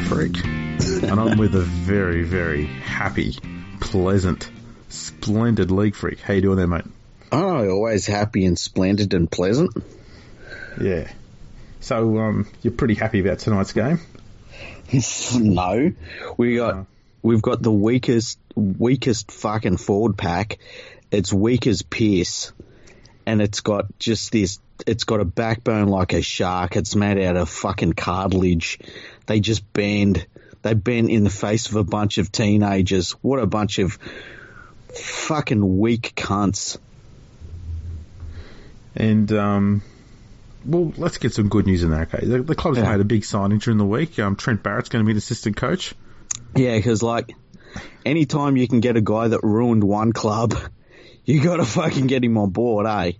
the Freak, and I'm with a very, very happy, pleasant, splendid league freak. How you doing there, mate? Oh, always happy and splendid and pleasant. Yeah. So, um, you're pretty happy about tonight's game? no, we got Oh. we've got the weakest weakest fucking forward pack. It's weak as piss, and it's got just this. It's got a backbone like a shark. It's made out of fucking cartilage. They just bend. They bend in the face of a bunch of teenagers. What a bunch of fucking weak cunts. And, um, well, let's get some good news in there, okay? The, the club's Yeah. made a big signing during the week. Um, Trent Barrett's going to be the assistant coach. Yeah, because like, anytime you can get a guy that ruined one club, you got to fucking get him on board, eh?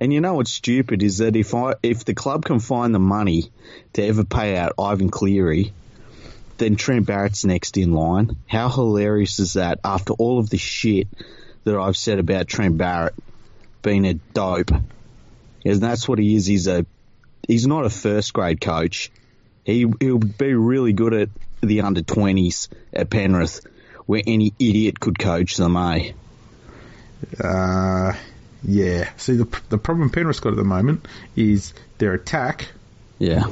And you know what's stupid is that if I if the club can find the money to ever pay out Ivan Cleary, then Trent Barrett's next in line. How hilarious is that? After all of the shit that I've said about Trent Barrett being a dope, and that's what he is. He's a he's not a first grade coach. He he'll be really good at the under twenties at Penrith, where any idiot could coach them. Eh? Uh, yeah. See, the, the problem Penrith's got at the moment is their attack, Yeah,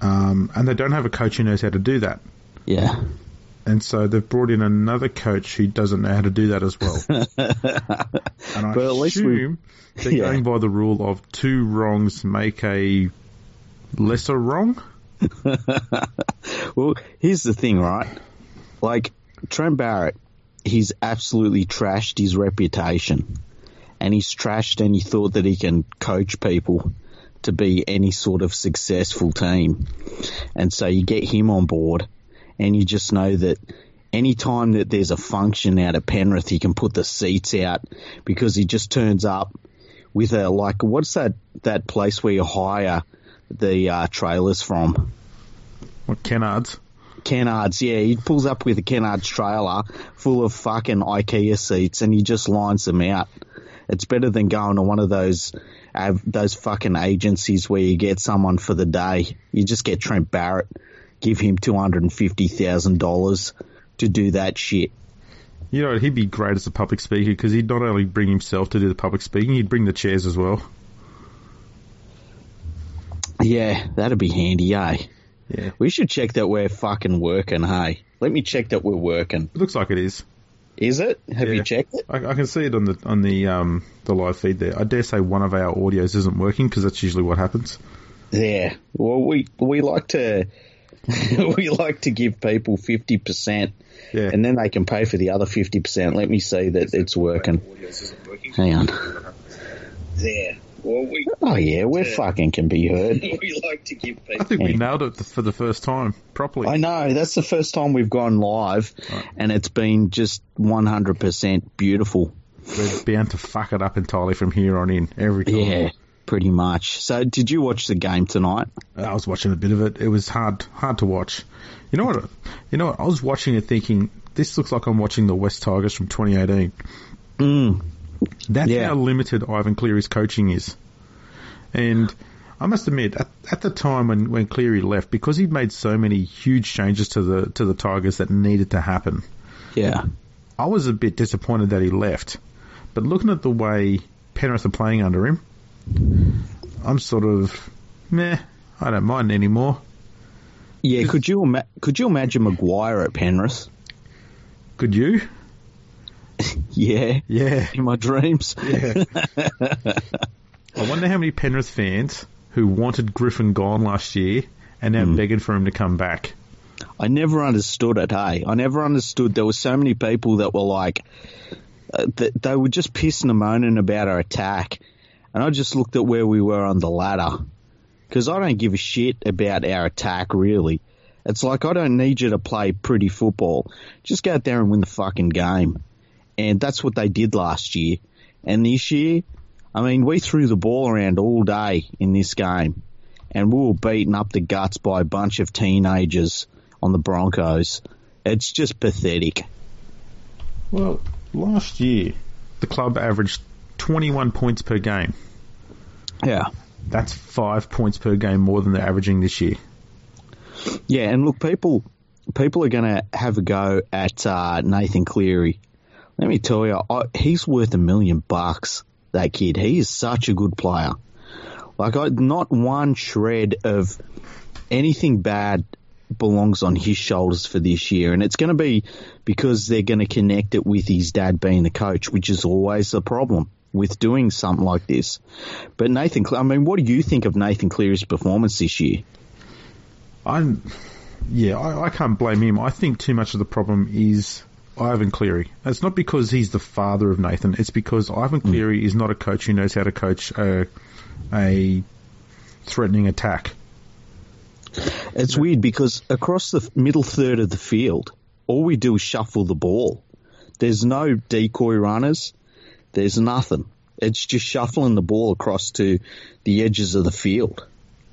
um, and they don't have a coach who knows how to do that. yeah. And so they've brought in another coach who doesn't know how to do that as well. and I But at least we, they're Yeah. going by the rule of two wrongs make a lesser wrong. Well, here's the thing, right? Like Trent Barrett, he's absolutely trashed his reputation, and he's trashed any thought that he can coach people to be any sort of successful team. And so you get him on board, and you just know that any time that there's a function out at Penrith, he can put the seats out because he just turns up with a like what's that that place where you hire the uh, trailers from? What Kennards? Kennards, yeah, he pulls up with a Kennards trailer full of fucking IKEA seats and he just lines them out. It's better than going to one of those uh, those fucking agencies where you get someone for the day. You just get Trent Barrett, give him two hundred and fifty thousand dollars to do that shit. You know, he'd be great as a public speaker because he'd not only bring himself to do the public speaking, he'd bring the chairs as well. Yeah, that'd be handy, eh? Yeah. We should check that we're fucking working, hey. Let me check that we're working. It looks like it is. Is it? Have Yeah. you checked it? I, I can see it on the on the um the live feed there. I dare say one of our audios isn't working because that's usually what happens. Yeah. Well, we we like to we like to give people fifty percent, Yeah. and then they can pay for the other fifty percent. Let me see that it's working. Hang on. There. Well, we oh yeah, we're fucking can be heard. we like to give people. I think we nailed it for the first time properly. I know that's the first time we've gone live, and it's been just one hundred percent beautiful. We're bound to fuck it up entirely from here on in every time. Yeah, pretty much. So, did you watch the game tonight? I was watching a bit of it. It was hard hard to watch. You know what? You know what? I was watching it thinking this looks like I'm watching the Wests Tigers from 2018. Mm. That's Yeah. how limited Ivan Cleary's coaching is. And I must admit, at, at the time when, when Cleary left, because he'd made so many huge changes to the to the Tigers that needed to happen, Yeah. I was a bit disappointed that he left. But looking at the way Penrith are playing under him, I'm sort of meh. I don't mind anymore. Yeah, could you could you imagine Maguire at Penrith? Could you? Yeah, Yeah. in my dreams. Yeah. I wonder how many Penrith fans who wanted Griffin gone last year and now begging for him to come back. I never understood it. Hey, I never understood. There were so many people that were like, uh, that they were just pissing and moaning about our attack, and I just looked at where we were on the ladder because I don't give a shit about our attack really. It's like I don't need you to play pretty football. Just go out there and win the fucking game. And that's what they did last year. And this year, I mean, we threw the ball around all day in this game. And we were beaten up the guts by a bunch of teenagers on the Broncos. It's just pathetic. Well, last year the club averaged 21 points per game. Yeah. That's five points per game more than they're averaging this year. Yeah, and look, people people are going to have a go at uh, Nathan Cleary. Let me tell you, I, he's worth a million bucks. That kid, he is such a good player. Like, I, not one shred of anything bad belongs on his shoulders for this year, and it's going to be because they're going to connect it with his dad being the coach, which is always a problem with doing something like this. But Nathan, I mean, what do you think of Nathan Cleary's performance this year? I'm, yeah, I, I can't blame him. I think too much of the problem is Ivan Cleary. It's not because he's the father of Nathan. It's because Ivan hmm. Cleary mm. is not a coach who knows how to coach a, a threatening attack. It's weird because across the middle third of the field, all we do is shuffle the ball. There's no decoy runners. There's nothing. It's just shuffling the ball across to the edges of the field.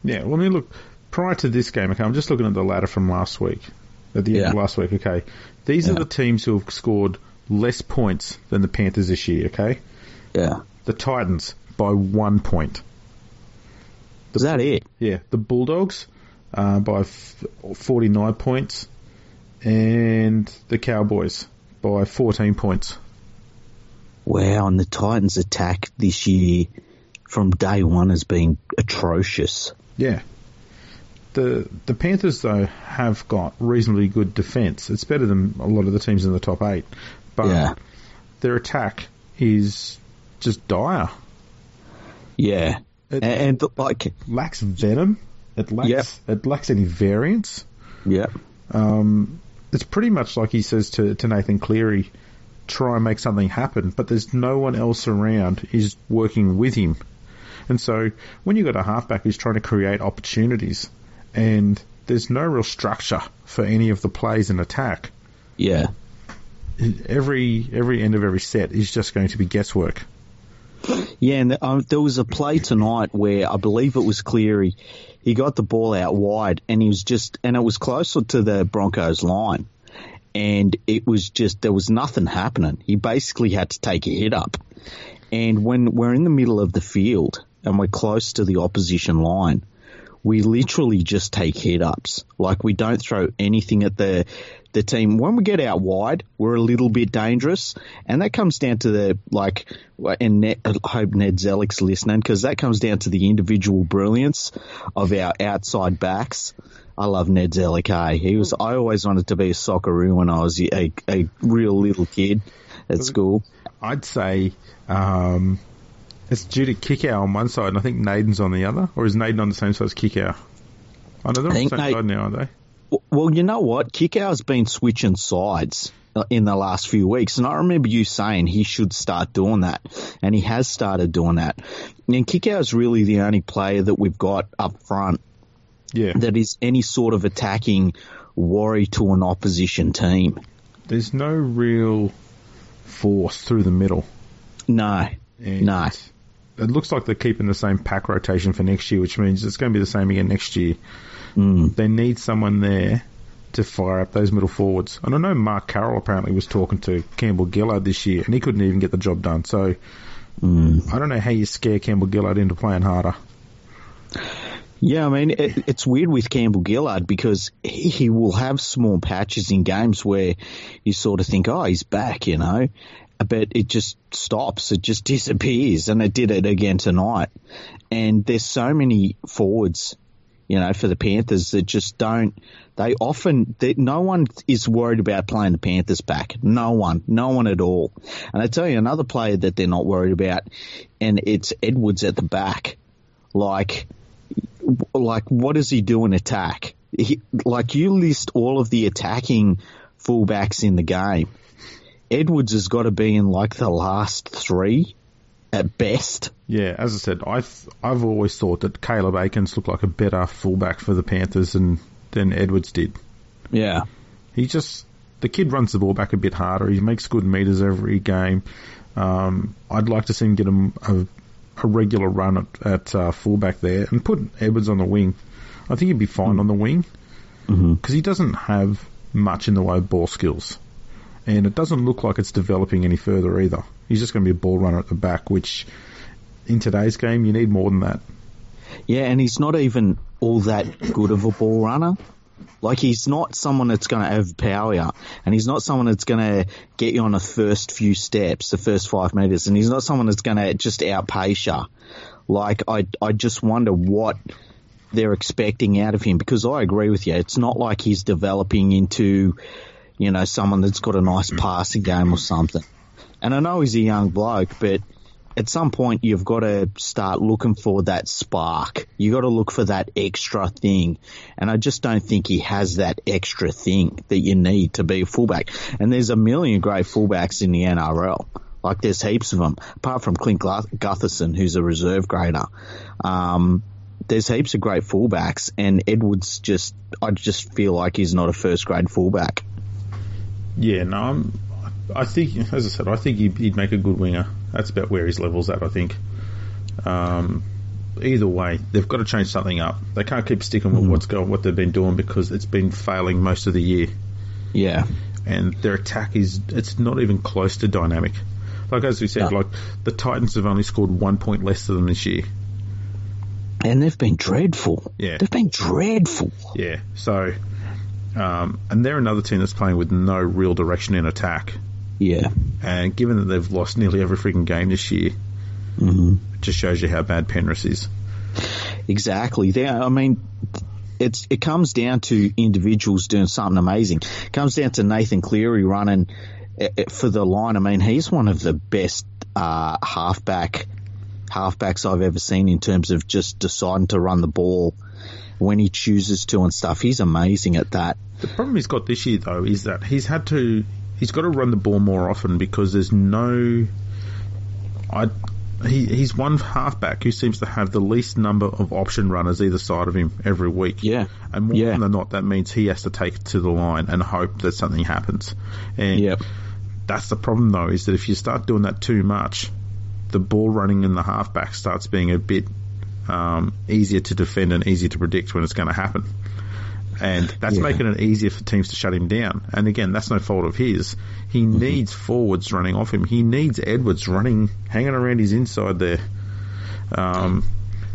Yeah, well, I mean, look, prior to this game, okay, I'm just looking at the ladder from last week, at the end yeah. of last week, okay. These yeah. are the teams who have scored less points than the Panthers this year, okay? Yeah. The Titans by one point. The, is that it? Yeah. The Bulldogs uh, by f- 49 points, and the Cowboys by 14 points. Wow, and the Titans' attack this year from day one has been atrocious. Yeah. The the Panthers though have got reasonably good defence. It's better than a lot of the teams in the top eight, but yeah. their attack is just dire. Yeah, it, and, and like lacks venom. It lacks yep. it lacks any variance. Yeah. Um, it's pretty much like he says to, to Nathan Cleary, try and make something happen, but there's no one else around is working with him. And so when you've got a halfback who's trying to create opportunities and there's no real structure for any of the plays in attack. Yeah. Every every end of every set is just going to be guesswork. Yeah, and um, there was a play tonight where I believe it was Cleary. He got the ball out wide, and he was just, and it was closer to the Broncos line, and it was just there was nothing happening. He basically had to take a hit up, and when we're in the middle of the field and we're close to the opposition line, we literally just take hit ups. Like we don't throw anything at the the team. When we get out wide, we're a little bit dangerous, and that comes down to the like. And Ned, I hope Ned Zelic's listening because that comes down to the individual brilliance of our outside backs. I love Ned Zellick. Hey, he was. I always wanted to be a Socceroo when I was a, a real little kid at school. I'd say um, it's due to Kikau on one side, and I think Naden's on the other, or is Naden on the same side as Kikau? I know they're on the same Nate, side now, aren't they? Well, you know what? Kikau's been switching sides uh, in the last few weeks, and I remember you saying he should start doing that, and he has started doing that. And Kikau's really the only player that we've got up front yeah. that is any sort of attacking worry to an opposition team. There's no real force through the middle. No, and no. It looks like they're keeping the same pack rotation for next year, which means it's going to be the same again next year. Mm. They need someone there to fire up those middle forwards. And I know Mark Carroll apparently was talking to Campbell Gillard this year, and he couldn't even get the job done. So mm. I don't know how you scare Campbell Gillard into playing harder. Yeah, I mean, it, it's weird with Campbell Gillard because he, he, will have small patches in games where you sort of think, oh, he's back, you know, but it just stops. It just disappears. And it did it again tonight. And there's so many forwards you know, for the Panthers that just don't. They often, they, no one is worried about playing the Panthers back. No one, no one at all. And I tell you another player that they're not worried about, and it's Edwards at the back. Like, like what does he do in attack? He, like you list all of the attacking fullbacks in the game. Edwards has got to be in like the last three at best. Yeah, as I said, I've I've always thought that Caleb Aekins looked like a better fullback for the Panthers than than Edwards did. Yeah, he just the kid runs the ball back a bit harder. He makes good meters every game. Um, I'd like to see him get him a, a regular run at, at uh, fullback there and put Edwards on the wing. I think he'd be fine mm. on the wing because mm-hmm. he doesn't have much in the way of ball skills and it doesn't look like it's developing any further either. He's just going to be a ball runner at the back, which in today's game you need more than that. Yeah, and he's not even all that good of a ball runner. Like he's not someone that's going to overpower you, and he's not someone that's going to get you on the first few steps, the first five meters, and he's not someone that's going to just outpace you. Like I, I just wonder what they're expecting out of him because I agree with you. It's not like he's developing into, you know, someone that's got a nice passing game or something. And I know he's a young bloke, but at some point you've got to start looking for that spark. You got to look for that extra thing. And I just don't think he has that extra thing that you need to be a fullback. And there's a million great fullbacks in the NRL. Like there's heaps of them, apart from Clint Gutherson, who's a reserve grader. Um, there's heaps of great fullbacks, and Edwards just, I just feel like he's not a first grade fullback. Yeah, no, I'm, I think, as I said, I think he'd, he'd, make a good winger. That's about where his level's at, I think. Um, either way, they've got to change something up. They can't keep sticking with mm. what's going, what they've been doing because it's been failing most of the year. Yeah, and their attack is it's not even close to dynamic. Like as we said, no. like the Titans have only scored one point less than them this year. And they've been dreadful. Yeah. They've been dreadful. Yeah. So, um, and they're another team that's playing with no real direction in attack. Yeah. And given that they've lost nearly every freaking game this year, mm-hmm. it just shows you how bad Penrith is. Exactly. They, I mean, it's it comes down to individuals doing something amazing. It comes down to Nathan Cleary running eh, eh, for the line. I mean, he's one of the best uh, halfback halfbacks I've ever seen in terms of just deciding to run the ball when he chooses to and stuff. He's amazing at that. The problem he's got this year though is that he's had to he's got to run the ball more often because there's no I he, he's one halfback who seems to have the least number of option runners either side of him every week. Yeah. And more yeah. than not, that means he has to take it to the line and hope that something happens. And yep. that's the problem, though, is that if you start doing that too much, the ball running in the halfback starts being a bit um, easier to defend and easier to predict when it's going to happen. And that's yeah. making it easier for teams to shut him down. And again, that's no fault of his. He mm-hmm. needs forwards running off him. He needs Edwards running, hanging around his inside there. Um,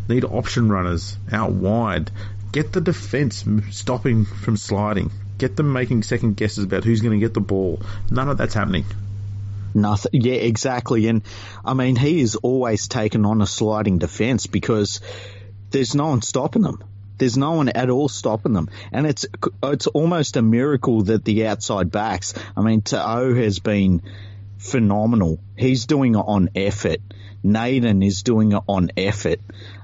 need option runners out wide. Get the defence stopping from sliding. Get them making second guesses about who's going to get the ball. None of that's happening. Nothing. Yeah, exactly. And I mean, he is always taken on a sliding defence because there's no one stopping them. There's no one at all stopping them, and it's it's almost a miracle that the outside backs. I mean, To'o has been phenomenal. He's doing it on effort. Naden is doing it on effort.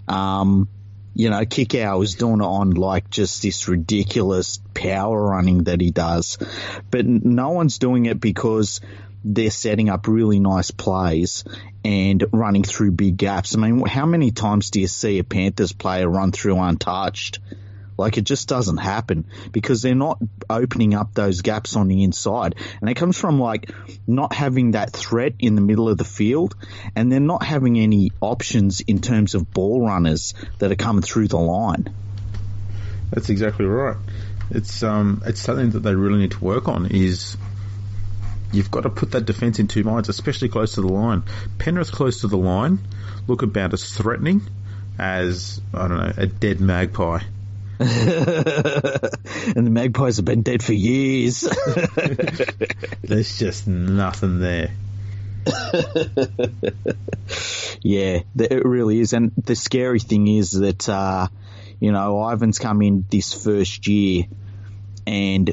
Um, you know, Kikau is doing it on like just this ridiculous power running that he does, but no one's doing it because they're setting up really nice plays and running through big gaps. I mean, how many times do you see a Panthers player run through untouched? Like it just doesn't happen because they're not opening up those gaps on the inside. And it comes from like not having that threat in the middle of the field and they're not having any options in terms of ball runners that are coming through the line. That's exactly right. It's um it's something that they really need to work on is You've got to put that defence in two minds, especially close to the line. Penrith close to the line look about as threatening as, I don't know, a dead magpie. and the magpies have been dead for years. There's just nothing there. yeah, it really is. And the scary thing is that, uh, you know, Ivan's come in this first year and,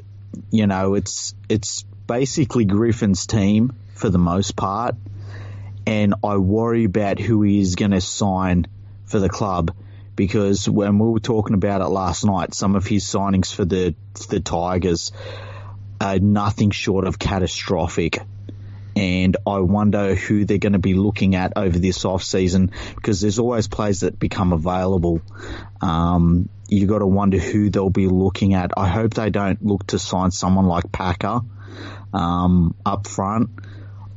you know, it's, it's basically Griffin's team for the most part, and I worry about who he is going to sign for the club because when we were talking about it last night, some of his signings for the the Tigers are nothing short of catastrophic. And I wonder who they're going to be looking at over this off season because there's always players that become available. Um, you got to wonder who they'll be looking at. I hope they don't look to sign someone like Packer um, up front.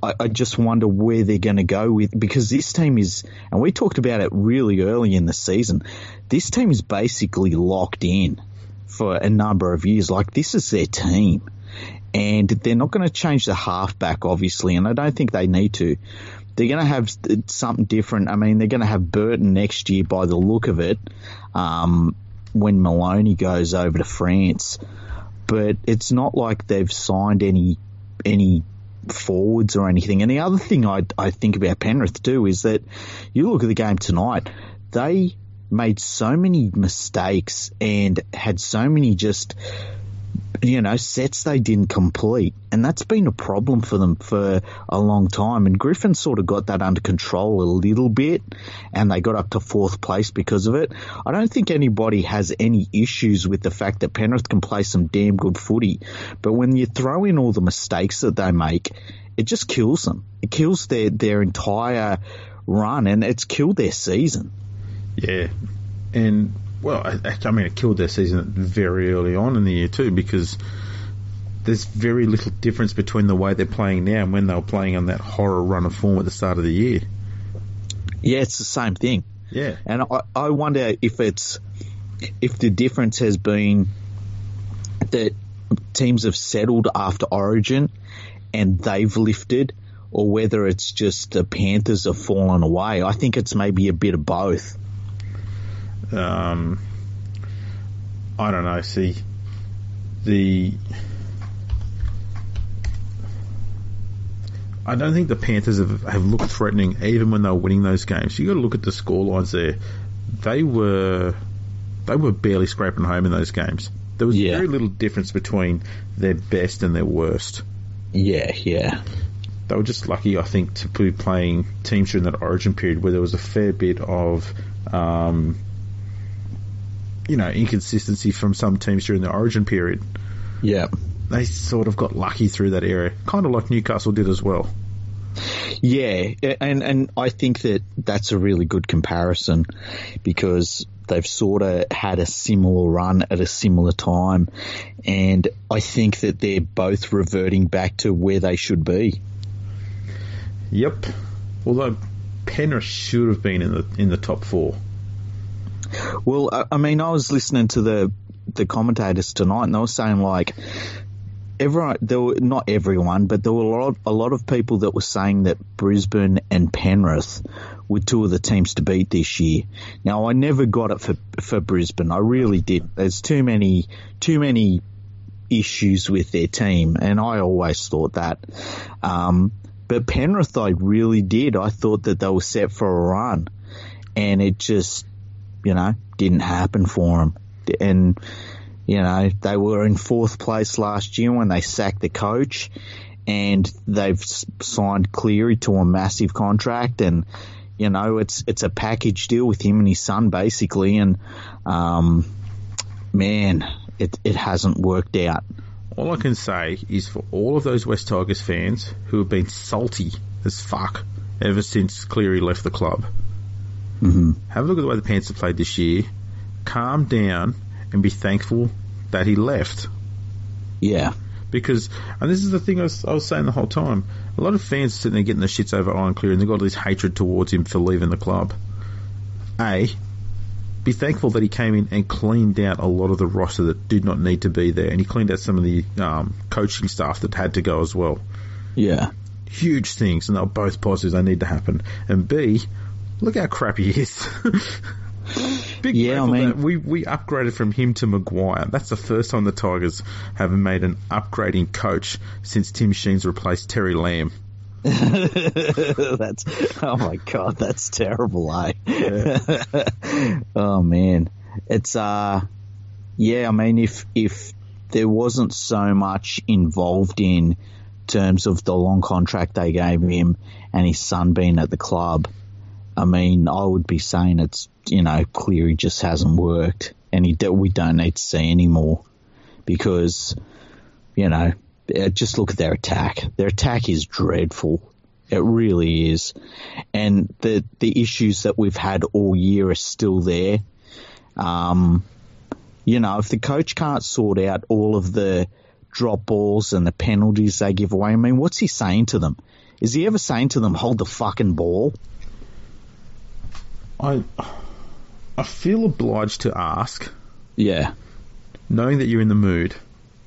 I, I just wonder where they're going to go with because this team is, and we talked about it really early in the season. This team is basically locked in for a number of years. Like this is their team, and they're not going to change the halfback, obviously, and I don't think they need to. They're going to have something different. I mean, they're going to have Burton next year by the look of it. Um, when Maloney goes over to France, but it's not like they've signed any any forwards or anything. And the other thing I, I think about Penrith too is that you look at the game tonight, they made so many mistakes and had so many just you know, sets they didn't complete. And that's been a problem for them for a long time. And Griffin sort of got that under control a little bit and they got up to fourth place because of it. I don't think anybody has any issues with the fact that Penrith can play some damn good footy. But when you throw in all the mistakes that they make, it just kills them. It kills their, their entire run and it's killed their season. Yeah. And well, I, I mean, it killed their season very early on in the year too because there's very little difference between the way they're playing now and when they were playing on that horror run of form at the start of the year. Yeah, it's the same thing. Yeah, and I, I wonder if it's if the difference has been that teams have settled after Origin and they've lifted, or whether it's just the Panthers have fallen away. I think it's maybe a bit of both. Um, I don't know. See, the I don't think the Panthers have, have looked threatening even when they were winning those games. You got to look at the score lines there. They were they were barely scraping home in those games. There was yeah. very little difference between their best and their worst. Yeah, yeah. They were just lucky, I think, to be playing teams during that Origin period where there was a fair bit of um, you know, inconsistency from some teams during the origin period. Yeah. They sort of got lucky through that area, kind of like Newcastle did as well. Yeah, and and I think that that's a really good comparison because they've sort of had a similar run at a similar time, and I think that they're both reverting back to where they should be. Yep. Although Penrith should have been in the in the top four. Well, I mean, I was listening to the the commentators tonight, and they were saying like everyone, there were not everyone, but there were a lot, a lot of people that were saying that Brisbane and Penrith were two of the teams to beat this year. Now, I never got it for for Brisbane. I really did. There's too many too many issues with their team, and I always thought that. Um, but Penrith, I really did. I thought that they were set for a run, and it just you know, didn't happen for them. And, you know, they were in fourth place last year when they sacked the coach and they've signed Cleary to a massive contract and, you know, it's, it's a package deal with him and his son basically. And, um, man, it, it hasn't worked out. All I can say is for all of those Wests Tigers fans who have been salty as fuck ever since Cleary left the club, Mm-hmm. Have a look at the way the Panthers have played this year. Calm down and be thankful that he left. Yeah. Because, and this is the thing I was, I was saying the whole time, a lot of fans are sitting there getting their shits over Ivan Cleary and they've got all this hatred towards him for leaving the club. A, be thankful that he came in and cleaned out a lot of the roster that did not need to be there, and he cleaned out some of the um, coaching staff that had to go as well. Yeah. Huge things, and they're both positives. They need to happen. And B, Look how crappy he is. Big yeah, I mean, we we upgraded from him to Maguire. That's the first time the Tigers have made an upgrading coach since Tim Sheens replaced Terry Lamb. that's oh my god, that's terrible, eh? Yeah. oh man, it's uh, yeah. I mean, if if there wasn't so much involved in terms of the long contract they gave him and his son being at the club, I mean, I would be saying it's, you know, Cleary just hasn't worked and he, we don't need to see anymore because, you know, uh, just look at their attack. Their attack is dreadful. It really is. And the, the issues that we've had all year are still there. Um, you know, if the coach can't sort out all of the drop balls and the penalties they give away, I mean, what's he saying to them? Is he ever saying to them, hold the fucking ball? I I feel obliged to ask. Yeah. Knowing that you're in the mood.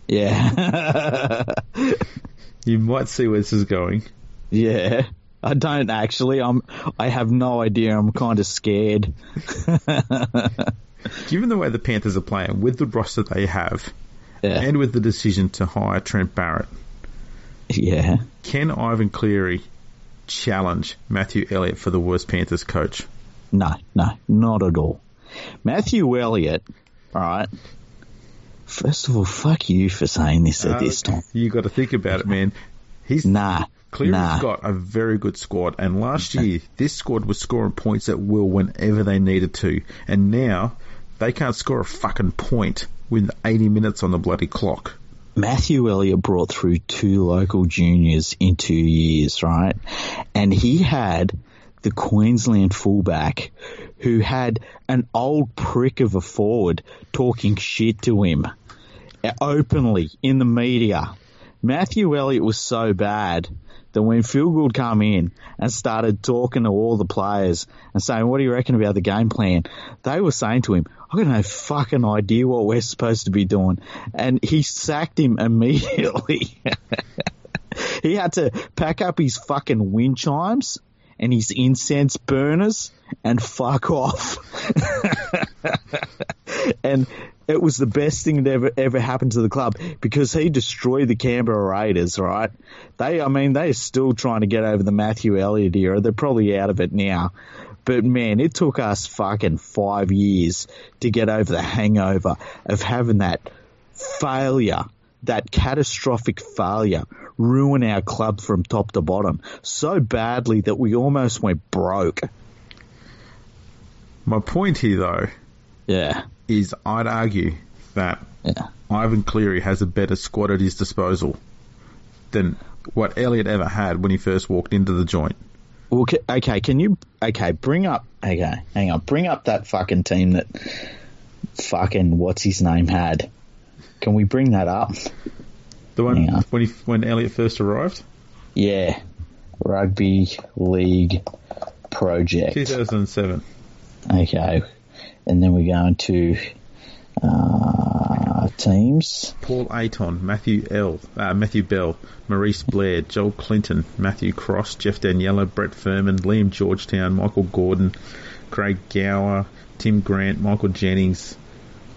Yeah. you might see where this is going. Yeah. I don't actually. I'm. I have no idea. I'm kind of scared. given the way the Panthers are playing, with the roster they have, Yeah. and with the decision to hire Trent Barrett, yeah. can Ivan Cleary challenge Matthew Elliott for the worst Panthers coach? No, no, not at all. Matthew Elliott, all right. First of all, fuck you for saying this at uh, this time. You got to think about it, man. He's Nah, Cleary's nah. got a very good squad, and last year this squad was scoring points at will whenever they needed to, and now they can't score a fucking point with 80 minutes on the bloody clock. Matthew Elliott brought through two local juniors in two years, right? And he had the Queensland fullback who had an old prick of a forward talking shit to him openly in the media. Matthew Elliott was so bad that when Phil Gould come in and started talking to all the players and saying, what do you reckon about the game plan? They were saying to him, "I've got no fucking idea what we're supposed to be doing. And he sacked him immediately. he had to pack up his fucking wind chimes and his incense burners and fuck off. and it was the best thing that ever ever happened to the club because he destroyed the Canberra Raiders. Right? They, I mean, they're still trying to get over the Matthew Elliott era. They're probably out of it now. But man, it took us fucking five years to get over the hangover of having that failure, that catastrophic failure, ruin our club from top to bottom so badly that we almost went broke. My point here, though, Yeah, is I'd argue that yeah. Ivan Cleary has a better squad at his disposal than what Elliott ever had when he first walked into the joint. Well, okay, can you, okay, bring up, okay, hang on, bring up that fucking team that fucking, what's his name had. Can we bring that up? The one Yeah. when he when Elliott first arrived, Yeah. Rugby League Project. 2007. Okay. And then we're going to uh, teams. Paul Aiton, Matthew L, uh, Matthew Bell, Maurice Blair, Joel Clinton, Matthew Cross, Geoff Daniela, Brett Firman, Liam Georgetown, Michael Gordon, Craig Gower, Tim Grant, Michael Jennings,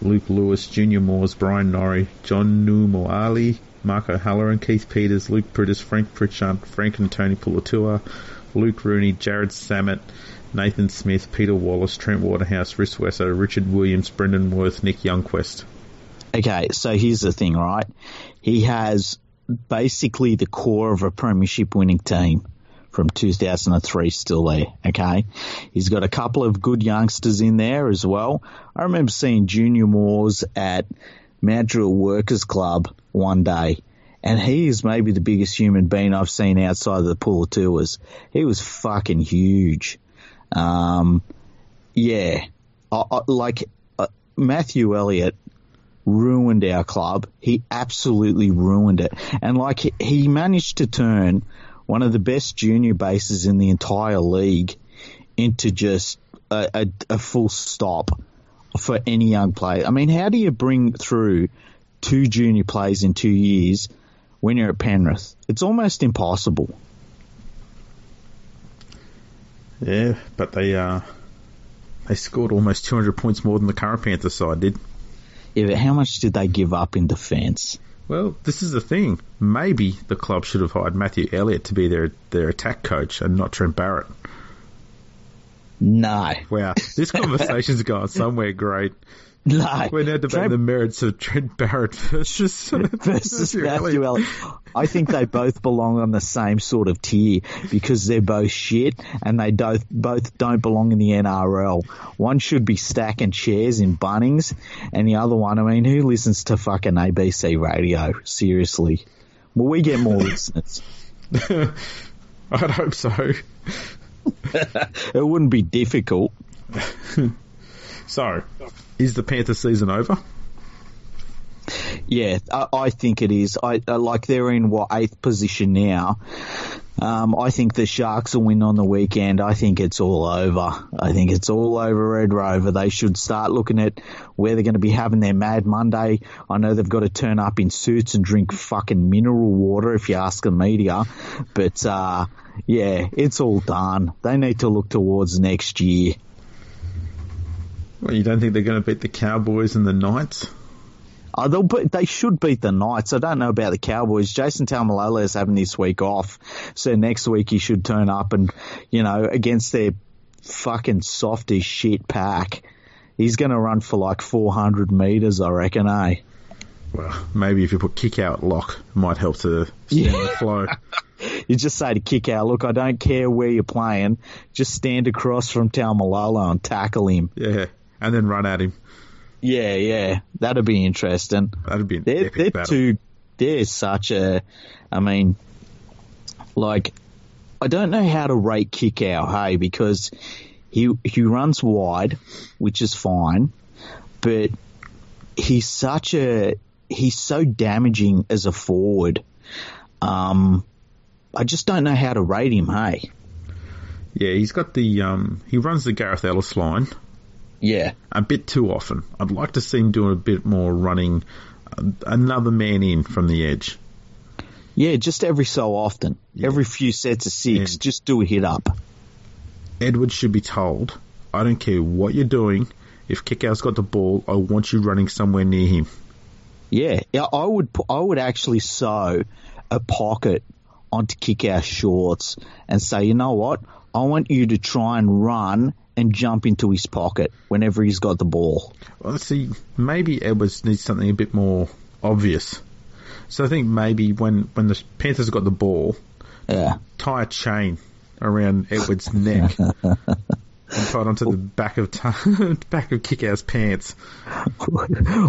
Luke Lewis, Junior Moors, Brian Norrie, John Numoali, Mark O'Halloran, Keith Peters, Luke Priddis, Frank Pritchard, Frank and Tony Puletua, Luke Rooney, Jarrod Sammut, Nathan Smith, Peter Wallace, Trent Waterhouse, Rhys Wesser, Richard Williams, Brendan Worth, Nick Youngquest. Okay, so here's the thing, right? He has basically the core of a premiership winning team from 2003 still there, okay? He's got a couple of good youngsters in there as well. I remember seeing Junior Moors at Druitt Workers Club one day, and he is maybe the biggest human being I've seen outside of the Puletuas. He was fucking huge. Um, yeah, I, I, like uh, Matthew Elliott ruined our club. He absolutely ruined it. And like he- he managed to turn one of the best junior bases in the entire league into just a, a, a full stop for any young player. I mean, how do you bring through two junior players in two years when you're at Penrith? It's almost impossible. Yeah, but they uh, they scored almost 200 points more than the current Panthers side did. Yeah, but how much did they give up in defence? Well, this is the thing. Maybe the club should have hired Matthew Elliott to be their their attack coach and not Trent Barrett. No. Wow, this conversation's gone somewhere great. We're now debating the merits of Trent Barrett versus, versus Matthew Elliott. I think they both belong on the same sort of tier because they're both shit and they both both don't belong in the NRL. One should be stacking chairs in Bunnings, and the other one, I mean, who listens to fucking ABC radio? Seriously. Will we get more listeners? I'd hope so. It wouldn't be difficult. So, is the Panther season over? Yeah, I, think it is. I, I like they're in what eighth position now. Um, I think the Sharks will win on the weekend. I think it's all over. I think it's all over Red Rover. They should start looking at where they're going to be having their Mad Monday. I know they've got to turn up in suits and drink fucking mineral water if you ask the media. But, uh, yeah, it's all done. They need to look towards next year. Well, you don't think they're going to beat the Cowboys and the Knights? Oh, they'll be, they should beat the Knights. I don't know about the Cowboys. Jason Taumalolo is having this week off, so next week he should turn up and, you know, against their fucking soft as shit pack, he's going to run for like 400 meters, I reckon, eh? Well, maybe if you put Kikau lock, it might help to stem Yeah. the flow. You just say to Kikau, look, I don't care where you're playing, just stand across from Taumalolo and tackle him. Yeah, and then run at him. Yeah, yeah, that'd be interesting. That'd be They're, they're battle. too. They're such a. I mean, like, I don't know how to rate Kikau, hey, because he he runs wide, which is fine, but he's such a he's so damaging as a forward. Um, I just don't know how to rate him, hey. Yeah, he's got the um, he runs the Gareth Ellis line Yeah, a bit too often. I'd like to see him doing a bit more running uh, another man in from the edge. yeah, just every so often, every few sets of six, And- just do a hit up. Edwards should be told, I don't care what you're doing. If Kikau's got the ball, I want you running somewhere near him. Yeah, yeah, I would I would actually sew a pocket onto Kikau shorts and say, you know what? I want you to try and run and jump into his pocket whenever he's got the ball. Well, let's see, maybe Edwards needs something a bit more obvious. So I think maybe when, when the Panthers have got the ball, Yeah. tie a chain around Edwards' neck and tie it onto the back of t- back of Kikau's pants.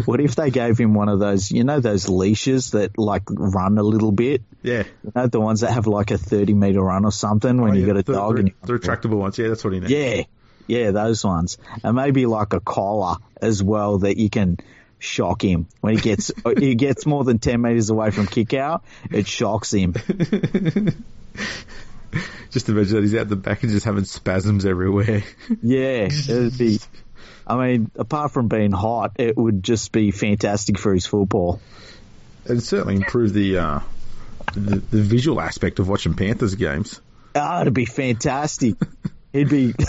what if they gave him one of those, you know, those leashes that like run a little bit? Yeah, You know, the ones that have like a 30 meter run or something when oh, you Oh, Yeah, got a the, dog the, and the retractable ones. Yeah, that's what he needs. Yeah, yeah, those ones, and maybe like a collar as well that you can shock him when he gets he gets more than ten meters away from Kikau. It shocks him. Just imagine that he's out the back and just having spasms everywhere. Yeah, it'd be. I mean, apart from being hot, it would just be fantastic for his football. It'd certainly improve the, uh, the the visual aspect of watching Panthers games. Ah, it'd be fantastic. He'd be.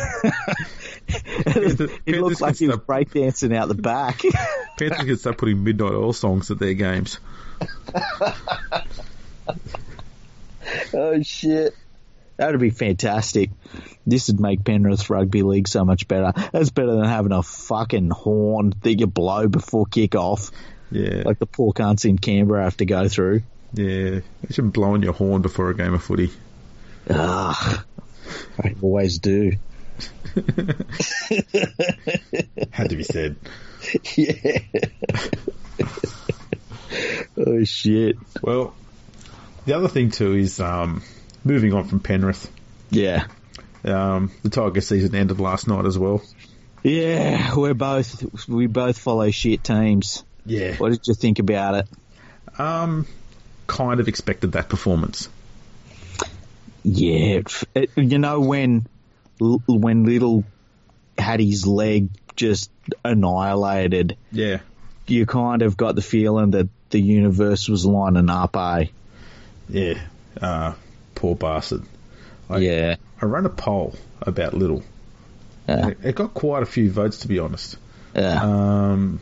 He looks like he was breakdancing out the back. Panthers could start putting midnight oil songs at their games. Oh shit. That'd be fantastic. This would make Penrith Rugby League so much better. That's better than having a fucking horn that you blow before kick off, Yeah, like the poor cunts in Canberra have to go through. yeah. Imagine blowing your horn before a game of footy. Ugh. I always do. Had to be said. yeah. oh shit. Well, the other thing too is um, moving on from Penrith. Yeah. Um, the Tiger season ended last night as well. Yeah, we're both we both follow shit teams. Yeah. What did you think about it? Um, kind of expected that performance. Yeah, it, it, you know when when Liddle had his leg just annihilated, Yeah. you kind of got the feeling that the universe was lining up, eh? Yeah. Uh, poor bastard. I, yeah, I ran a poll about Liddle. yeah, It it got quite a few votes, to be honest. yeah. Um,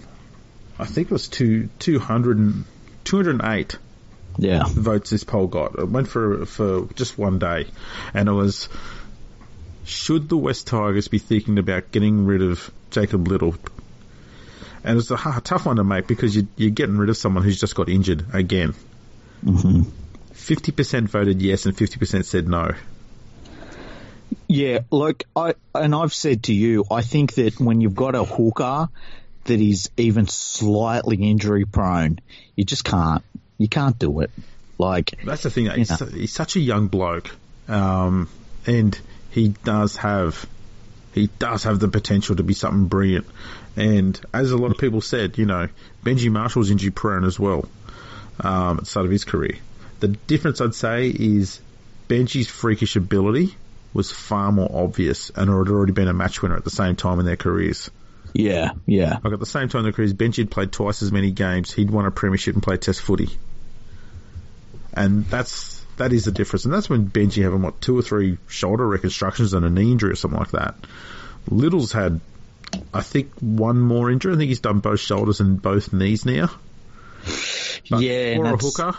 I think it was two, 200 208 yeah. votes this poll got. It went for for just one day, and it was: Should the Wests Tigers be thinking about getting rid of Jacob Liddle? And it's a ha- tough one to make because you, you're getting rid of someone who's just got injured again. hmm 50% voted yes and 50% said no. Yeah, look, I and I've said to you, I think that when you've got a hooker that is even slightly injury prone, you just can't. You can't do it. Like, That's the thing. He's, su- he's such a young bloke, um, and he does have he does have the potential to be something brilliant. And as a lot of people said, you know, Benji Marshall's injury prone as well um, at the start of his career. The difference I'd say is Benji's freakish ability was far more obvious and had already been a match winner at the same time in their careers. Yeah, yeah, Like at the same time the careers, Benji had played twice as many games. He'd won a premiership and played Test footy, and that's that is the difference. And that's when Benji having what two or three shoulder reconstructions and a knee injury or something like that. Liddle's had I think one more injury. I think he's done both shoulders and both knees now. But yeah, for a hooker,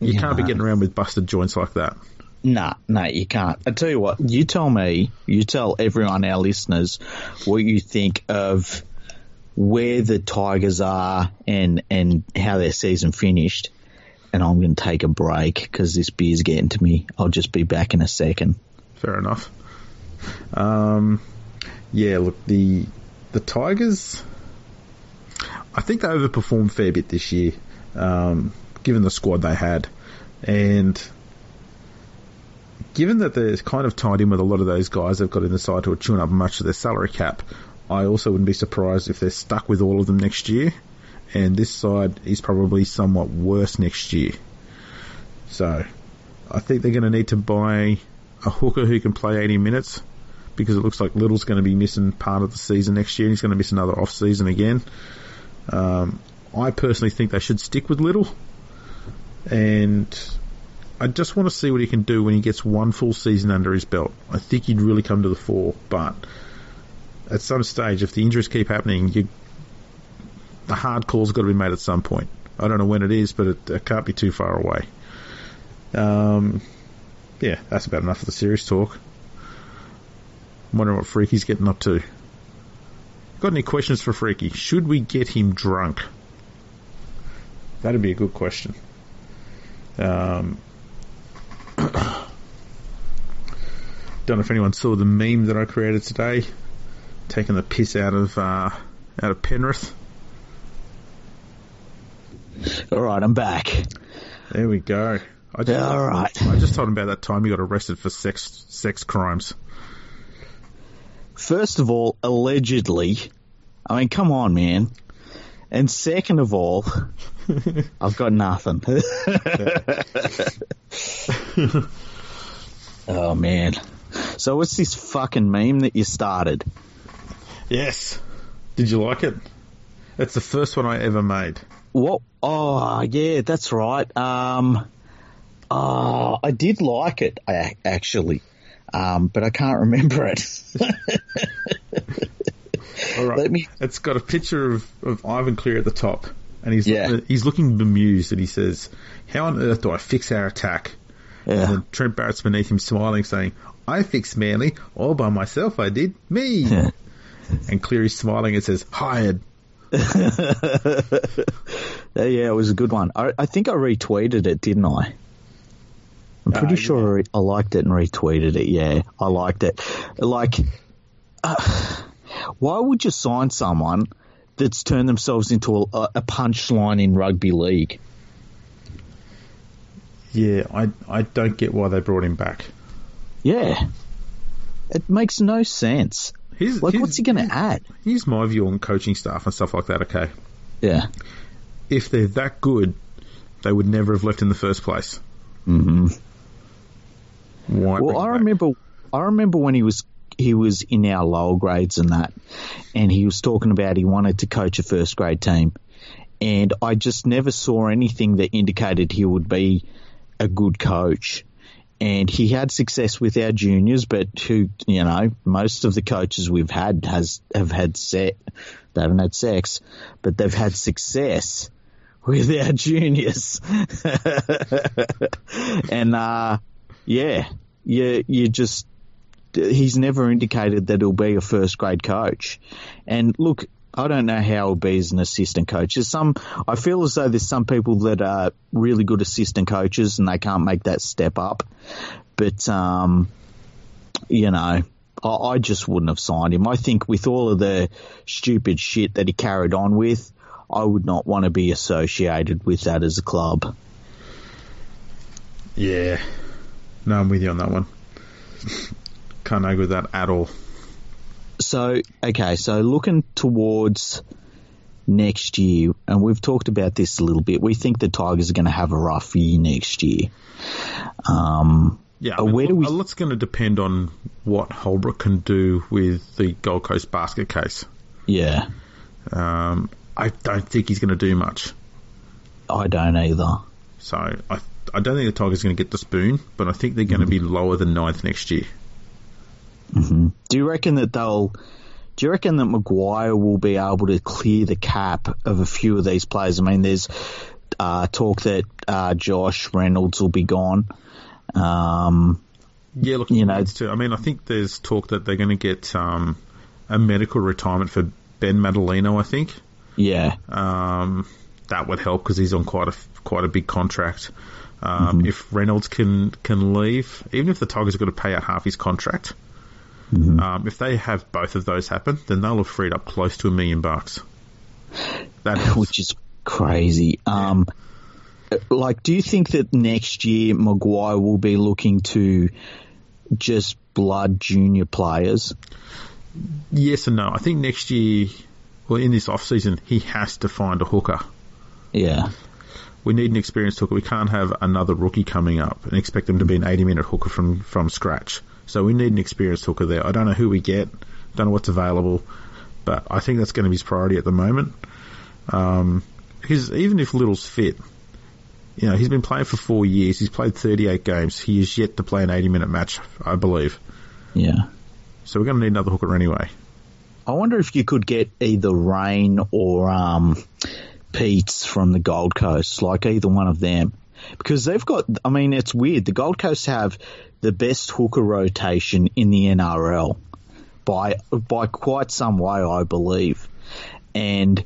you Yeah. can't be getting around with busted joints like that. Nah, nah, you can't. I tell you what, you tell me, you tell everyone, our listeners, what you think of where the Tigers are and and how their season finished. And I'm going to take a break because this beer's getting to me. I'll just be back in a second. Fair enough. Um, yeah, look the the Tigers. I think they overperformed fair bit this year, um, given the squad they had, and given that they're kind of tied in with a lot of those guys they've got in the side who are chewing up much of their salary cap. I also wouldn't be surprised if they're stuck with all of them next year, and this side is probably somewhat worse next year. So, I think they're going to need to buy a hooker who can play 80 minutes because it looks like Liddle's going to be missing part of the season next year. He's going to miss another off season again. Um, I personally think they should stick with Little, and I just want to see what he can do when he gets one full season under his belt. I think he'd really come to the fore, but at some stage, if the injuries keep happening, you, the hard call's got to be made at some point. I don't know when it is, but it, it can't be too far away. Um, yeah, that's about enough of the serious talk. I'm wondering what Freaky's getting up to. Got any questions for Freaky? Should we get him drunk? That'd be a good question. Um, know if anyone saw the meme that I created today, taking the piss out of uh, out of Penrith. All right, I'm back. There we go. I just, All right. I just told him about that time he got arrested for sex sex crimes. First of all, allegedly. I mean, come on, man. And second of all, I've got nothing. oh man. So what's this fucking meme that you started? Yes. Did you like it? It's the first one I ever made. What? Oh, yeah, that's right. Um, oh, I did like it actually, um, but I can't remember it. All right. Let me- It's got a picture of, of Ivan Cleary at the top, and he's Yeah. he's looking bemused, and he says, "How on earth do I fix our attack?" And Yeah. then Trent Barrett's beneath him, smiling, saying, "I fixed Manly all by myself. I did me." and Cleary's smiling and says, "Hired." Yeah, yeah, it was a good one. I, I think I retweeted it, didn't I? I'm pretty Uh, sure I, I liked it and retweeted it. Yeah, I liked it. Like, uh, why would you sign someone that's turned themselves into a, a punchline in rugby league? Yeah, I I don't get why they brought him back. Yeah, it makes no sense. Here's, Like, here's- what's he going to add? Here's my view on coaching staff and stuff like that. Okay, Yeah. if they're that good, they would never have left in the first place. Mm-hmm. Why? Well, I remember, I remember when he was he was in our lower grades and that, and he was talking about he wanted to coach a first grade team, and I just never saw anything that indicated he would be a good coach. And he had success with our juniors, but who you know, most of the coaches we've had has have had set, they haven't had sex, but they've had success with our juniors. and uh, yeah, you you just he's never indicated that he'll be a first grade coach. And look, I don't know how he'll be as an assistant coach. There's some I feel as though there's some people that are really good assistant coaches and they can't make that step up. But um, you know. I I just wouldn't have signed him. I think with all of the stupid shit that he carried on with, I would not want to be associated with that as a club. Yeah. No, I'm with you on that one. Can't agree with that at all. So, okay, so looking towards next year, and we've talked about this a little bit, we think the Tigers are going to have a rough year next year. Um, Yeah, I mean, where do we- a lot's going to depend on what Holbrook can do with the Gold Coast basket case. yeah, Um, I don't think he's going to do much. I don't either. So I, I don't think the Tigers are going to get the spoon, but I think they're going to be lower than ninth next year. Hmm Do you reckon that they'll do you reckon that Maguire will be able to clear the cap of a few of these players? I mean, there's uh, talk that uh, Josh Reynolds will be gone. Um, yeah, look, you know, too. I mean, I think there's talk that they're going to get um, a medical retirement for Ben Matulino. I think. Yeah. Um, that would help because he's on quite a quite a big contract. Um, mm-hmm. If Reynolds can can leave, even if the Tigers are going to pay out half his contract, mm-hmm. um, if they have both of those happen, then they'll have freed up close to a million bucks. That. Which is crazy. Um, like, do you think that next year Maguire will be looking to just blood junior players? Yes and no. I think next year, well, in this off season, he has to find a hooker. Yeah. We need an experienced hooker. We can't have another rookie coming up and expect them to be an 80 minute hooker from, from scratch. So we need an experienced hooker there. I don't know who we get, don't know what's available, but I think that's going to be his priority at the moment. Um, because even if Liddle's fit, you know, he's been playing for four years. He's played 38 games. He is yet to play an 80 minute match, I believe. Yeah. So we're going to need another hooker anyway. I wonder if you could get either Rein or um, Peats from the Gold Coast, like either one of them. Because they've got, I mean, it's weird. The Gold Coast have the best hooker rotation in the NRL by by quite some way, I believe. And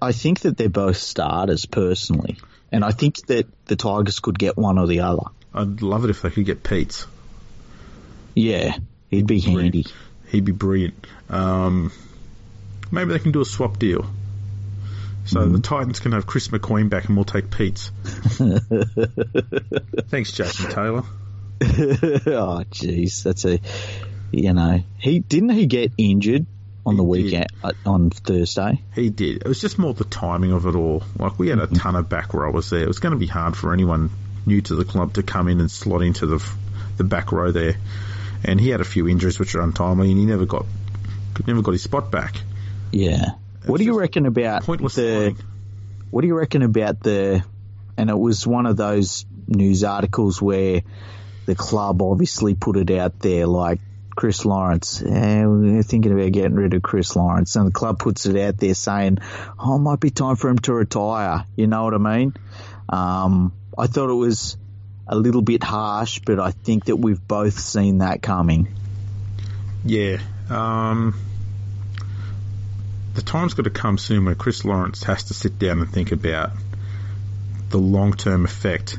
I think that they're both starters personally, and I think that the Tigers could get one or the other. I'd love it if they could get Peats. Yeah, he'd be handy. He'd be brilliant. Um, maybe they can do a swap deal. So mm. the Titans can have Chris McQueen back, and we'll take Peats. Thanks, Jason Taylor. oh, jeez, that's a you know he didn't he get injured on the weekend uh, on Thursday. He did. It was just more the timing of it all. Like we had a mm-hmm. ton of back rowers there. It was going to be hard for anyone new to the club to come in and slot into the the back row there. And he had a few injuries which are untimely, and he never got never got his spot back. Yeah. It's what do you reckon about pointless the? What do you reckon about the? And it was one of those news articles where the club obviously put it out there like Chris Lawrence. Eh, we're thinking about getting rid of Chris Lawrence. And the club puts it out there saying, oh, it might be time for him to retire. You know what I mean? Um, I thought it was a little bit harsh, but I think that we've both seen that coming. Yeah. Um, the time's got to come soon where Chris Lawrence has to sit down and think about the long term effect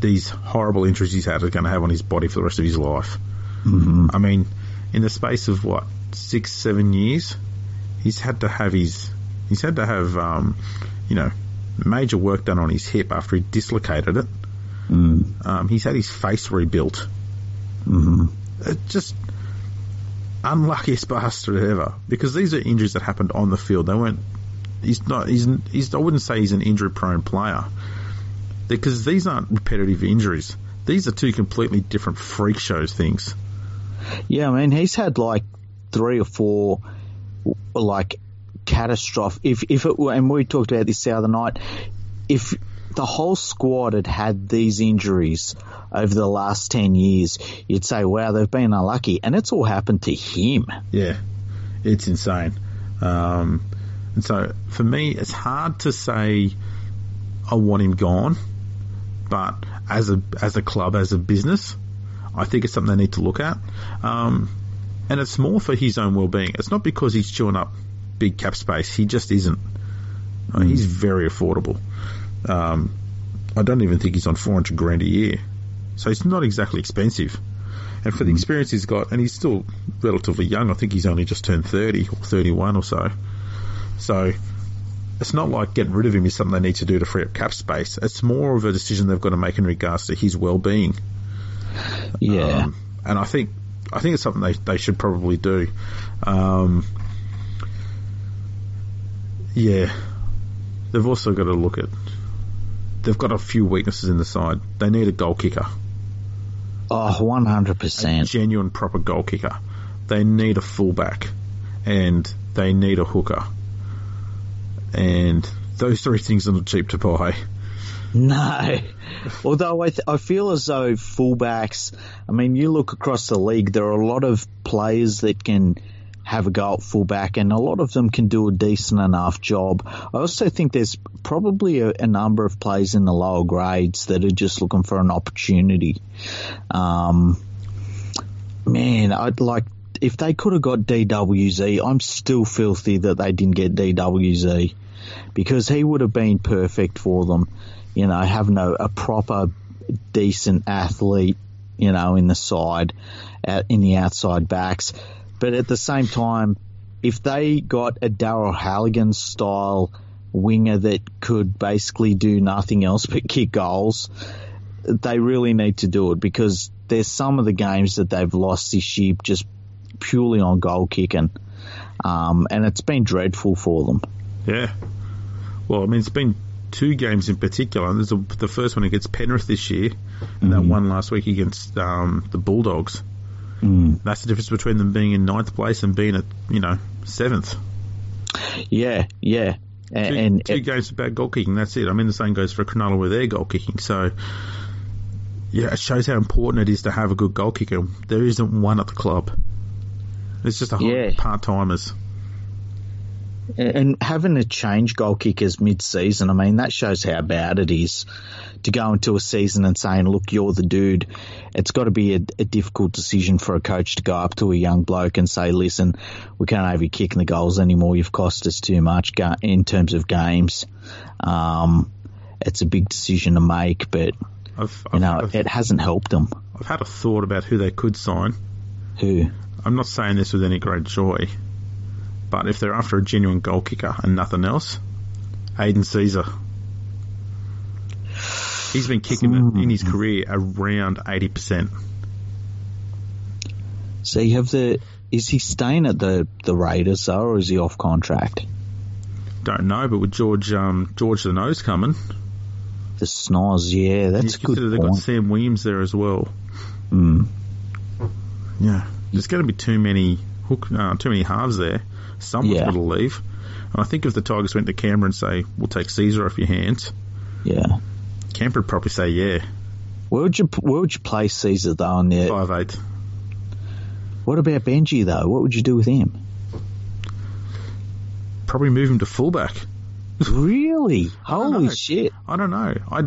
these horrible injuries he's had are going to have on his body for the rest of his life. Mm-hmm. I mean, in the space of what six, seven years, he's had to have his he's had to have um, you know major work done on his hip after he dislocated it. Mm. Um, he's had his face rebuilt. Mm-hmm. It just unluckiest bastard ever because these are injuries that happened on the field. They weren't. He's not. He's. he's I wouldn't say he's an injury-prone player because these aren't repetitive injuries. These are two completely different freak shows things. Yeah, I mean, he's had like three or four like catastrophic. If if it were, and we talked about this the other night, if the whole squad had had these injuries over the last 10 years, you'd say, wow, they've been unlucky. And it's all happened to him. Yeah, it's insane. Um, and so for me, it's hard to say I want him gone, but as a, as a club, as a business, I think it's something they need to look at. Um, and it's more for his own well-being. It's not because he's chewing up big cap space. He just isn't. Mm. He's very affordable. Um, I don't even think he's on 400 grand a year. So he's not exactly expensive. And for the hmm. experience he's got, and he's still relatively young, I think he's only just turned 30 or 31 or so. So it's not like getting rid of him is something they need to do to free up cap space. It's more of a decision they've got to make in regards to his well-being. Yeah. Um, and I think I think it's something they, they should probably do. Um, yeah. They've also got to look at they've got a few weaknesses in the side. They need a goal kicker. Oh, 100%. A genuine, proper goal kicker. They need a fullback. And they need a hooker. And those three things are not cheap to buy. No. Although I, th- I feel as though fullbacks, I mean, you look across the league, there are a lot of players that can have a go at fullback, and a lot of them can do a decent enough job. I also think there's probably a, a number of players in the lower grades that are just looking for an opportunity. Um, man, I'd like if they could have got DWZ. I'm still filthy that they didn't get DWZ because he would have been perfect for them. You know, having a, a proper, decent athlete, you know, in the side, out in the outside backs. But at the same time, if they got a Daryl Halligan style winger that could basically do nothing else but kick goals, they really need to do it because there's some of the games that they've lost this year just purely on goal kicking. Um, and it's been dreadful for them. Yeah. Well, I mean, it's been two games in particular. There's a, the first one against Penrith this year, and that one last week against um, the Bulldogs. Mm. That's the difference between them being in ninth place and being at you know seventh. Yeah, yeah. Two, And, two and games about goal kicking. That's it. I mean, the same goes for Cronulla with their goal kicking. So, yeah, it shows how important it is to have a good goal kicker. There isn't one at the club. It's just a whole Yeah. part timers. and having to change goal kickers mid-season, I mean, that shows how bad it is to go into a season and saying, "Look, you're the dude." It's got to be a, a difficult decision for a coach to go up to a young bloke and say, "Listen, we can't have you kicking the goals anymore. You've cost us too much in terms of games." Um, it's a big decision to make, but I've, you I've, know, I've, it hasn't helped them. I've had a thought about who they could sign. Who? I'm not saying this with any great joy, but if they're after a genuine goal kicker and nothing else, Aidan Sezer. He's been kicking it in his career around 80%. So you have the. Is he staying at the the Raiders though, or is he off contract? Don't know, but with George um, George the Nose coming, The Snoz, yeah, that's good they've got. Sam Williams there as well. Mm. Yeah, there's going to be too many hook, uh, too many halves there. Someone's Yeah. got to leave. And I think if the Tigers went to Canberra and say, "We'll take Sezer off your hands," Yeah. Canberra would probably say, "Yeah, Where would you where would you place Sezer though? On there? five eight. What about Benji though? What would you do with him? Probably move him to fullback." Really? Holy know. shit! I don't know. I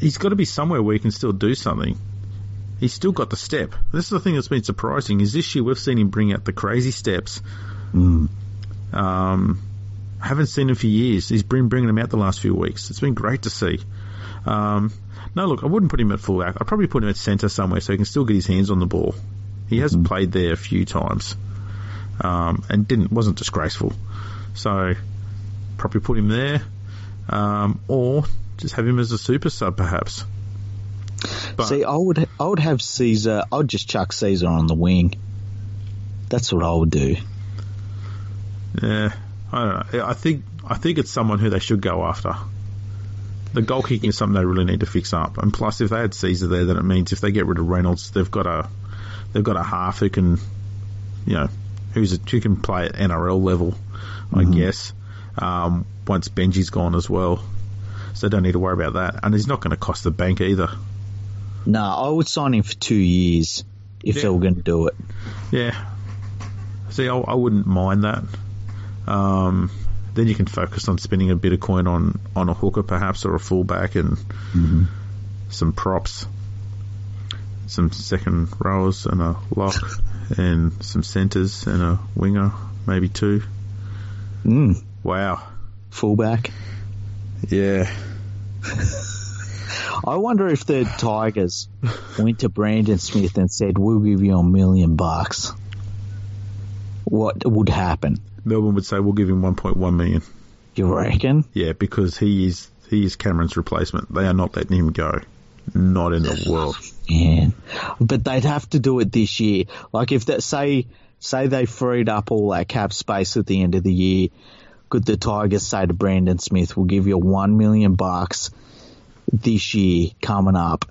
he's got to be somewhere where he can still do something. He's still got the step. This is the thing that's been surprising. Is this year we've seen him bring out the crazy steps. Mm. Um, haven't seen him for years. He's been bringing them out the last few weeks. It's been great to see. Um, no, look, I wouldn't put him at fullback. I'd probably put him at centre somewhere so he can still get his hands on the ball. He has played there a few times, um, and didn't wasn't disgraceful. So probably put him there, um, or just have him as a super sub perhaps. But See, I would I would have Sezer. I would just chuck Sezer on the wing. That's what I would do. yeah, I don't know. I think I think it's someone who they should go after. The goal kicking is something they really need to fix up, and plus, if they had Sezer there, then it means if they get rid of Reynolds, they've got a they've got a half who can, you know, who's a, who can play at NRL level, I guess. Um, once Benji's gone as well, so they don't need to worry about that, and he's not going to cost the bank either. No, I would sign him for two years if Yeah. they were going to do it. Yeah. See, I, I wouldn't mind that. Um, then you can focus on spending a bit of coin on, on a hooker perhaps or a fullback and some props, some second rows and a lock and some centres and a winger, maybe two. Mm. Wow. Fullback. Yeah. I wonder if the Tigers went to Brandon Smith and said, "We'll give you a million bucks." What would happen? Melbourne would say we'll give him 1.1 million. You reckon? Yeah, because he is he is Cameron's replacement. They are not letting him go. Not in the world. Yeah, but they'd have to do it this year. Like if that say say they freed up all that cap space at the end of the year, could the Tigers say to Brandon Smith, "We'll give you one million bucks this year coming up,"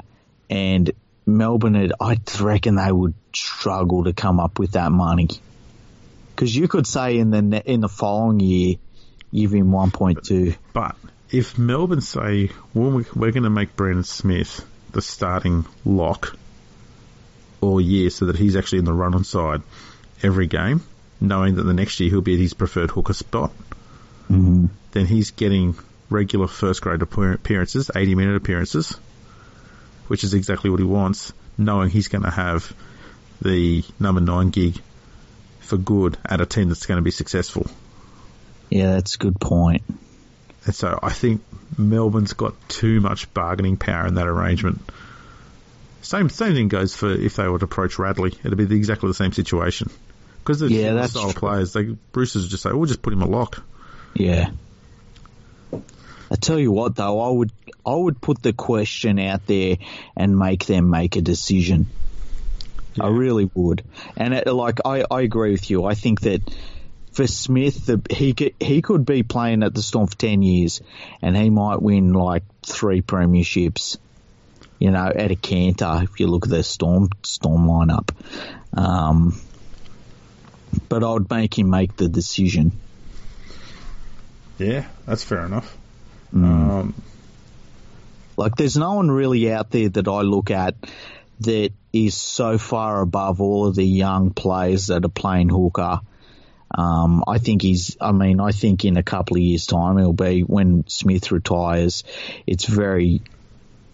and Melbourne, had, I reckon they would struggle to come up with that money. Because you could say in the in the following year, give him one point two. But if Melbourne say, well, we- we're going to make Brandon Smith the starting lock all year so that he's actually in the run on side every game, knowing that the next year he'll be at his preferred hooker spot, Mm-hmm. then he's getting regular first grade appearances, 80 minute appearances, which is exactly what he wants, knowing he's going to have the number nine gig for good at a team that's going to be successful. Yeah, that's a good point. And so I think Melbourne's got too much bargaining power in that arrangement. Same same thing goes for if they would approach Radley. It'd be the, exactly the same situation. Because they're Yeah, that's style true. players. They Bruce's would just say, "We'll just put him a lock." Yeah. I tell you what, though, I would I would put the question out there and make them make a decision. I really would, and it, like I, I agree with you. I think that for Smith, the, he could he could be playing at the Storm for ten years, and he might win like three premierships. You know, at a canter if you look at the Storm Storm lineup. Um, but I would make him make the decision. Yeah, that's fair enough. Mm. Um, Like, there's no one really out there that I look at that is so far above all of the young players that are playing hooker. Um, I think he's, I mean, I think in a couple of years' time, it'll be, when Smith retires, it's very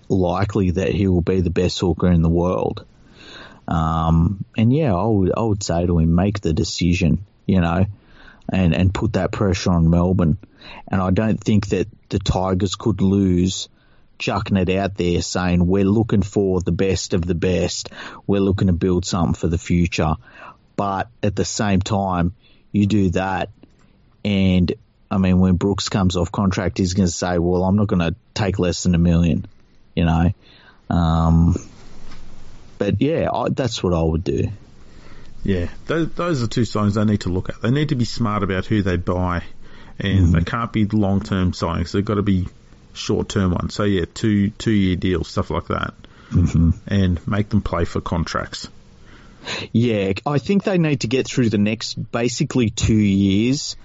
likely that he will be the best hooker in the world. Um, and yeah, I would, I would say to him, make the decision, you know, and, and put that pressure on Melbourne. And I don't think that the Tigers could lose chucking it out there saying we're looking for the best of the best. We're looking to build something for the future. But at the same time, you do that and I mean, when Brooks comes off contract, he's going to say, well, I'm not going to take less than a million, you know? Um, but yeah, I, that's what I would do. Yeah, those, those are two signs they need to look at. They need to be smart about who they buy, and they can't be long term signings. They've got to be short term ones. So yeah, two two year deals, stuff like that, mm-hmm. and make them play for contracts. Yeah, I think they need to get through the next basically two years.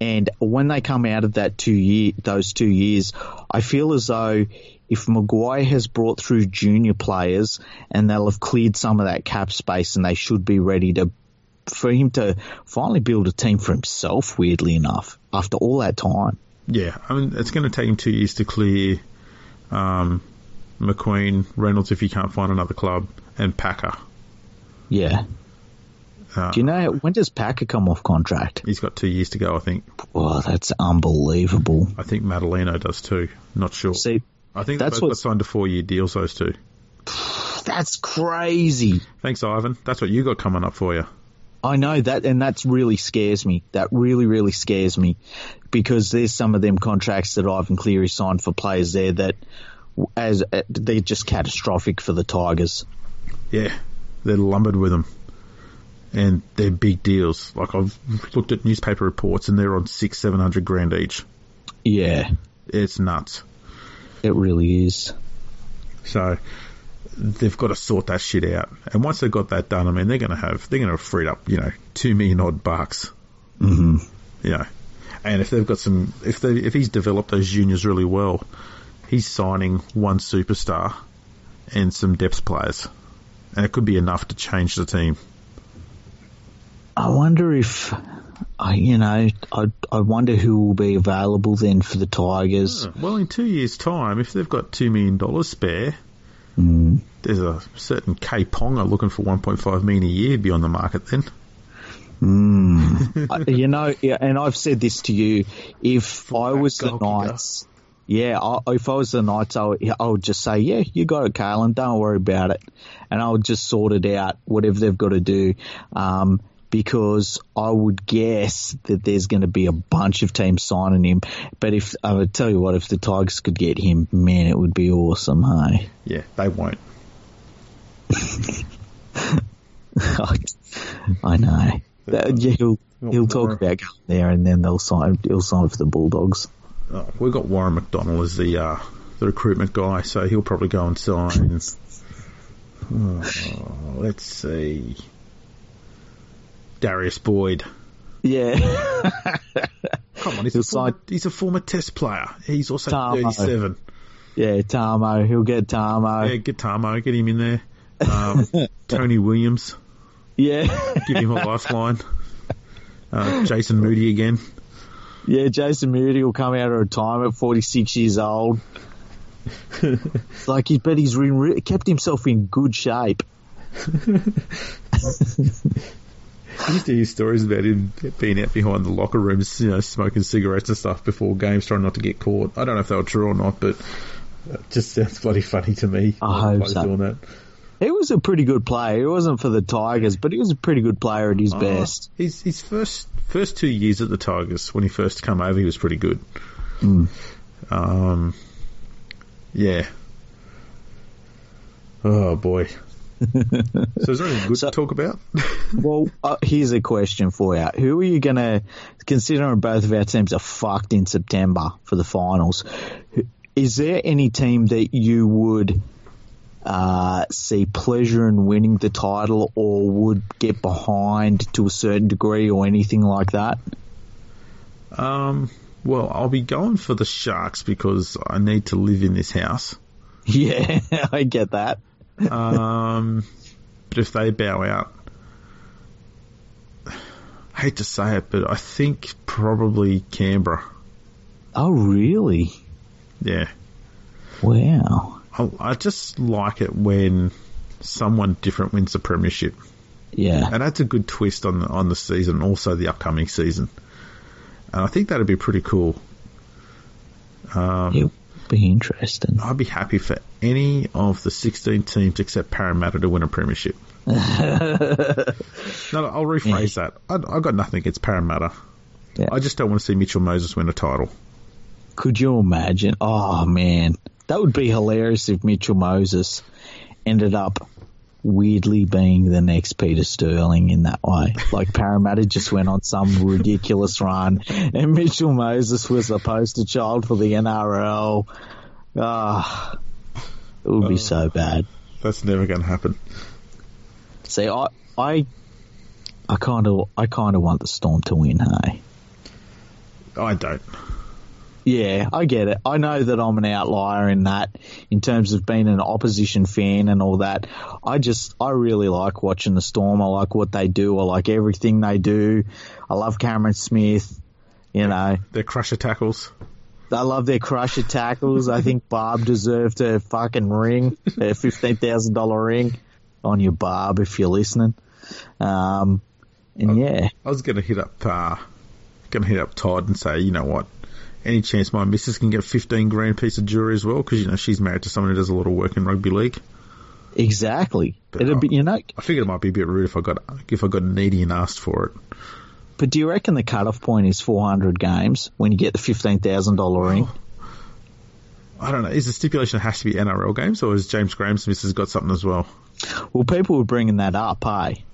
And when they come out of that two year, those two years, I feel as though if Maguire has brought through junior players and they'll have cleared some of that cap space and they should be ready to, for him to finally build a team for himself, weirdly enough, after all that time. Yeah, I mean it's going to take him two years to clear um, McQueen, Reynolds if he can't find another club, and Packer. Yeah. Uh, Do you know, when does Packer come off contract? He's got two years to go, I think. Oh, that's unbelievable. I think Matulino does too. Not sure. See, I think that's what- signed to four year deals. Those two. that's crazy. Thanks, Ivan. That's what you got coming up for you. I know that, and that really scares me. That really, really scares me because there's some of them contracts that Ivan Cleary signed for players there that, as uh, they're just catastrophic for the Tigers. Yeah, they're lumbered with them, and they're big deals. Like I've looked at newspaper reports, and they're on six, seven hundred grand each. Yeah, It's nuts. It really is. So they've got to sort that shit out. And once they've got that done, I mean, they're going to have they're going to have freed up, you know, two million odd bucks. hmm You know, and if they've got some, if they if he's developed those juniors really well, he's signing one superstar and some depth players, and it could be enough to change the team. I wonder if, I you know, I I wonder who will be available then for the Tigers. Well, in two years' time, if they've got two million dollars spare, Mm. there's a certain K Ponga looking for 1.5 million a year be on the market then. Mm. I- you know, yeah, and I've said this to you. If I was the. Knights, yeah, I, if I was the Knights, I would, I would just say, yeah, you got it, Kalyn. Don't worry about it, and I would just sort it out, whatever they've got to do. Um, because I would guess that there's going to be a bunch of teams signing him. But if I would tell you what, if the Tigers could get him, man, it would be awesome. Hey, Yeah, they won't. I know. That- yeah, he'll he'll talk about going there, and then they'll sign. He'll sign for the Bulldogs. Oh, we've got Warren McDonald as the uh, the recruitment guy, so he'll probably go and sign. Oh, let's see, Darius Boyd. Yeah. Come on, he's a former, sign- he's a former Test player. He's also Tamo. 37. yeah, Tamo. He'll get Tamo. Yeah, get Tamo, get him in there. Um, Tony Williams, Yeah. give him a lifeline. Uh, Jason Moodie again. Yeah, Jason Moodie will come out of retirement, 46 years old. Like, he, bet he's re- kept himself in good shape. I used to hear stories about him being out behind the locker rooms, you know, smoking cigarettes and stuff before games, trying not to get caught. I don't know if they were true or not, but it just sounds bloody funny to me. I hope so. Doing that. He was a pretty good player. He wasn't for the Tigers, but he was a pretty good player at his Uh, best. his his first first two years at the Tigers, when he first came over, he was pretty good. Mm. Um, yeah. Oh boy. so is there anything good So- to talk about? Well, uh, here's a question for you. Who are you going to, considering both of our teams are fucked in September for the finals, Is there any team that you would uh, see pleasure in winning the title or would get behind to a certain degree or anything like that? Um, well, I'll be going for the Sharks because I need to live in this house. Yeah, I get that. Um, but if they bow out, I hate to say it, but I think probably Canberra. Oh, really? Yeah. Wow. I, I just like it when someone different wins the premiership, Yeah. and that's a good twist on the on the season, also the upcoming season. And I think that'd be pretty cool. Um, would be interesting. I'd be happy for any of the 16 teams except Parramatta to win a premiership. no, no, I'll rephrase that. I, I've got nothing against Parramatta. Yeah. I just don't want to see Mitchell Moses win a title. Could you imagine? Oh man, that would be hilarious if Mitchell Moses ended up weirdly being the next Peter Sterling in that way. Like Parramatta just went on some ridiculous run, and Mitchell Moses was the poster child for the NRL. Ah, it would be so bad. That's never going to happen. See, I, I, I kind of, I kind of want the Storm to win. Hey. I don't. Yeah, I get it. I know that I'm an outlier in that, in terms of being an opposition fan and all that. I just, I really like watching the Storm. I like what they do. I like everything they do. I love Cameron Smith. You know, They're crusher tackles. I love their crusher tackles. I think Barb deserved a fucking ring, a fifteen thousand dollar ring on your Barb if you're listening. Um, and yeah, I was to hit up, uh, to hit up Todd and say, you know what? Any chance my missus can get a 15 grand piece of jewelry as well? Because, you know, she's married to someone who does a lot of work in rugby league. exactly. It'd be, you know, I figured it might be a bit rude if I got, if I got needy and asked for it. But do you reckon the cutoff point is 400 games when you get the $15,000 ring? I don't know. Is the stipulation it has to be NRL games or has James Graham's missus got something as well? Well, people were bringing that up, eh? hey?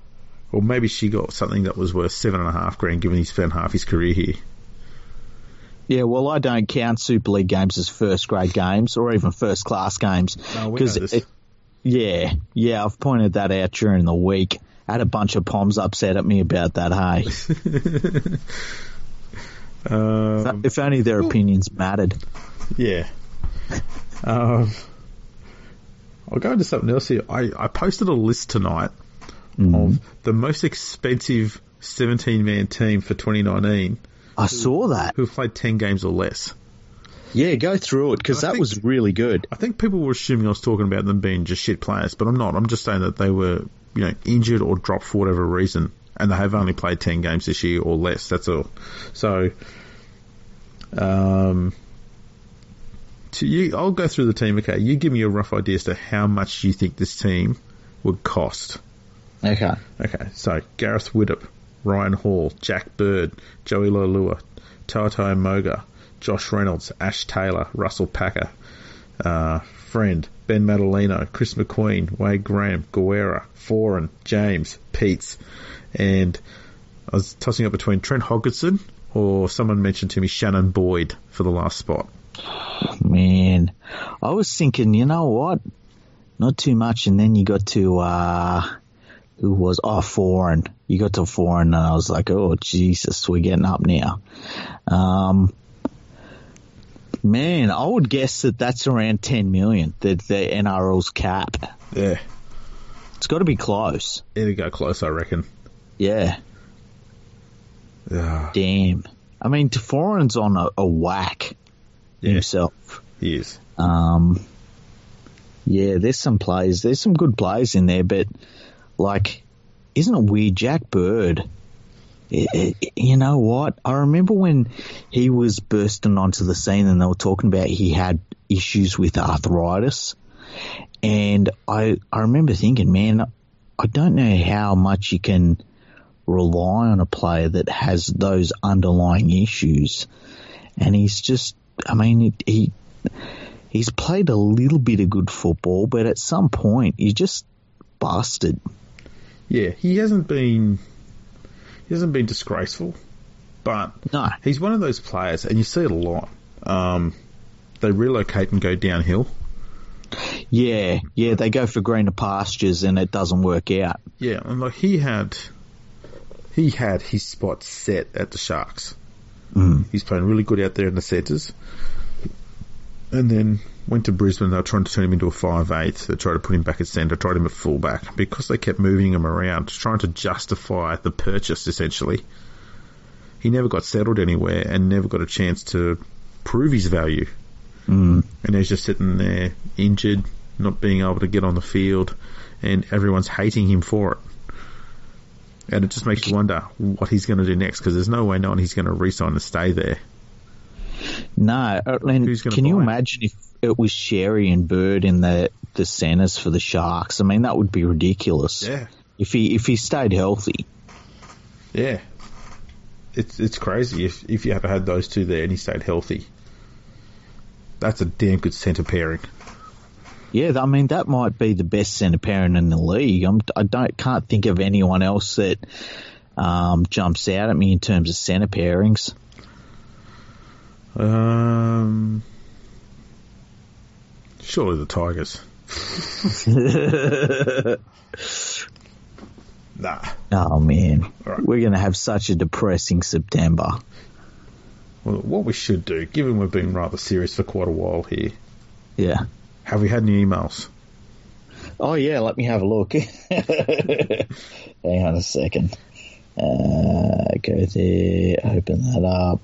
Or maybe she got something that was worth seven and a half grand given he spent half his career here. Yeah, well, I don't count Super League games as first grade games or even first class games. No, we know this. it- yeah, yeah, I've pointed that out during the week. I had a bunch of Poms upset at me about that, hey? Um, if only their opinions mattered. yeah. Um, I'll go into something else here. I, I posted a list tonight of the most expensive 17 man team for 2019 I saw that. who've played 10 games or less. Yeah, go through it because that think- was really good. I think people were assuming I was talking about them being just shit players, but I'm not. I'm just saying that they were, you know, injured or dropped for whatever reason, and they have only played 10 games this year or less. That's all. So, um, to you, I'll go through the team. Okay, you give me a rough idea as to how much you think this team would cost. Okay. Okay, so Gareth Widdop, Ryan Hall, Jack Bird, Joey Leilua, Tautai Moga, Josh Reynolds, Ash Taylor, Russell Packer, uh, Friend, Ben Matulino, Chris McQueen, Wade Graham, Guerra, Foran, James, Peats, and I was tossing up between Trent Hodkinson or someone mentioned to me Shannon Boyd for the last spot. Man, I was thinking, you know what? Not too much, and then you got to uh who was oh Foran. You got to Foran, and I was like, oh Jesus, we're getting up now. Um, man, I would guess that that's around ten million. The the NRL's cap. Yeah, It's got to be close. it'll go close, I reckon. Yeah. Ah, Damn. I mean, Teforin's on a, a whack Yeah. himself. he is. Um, yeah, there's some players. There's some good players in there, but like, isn't it weird? Jack Bird. i- i- You know what? I remember when he was bursting onto the scene and they were talking about he had issues with arthritis. And I, I remember thinking, man, I don't know how much you can rely on a player that has those underlying issues. And he's just, I mean, he, he's played a little bit of good football, but at some point he just busted. Yeah, he hasn't been he hasn't been disgraceful, but No. he's one of those players, and you see it a lot. Um, they relocate and go downhill. Yeah, yeah, they go for greener pastures and it doesn't work out. Yeah, and like he had, he had his spot set at the Sharks. Mm. He's playing really good out there in the centres, and then went to Brisbane. They were trying to turn him into a five eight. They tried to put him back at centre, tried him at fullback because they kept moving him around, trying to justify the purchase. Essentially, he never got settled anywhere and never got a chance to prove his value. Mm. and he's just sitting there injured, not being able to get on the field, and everyone's hating him for it. And it just makes you wonder what he's going to do next because there's no way knowing he's going to re-sign and stay there. No, uh, and can you imagine if it was Sherry and Bird in the the centres for the Sharks? I mean, that would be ridiculous. Yeah, If he if he stayed healthy. yeah. It's it's crazy if if you had had those two there and he stayed healthy. That's a damn good centre pairing. Yeah, I mean that might be the best centre pairing in the league. I'm, I don't can't think of anyone else that um, jumps out at me in terms of centre pairings. Um, surely the Tigers. Nah. Oh man, right. we're going to have such a depressing September. Well, what we should do, given we've been rather serious for quite a while here, Yeah. have we had any emails? Oh yeah, let me have a look. Hang on a second. Uh, go there, open that up.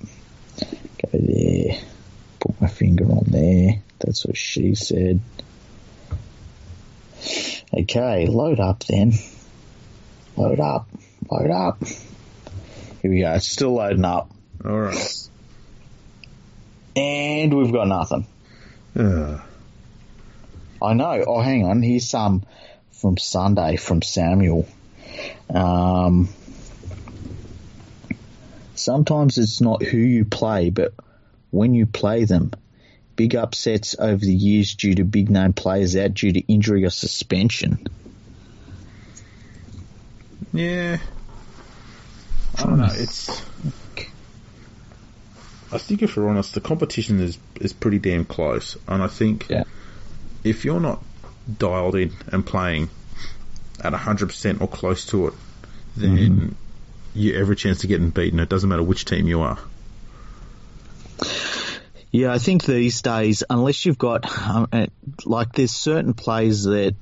Go there, put my finger on there. That's what she said. Okay, load up then. Load up, load up. Here we go. It's still loading up, All right. and we've got nothing. Uh, I know. Oh, hang on. Here's some from Sunday from Samuel. Um, sometimes it's not who you play, but when you play them. Big upsets over the years due to big name players out due to injury or suspension. yeah. I don't know. It's. I think if we're honest, the competition is is pretty damn close, and I think Yeah. if you're not dialed in and playing at hundred percent or close to it, then mm-hmm. you have every chance of getting beaten. It doesn't matter which team you are. Yeah, I think these days, unless you've got, um, uh, like, there's certain players that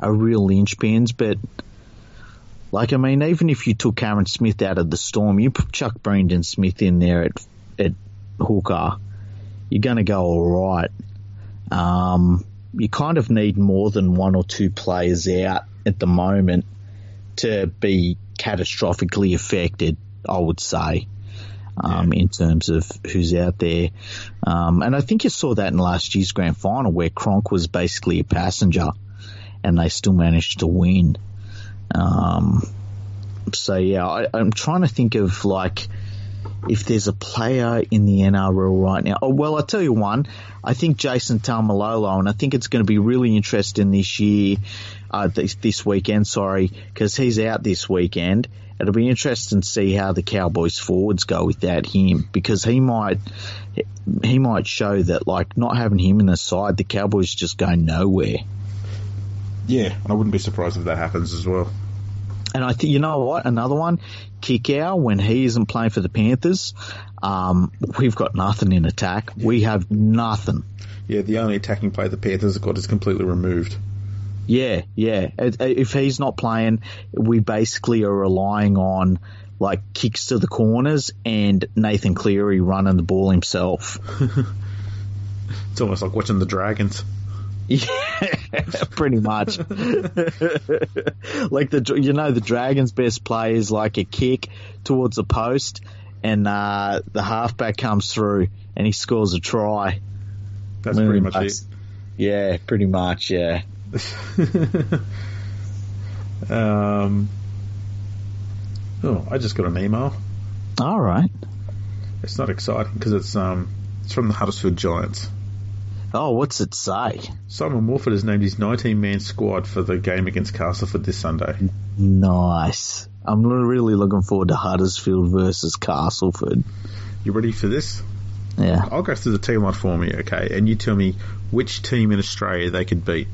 are real linchpins, but, like, I mean, even if you took Cameron Smith out of the storm, you put Chuck Brandon Smith in there at, at hooker, you're going to go alright. Um, you kind of need more than one or two players out at the moment to be catastrophically affected, I would say um, in terms of who's out there. Um, and I think you saw that in last year's grand final where Cronk was basically a passenger and they still managed to win. Um, so yeah, I, I'm trying to think of like if there's a player in the NRL right now. Oh, well, I'll tell you one. I think Jason Taumalolo, and I think it's going to be really interesting this year, uh, this, this weekend, sorry, because he's out this weekend. It'll be interesting to see how the Cowboys forwards go without him, because he might, he might show that like not having him in the side, the Cowboys just go nowhere. Yeah, I wouldn't be surprised if that happens as well. And I think you know what? Another one, Kikau when he isn't playing for the Panthers, um, we've got nothing in attack. We have nothing. Yeah, the only attacking play the Panthers have got is completely removed. Yeah, yeah. If he's not playing, we basically are relying on like kicks to the corners and Nathan Cleary running the ball himself. It's almost like watching the Dragons. Yeah, pretty much. like the you know the Dragons' best play is like a kick towards the post, and uh, the halfback comes through and he scores a try. That's pretty much it. Yeah, pretty much. Yeah. um. Oh, I just got an email. All right. It's not exciting because it's um it's from the Huddersfield Giants. Oh, what's it say? Simon Woolford has named his 19-man squad for the game against Castleford this Sunday. Nice. I'm really looking forward to Huddersfield versus Castleford. You ready for this? Yeah. I'll go through the team line for me, okay? And you tell me which team in Australia they could beat.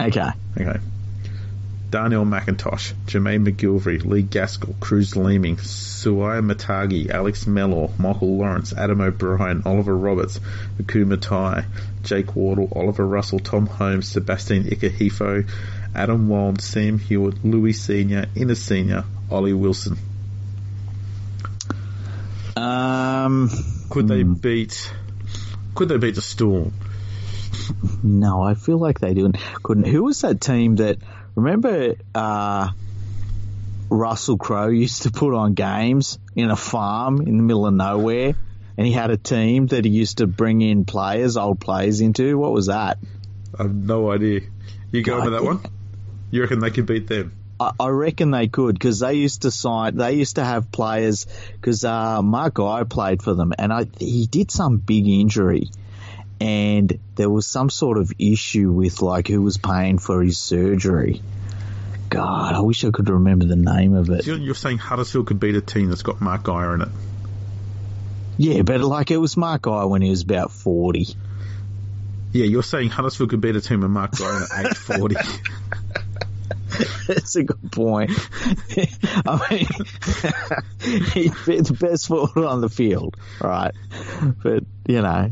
Okay. Okay. Darnell McIntosh, Jermaine McGillvary, Lee Gaskell, Kruise Leeming, Suaia Matagi, Alex Mellor, Michael Lawrence, Adam O'Brien, Oliver Roberts, Ukuma Ta'ai, Jake Wardle, Oliver Russell, Tom Holmes, Sebastine Ikahihifo, Adam Walne, Sam Hewitt, Louis Senior, Innes Senior, Ollie Wilson. Um, could they beat? Could they beat the Storm? No, I feel like they didn't. Couldn't. Who was that team that? Remember, uh, Russell Crowe used to put on games in a farm in the middle of nowhere, and he had a team that he used to bring in players, old players into. What was that? I have no idea. You go into that one? You reckon they could beat them? I, I reckon they could because they used to sign. They used to have players because uh, Mark Geyer played for them, and I, he did some big injury, and there was some sort of issue with like who was paying for his surgery. God, I wish I could remember the name of it. You're, saying Huddersfield could beat a team that's got Mark Geyer in it? Yeah, but like it was Mark Geyer when he was about forty. Yeah, you're saying Huddersfield could beat a team with Mark Geyer at age forty. That's a good point. I mean, he'd the best forward on the field, right? But you know,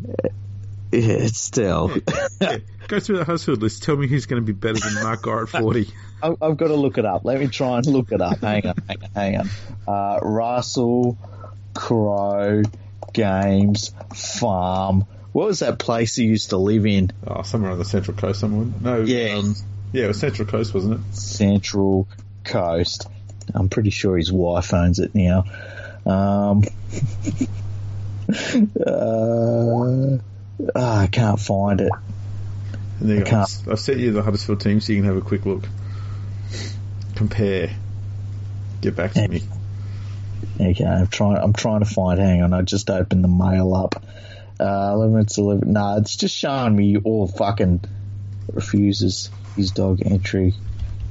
it's still. yeah, go through the household list. Tell me who's going to be better than Mark Geyer at forty. I've got to look it up. Let me try and look it up. Hang on, hang on, hang on. Uh, Russell Crowe Games Farm. What was that place he used to live in? Oh, somewhere on the Central Coast, somewhere. No, Yeah. um, yeah, it was Central Coast, wasn't it? Central Coast. I'm pretty sure his wife owns it now. Um, uh, ah, I can't find it. I can't. I've, sent you the Huddersfield team so you can have a quick look. Compare. Get back to me. Okay, I'm trying. I'm trying to find. Hang on, I just opened the mail up. Uh, eleven minutes eleven. Nah, it's just showing me you all fucking refuses his dog entry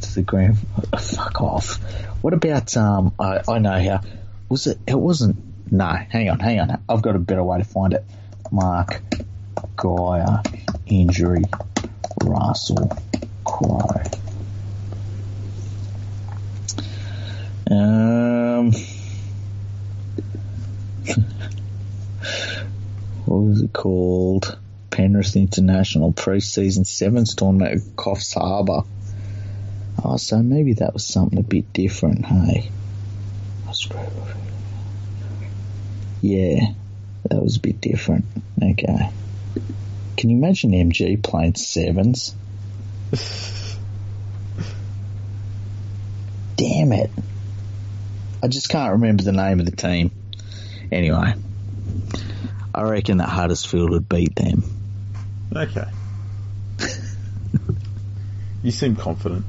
to the grand. Fuck off. What about um? I I know how. Was it? It wasn't. No, hang on, hang on. I've got a better way to find it. Mark Geyer injury. Russell Crowe. Um. what was it called? Penrith International Pre-Season Sevens Tournament at Coffs Harbour. Oh, so maybe that was something a bit different, hey? Yeah, that was a bit different. Okay. Can you imagine MG playing sevens? Damn it. I just can't remember the name of the team. Anyway, I reckon that Huddersfield would beat them. Okay. you seem confident.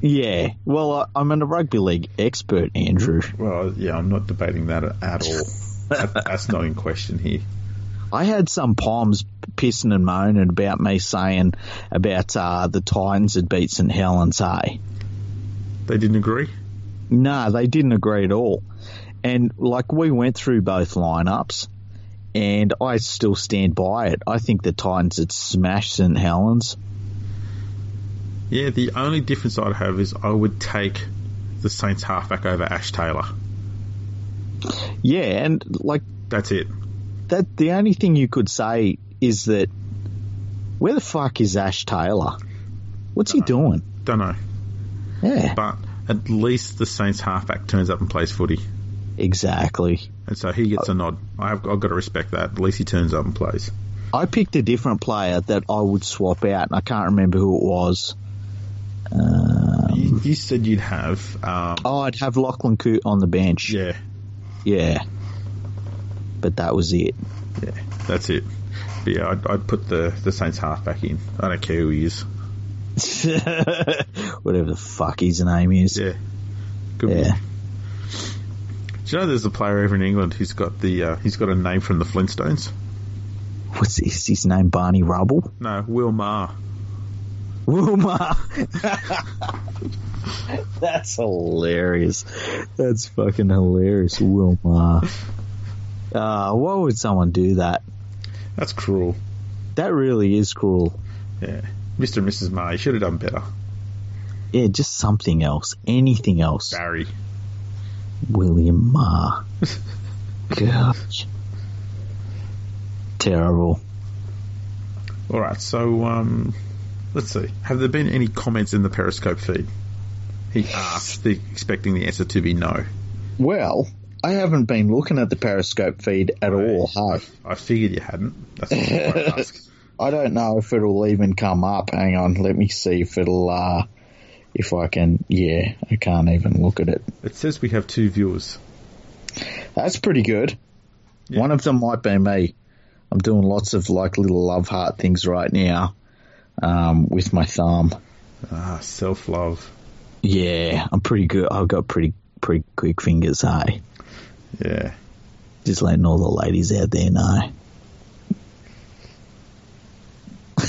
Yeah, well, I, I'm a rugby league expert, Andrew. Well, yeah, I'm not debating that at all. that, that's not in question here. I had some poms pissing and moaning about me saying about uh, the Titans had beat St Helens, hey? They didn't agree? No, they didn't agree at all. And like we went through both lineups, and I still stand by it. I think the Titans had smashed St Helens. Yeah, the only difference I'd have is I would take the Saints halfback over Ash Taylor. Yeah, and like That's it. That, the only thing you could say is that where the fuck is Ash Taylor? What's he doing? Don't know. Yeah, But at least the Saints halfback turns up and plays footy. Exactly. And so he gets a nod. I have, I've got to respect that. At least he turns up and plays. I picked a different player that I would swap out, and I can't remember who it was. Um, You, you said you'd have. Um, oh, I'd have Lachlan Coote on the bench. Yeah, Yeah. But that was it. yeah, that's it. But yeah, I'd, I'd put the, the Saints halfback in. I don't care who he is. Whatever the fuck his name is. Yeah. Good Yeah. Do you know there's a player over in England who's got the uh, he's got a name from the Flintstones? What's is his name? Barney Rubble? No, Will Maher. Wilma. That's hilarious. That's fucking hilarious. Wilma. Uh, why would someone do that? That's cruel. That really is cruel. Yeah. Mr. and Mrs. Maher, you should have done better. Yeah, just something else. Anything else. Barry. William Maher. Gosh. Terrible. All right, so um, let's see. Have there been any comments in the Periscope feed? He asked, the, expecting the answer to be no. Well, I haven't been looking at the Periscope feed at all, hey? I figured you hadn't. That's what I. I don't know if it'll even come up. Hang on, let me see if it'll, uh, if I can, yeah, I can't even look at it. It says we have two viewers. That's pretty good. Yeah. One of them might be me. I'm doing lots of like little love heart things right now, um, with my thumb. Ah, self love. Yeah, I'm pretty good. I've got pretty, pretty quick fingers, hey? Yeah. Just letting all the ladies out there know.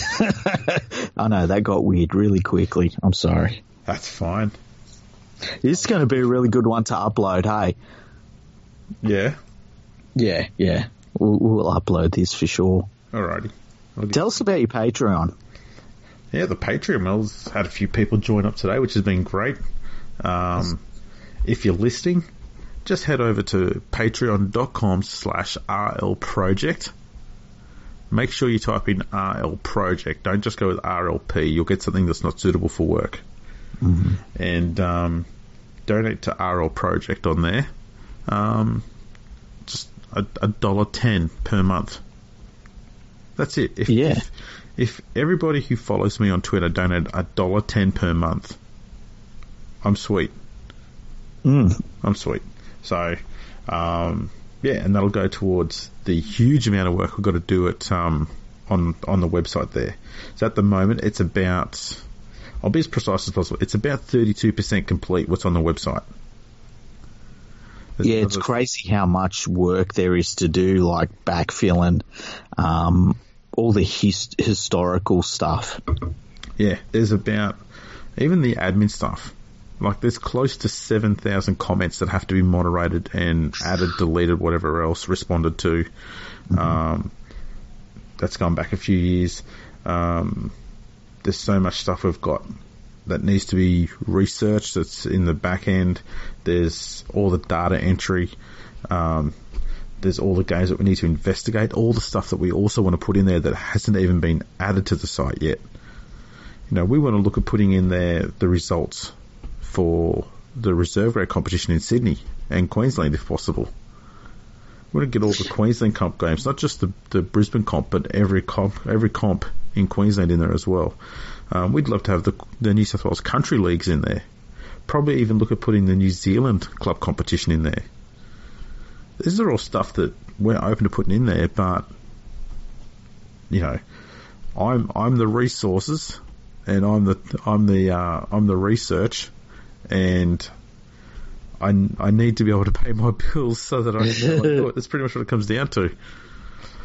I know that got weird really quickly. I'm sorry. That's fine. This is going to be a really good one to upload. Hey, Yeah. yeah, yeah, we'll, we'll upload this for sure. Alrighty. I'll Tell us about your Patreon. Yeah, the Patreon Mel's had a few people join up today, which has been great. Um, if you're listening, just head over to patreon.com slash RL Project. Make sure you type in RL Project. Don't just go with RLP. You'll get something that's not suitable for work. And um, donate to RL Project on there. Um, just a, dollar ten per month. That's it. If, Yeah. if, if everybody who follows me on Twitter donate a dollar ten per month, I'm sweet. Mm. I'm sweet. So, um, yeah, and that'll go towards the huge amount of work we've got to do it um, on on the website there. So at the moment, it's about I'll be as precise as possible. It's about 32% complete. What's on the website? There's Yeah, it's crazy how much work there is to do, like backfilling, um, all the his- historical stuff. Yeah, there's about even the admin stuff. Like there's close to seven thousand comments that have to be moderated and added, deleted, whatever else, responded to. Um, that's gone back a few years. Um, there's so much stuff we've got that needs to be researched. That's in the back end. There's all the data entry. Um, there's all the games that we need to investigate. All the stuff that we also want to put in there that hasn't even been added to the site yet you know, we want to look at putting in there the results for the reserve grade competition in Sydney and Queensland if possible. We want to get all the Queensland comp games, not just the, the Brisbane comp, but every comp, every comp in Queensland in there as well. Um, we'd love to have the, the New South Wales country leagues in there. Probably even look at putting the New Zealand club competition in there. These are all stuff that we're open to putting in there, but you know, I'm I'm the resources and I'm the I'm the uh, I'm the research, and I I need to be able to pay my bills so that I can. That's pretty much what it comes down to.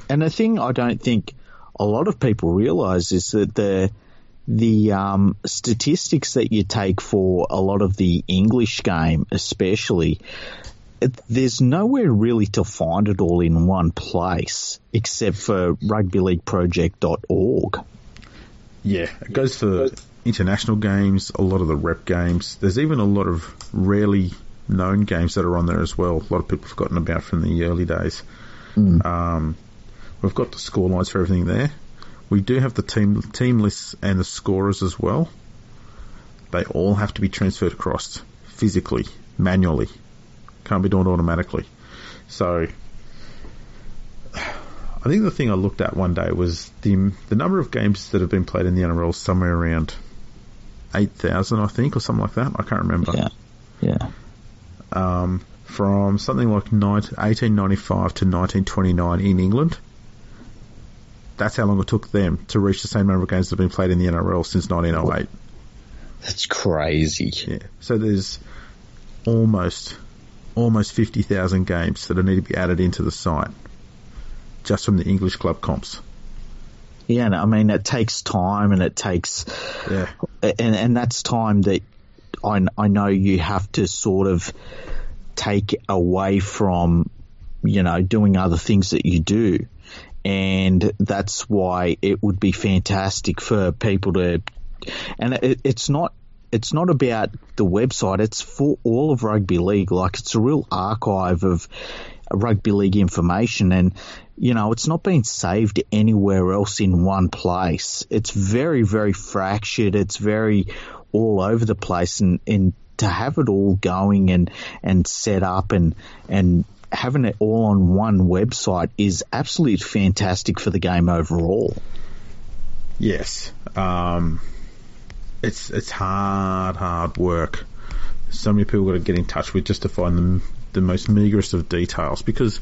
And the thing I don't think a lot of people realise is that the the um, statistics that you take for a lot of the English game, especially, it, there's nowhere really to find it all in one place except for rugbyleagueproject.org. Yeah, it goes for international games, a lot of the rep games. There's even a lot of rarely known games that are on there as well. A lot of people have forgotten about from the early days. Um, we've got the score lines for everything there. We do have the team team lists and the scorers as well. They all have to be transferred across physically, manually. Can't be done automatically. So, I think the thing I looked at one day was the the number of games that have been played in the NRL somewhere around eight thousand, I think, or something like that. I can't remember. Yeah. Yeah. Um, from something like 19, 1895 to 1929 in England. That's how long it took them to reach the same number of games that have been played in the NRL since 1908. That's crazy. Yeah. So there's almost almost 50,000 games that need to be added into the site just from the English club comps. Yeah, I mean it takes time and it takes Yeah. and and that's time that I I know you have to sort of take away from you know doing other things that you do. And that's why it would be fantastic for people to and it, it's not it's not about the website. It's for all of rugby league. Like it's a real archive of rugby league information. And you know it's not being saved anywhere else in one place it's very very fractured it's very all over the place and, and to have it all going and and set up and and having it all on one website is absolutely fantastic for the game overall. Yes. Um, it's it's hard, hard work. So many people got to get in touch with just to find the the most meagerest of details because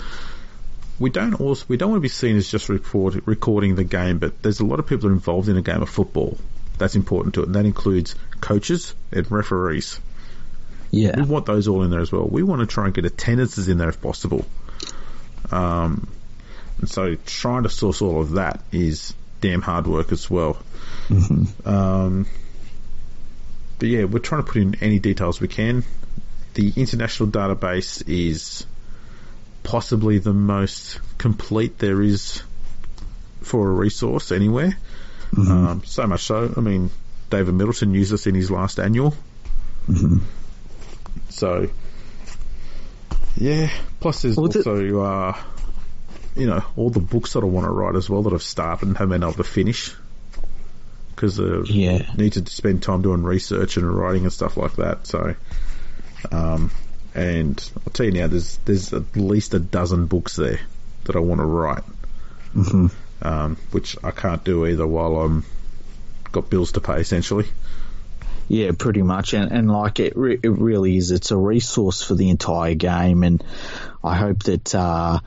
we don't also we don't want to be seen as just record, recording the game, but there's a lot of people involved in a game of football. That's important to it, and that includes coaches and referees. Yeah. We want those all in there as well. We want to try and get attendances in there if possible. Um, and so trying to source all of that is damn hard work as well. Um, but yeah, we're trying to put in any details we can. The international database is possibly the most complete there is for a resource anywhere. Um, so much so, I mean, David Middleton used this in his last annual. So, yeah. Plus, there's Well, it's- also, uh, you know, all the books that I want to write as well that I've started and haven't been able to finish because I Yeah. need to spend time doing research and writing and stuff like that. So, um, and I'll tell you now, there's there's at least a dozen books there that I want to write, Mhm. um, which I can't do either while I'm got bills to pay essentially. Yeah, pretty much, and and like it, re- it really is. It's a resource for the entire game, and I hope that uh,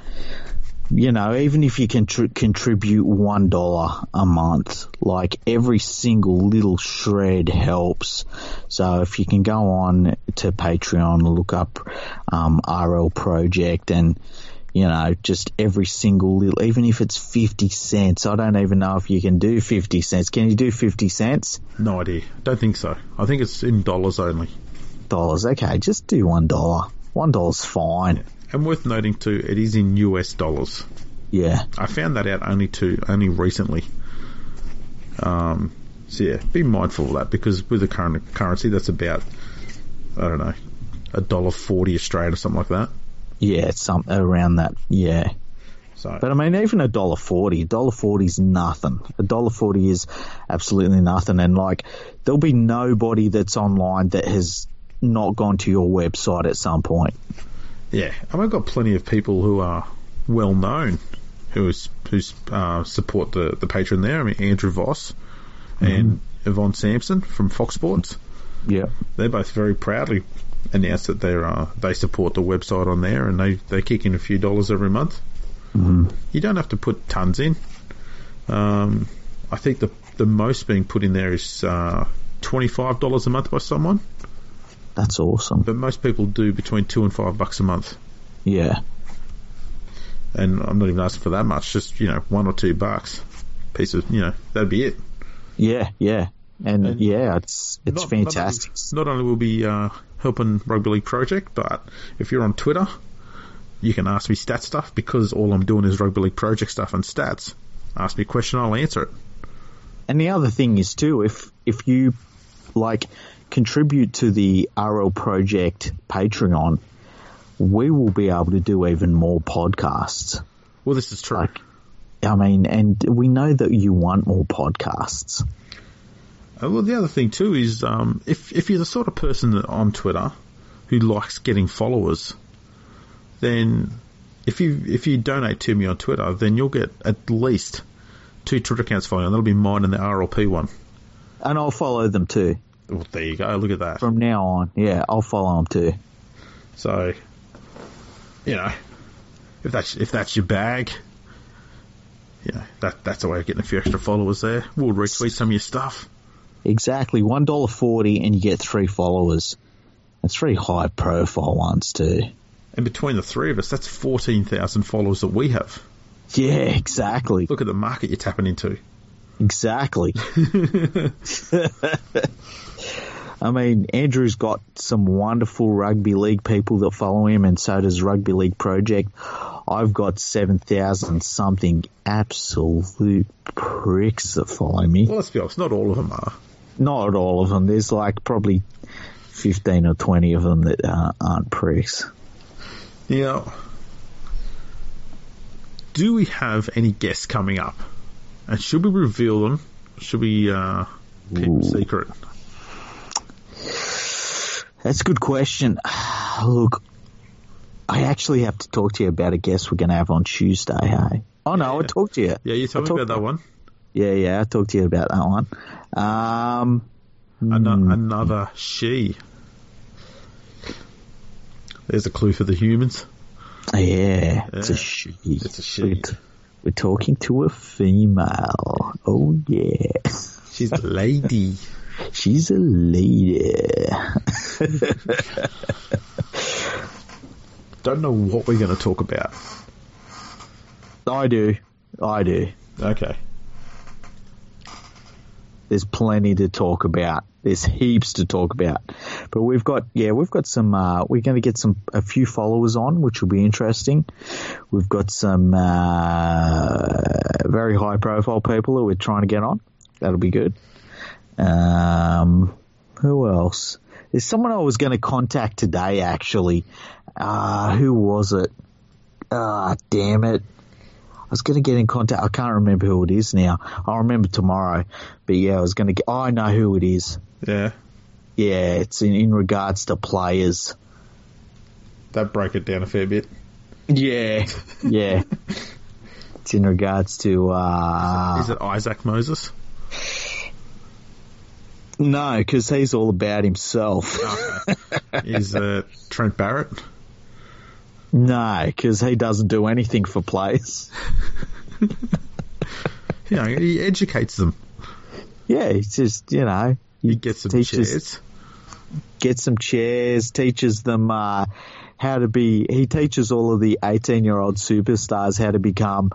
you know, even if you can tr- contribute one dollar a month, like every single little shred helps. So if you can go on to Patreon, look up um, RL Project, and you know, just every single little, even if it's 50 cents, I don't even know if you can do 50 cents. Can you do 50 cents? No idea. Don't think so. I think it's in dollars only. dollars. Okay, just do one dollar. One dollar's fine. And worth noting too, it is in US dollars. Yeah, I found that out only to only recently. Um, so yeah, be mindful of that because with the current currency, that's about I don't know a dollar forty Australian or something like that. yeah, it's some around that. Yeah, So but I mean, even a dollar forty, dollar forty is nothing. A dollar forty is absolutely nothing, and like there'll be nobody that's online that has not gone to your website at some point. Yeah, and I've got plenty of people who are well known who is who uh, support the the Patreon there. I mean Andrew Voss and Yvonne Sampson from Fox Sports. Yeah, they're both very proudly announced that they uh, they support the website on there and they they kick in a few dollars every month. Mhm. You don't have to put tons in. Um, I think the the most being put in there is uh, twenty five dollars a month by someone, that's awesome. but most people do between two and five bucks a month. Yeah, And I'm not even asking for that much, just you know one or two bucks, piece of you know that'd be it. yeah, yeah, and, And yeah, it's it's Not- fantastic. Not only, not only will be uh, helping Rugby League Project, but if you're on Twitter, you can ask me stat stuff because all I'm doing is Rugby League Project stuff and stats. Ask me a question, I'll answer it. And the other thing is too, if if you like contribute to the RL Project Patreon, we will be able to do even more podcasts. Well, this is true. Like, I mean, and we know that you want more podcasts. Uh, well, the other thing too is um, if if you're the sort of person that on Twitter who likes getting followers, then if you if you donate to me on Twitter, then you'll get at least two Twitter accounts following. That'll be mine and the RLP one. And I'll follow them too. Well, there you go. Look at that. From now on, yeah, I'll follow him too. So, you know, if that's if that's your bag, you know that that's a way of getting a few extra followers there. We'll retweet some of your stuff. Exactly, one dollar forty, and you get three followers. That's three high profile ones too. And between the three of us, that's fourteen thousand followers that we have. Yeah, exactly. Look at the market you're tapping into. Exactly. I mean, Andrew's got some wonderful rugby league people that follow him, and so does Rugby League Project. I've got 7,000 something absolute pricks that follow me. Well, let's be honest, not all of them are. Not all of them. There's like probably 15 or 20 of them that uh, aren't pricks. Now, do we have any guests coming up? And should we reveal them? Should we uh, keep them secret? That's a good question. Look, I actually have to talk to you about a guest we're going to have on Tuesday, hey? Oh, no, I talked to you. Yeah, you told I me about that one. Yeah, yeah, I talked to you about that one. Um, Ano- hmm. Another she. There's a clue for the humans. yeah, it's a she. it's a she. We're, t- we're talking to a female. Oh, yeah. She's a lady. She's a lady. Don't know what we're going to talk about. I do. I do. Okay. There's plenty to talk about. There's heaps to talk about. But we've got, yeah, we've got some, uh, we're going to get some, a few followers on, which will be interesting. We've got some, uh, very high profile people that we're trying to get on. That'll be good. Um, who else? There's someone I was going to contact today, actually. Uh, who was it? Ah, damn it. I was going to get in contact. I can't remember who it is now. I'll remember tomorrow. But yeah, I was going to get. Oh, I know who it is. Yeah. Yeah, it's in, in regards to players. That broke it down a fair bit. Yeah, yeah. it's in regards to. uh Is it Isaac Moses? No, because he's all about himself. Is it Trent Barrett? no, because he doesn't do anything for players. You know, he educates them. Yeah, he just you know He gets some teaches- chairs. gets some chairs, teaches them uh, how to be. He teaches all of the eighteen-year-old superstars how to become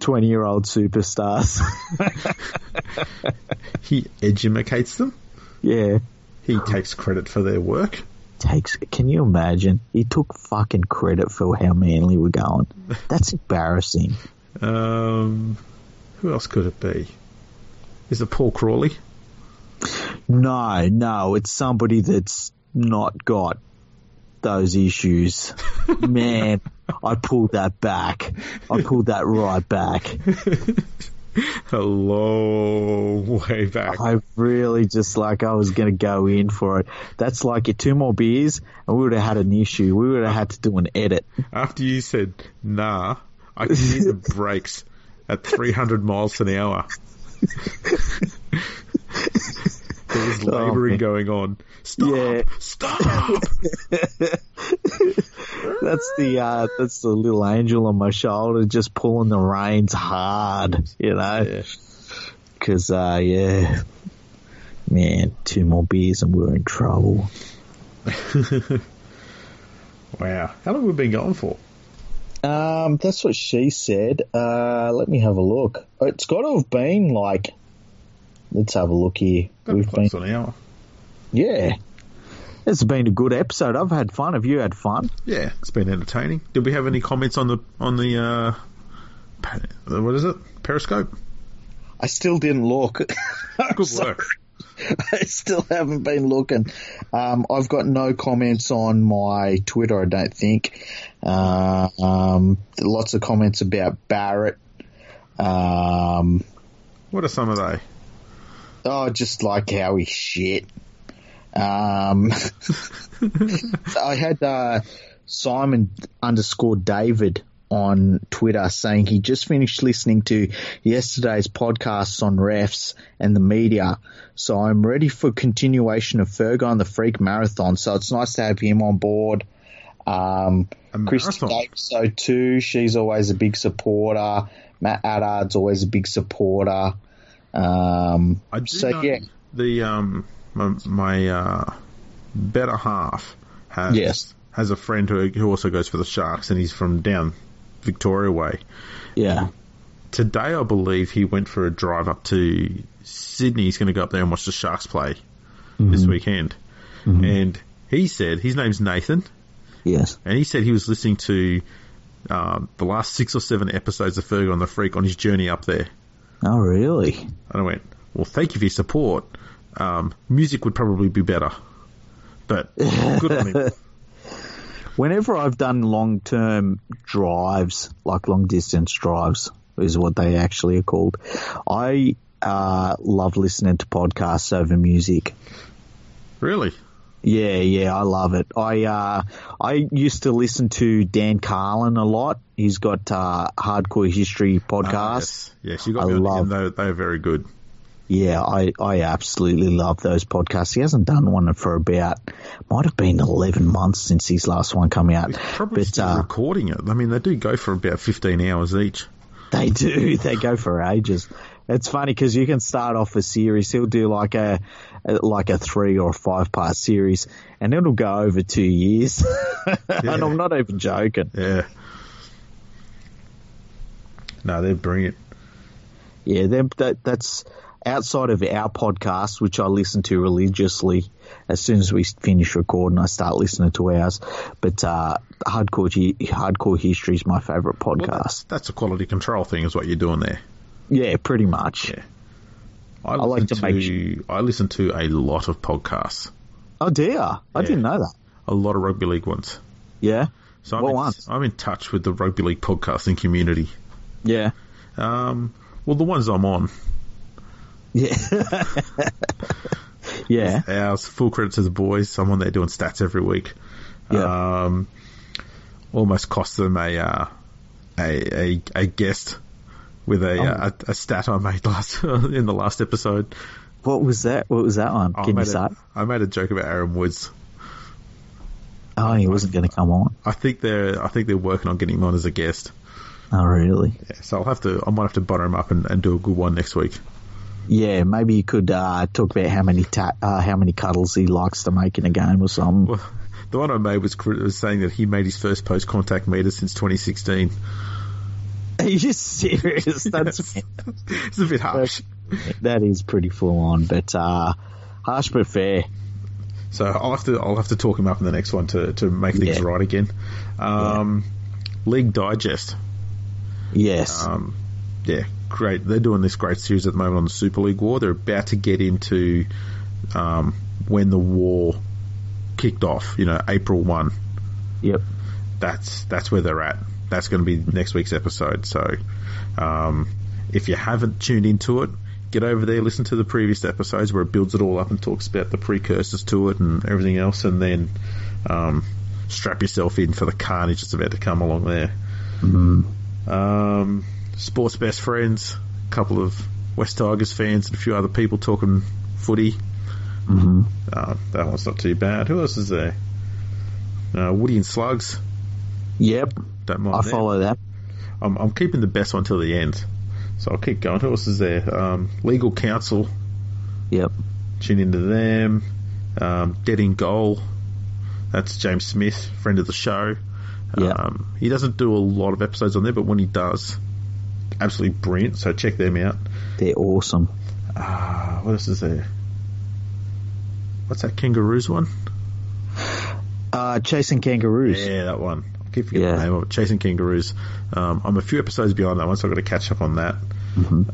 twenty-year-old superstars. He educates them. Yeah, He takes credit for their work. takes. Can you imagine? He took fucking credit for how manly we're going. That's embarrassing. Um, who else could it be? Is it Paul Crawley? No, no, it's somebody that's not got those issues. Man, I pulled that back. I pulled that right back. A long way back. I really just like I was going to go in for it. That's like your two more beers, and we would have had an issue. We would have had to do an edit. After you said nah, I could hear the brakes at 300 miles an hour. there was labouring man. going on. Stop! Yeah. Stop! That's the uh, that's the little angel on my shoulder, just pulling the reins hard, you know. Yeah. Because uh, yeah, man, two more beers and we're in trouble. Wow. How long have we been going for? Um, that's what she said. Uh, let me have a look. It's got to have been like. Let's have a look here. Got We've been, an hour. yeah. It's been a good episode. I've had fun. Have you had fun? Yeah, it's been entertaining. Did we have any comments on the on the uh, what is it? Periscope. I still didn't look. Good work. I still haven't been looking. Um, I've got no comments on my Twitter, I don't think. Uh, um, lots of comments about Barrett. Um, What are some of they? Oh, just like how he's shit. Um, I had uh, Simon underscore David on Twitter saying he just finished listening to yesterday's podcasts on refs and the media. So I'm ready for continuation of Fergo and the Freak Marathon. So it's nice to have him on board. Um, Christy so too. She's always a big supporter. Matt Addard's always a big supporter. Um, I do so know yeah, the um my, my uh, better half has Yes. has a friend who who also goes for the Sharks, and he's from down Victoria way. yeah, Today, I believe he went for a drive up to Sydney. He's going to go up there and watch the Sharks play this weekend. And he said his name's Nathan, yes. and he said he was listening to um, the last six or seven episodes of Fergo on the Freak on his journey up there. Oh, really? And I went, well, thank you for your support. Um, music would probably be better, but good on him. Whenever I've done long term drives, like long distance drives, is what they actually are called, I uh, love listening to podcasts over music. Really? Yeah, yeah, I love it. I uh, I used to listen to Dan Carlin a lot. He's got uh, Hardcore History podcast. Ah, yes. yes, you got I me on love- them. They, they're very good. Yeah, I, I absolutely love those podcasts. He hasn't done one for about, might have been 11 months since his last one come out. He's probably But, still uh, recording it. I mean, they do go for about 15 hours each. They do. They go for ages. It's funny because you can start off a series. He'll do like a, like a three or five part series and it'll go over two years. and I'm not even joking. Yeah. No, they're brilliant. Yeah, they're- that, that's outside of our podcast, which I listen to religiously. As soon as we finish recording, I start listening to ours. But uh, hardcore hardcore history is my favorite Well, podcast. that's, that's a quality control thing, is what you're doing there. yeah, pretty much. Yeah. I, like listen to make I listen to a lot of podcasts, Oh dear, I Yeah. didn't know that. a lot of rugby league ones. Yeah, So I'm, What in, ones? I'm in touch with the rugby league podcasting community. yeah, Um, well, the ones I'm on, yeah, yeah. ours, full credit to the boys. On there doing stats every week. Yeah. Um, almost cost them a, uh, a, a, a guest with a, Oh. uh, a, a stat I made last, in the last episode. What was that? What was that one? I Can you made, say? a, I made a joke about Aaron Woods. Oh, he wasn't going to come on. I think they're, I think they're working on getting him on as a guest. Oh, really? Yeah, so I'll have to, I might have to butter him up and, and do a good one next week. Yeah, maybe you could uh, talk about how many ta- uh, how many cuddles he likes to make in a game or something. Well, the one I made was, was saying that he made his first post contact meter since 2016. Are you serious? That's it's a bit harsh. that is pretty full on, but uh, harsh but fair. So I'll have to I'll have to talk him up in the next one to, to make things Yeah. right again. Um, League Digest. Yes. Um, yeah, great. They're doing this great series at the moment on the Super League War. They're about to get into um, when the war kicked off. You know, April one. yep. That's that's where they're at. That's going to be next week's episode. So, um, if you haven't tuned into it, get over there, listen to the previous episodes where it builds it all up and talks about the precursors to it and everything else, and then um, strap yourself in for the carnage that's about to come along there. Um, sports best friends, a couple of West Tigers fans, and a few other people talking footy. hmm Uh, that one's not too bad. Who else is there? Uh, Woody and Slugs. Yep. Don't mind I them. follow that. I'm, I'm keeping the best one till the end. So I'll keep going. Who else is there? Um, Legal Counsel. Yep. Tune into them. Um, Dead in Goal. That's James Smith, friend of the show. Yeah. Um, he doesn't do a lot of episodes on there, but when he does, absolutely brilliant. So check them out. They're awesome. Ah, what else is there? What's that kangaroos one? Uh, chasing kangaroos. Yeah, that one. Keep forgetting Yeah. the name of it. Chasing Kangaroos. Um, I'm a few episodes behind that one, so I've got to catch up on that.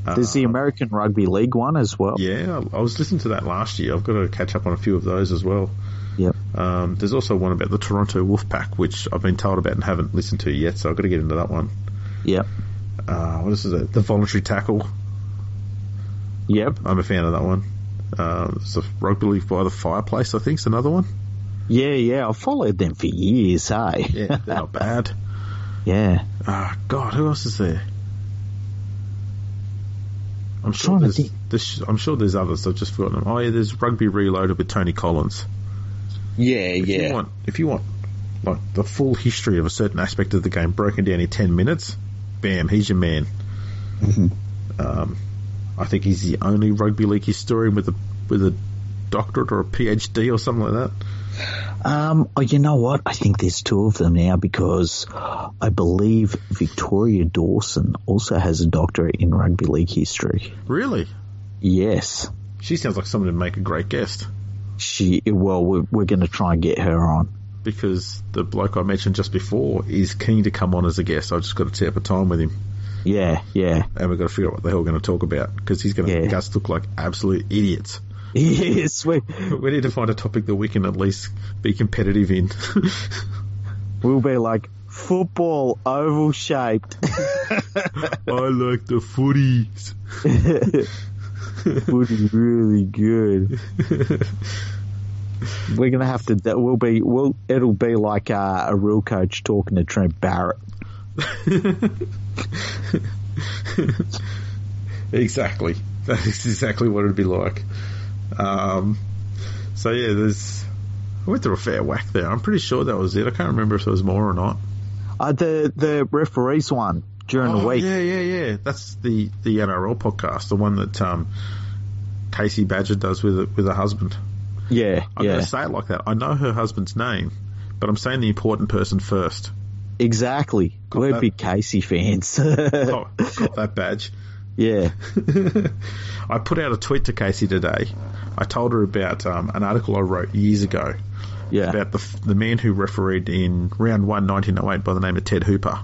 There's the Uh, American Rugby League one as well. Yeah, I I was listening to that last year. I've got to catch up on a few of those as well. Yep. Um, there's also one about the Toronto Wolfpack, which I've been told about and haven't listened to yet, so I've got to get into that one. Yep. Uh, what is it? The Voluntary Tackle. Yep. I'm a fan of that one. Uh, it's a Rugby League by the Fireplace, I think, is another one. Yeah, yeah, I've followed them for years, hey? Yeah, they're not bad. Yeah. Ah, God, who else is there? I'm sure Trying to there's, think. there's, I'm sure there's others. I've just forgotten them. Oh yeah, there's Rugby Reloaded with Tony Collins. Yeah, If you want, if you want, like the full history of a certain aspect of the game broken down in ten minutes, bam, he's your man. Um, I think he's the only rugby league historian with a with a doctorate or a PhD or something like that. Um, oh, you know what? I think there's two of them now because I believe Victoria Dawson also has a doctorate in rugby league history. Really, Yes. she sounds like someone to make a great guest. She, well, we're, we're going to try and get her on. because the bloke I mentioned just before is keen to come on as a guest. I've just got to set up a time with him, Yeah, yeah. and we've got to figure out what the hell we're going to talk about because he's going to Yeah. make us look like absolute idiots. Yes, we, We need to find a topic that we can at least be competitive in. we'll be like football oval shaped. I like the footies. Be really good. We're gonna have to. that We'll be. We'll. It'll be like uh, a real coach talking to Trent Barrett. exactly. That is exactly what it'd be like. Um, so yeah, there's. I went through a fair whack there. I'm pretty sure that was it. I can't remember if there was more or not. Uh, the the referees one during the Oh, week. Yeah, yeah, yeah. That's the the NRL podcast, the one that um, Kasey Badger does with with her husband. Yeah, I'm yeah, going to say it like that. I know her husband's name, but I'm saying the important person first. exactly. Got We're that. big Kasey fans. Got that badge. yeah, I put out a tweet to Kasey today. I told her about um, an article I wrote years ago yeah, about the the man who refereed in round one, 1908, by the name of Ted Hooper,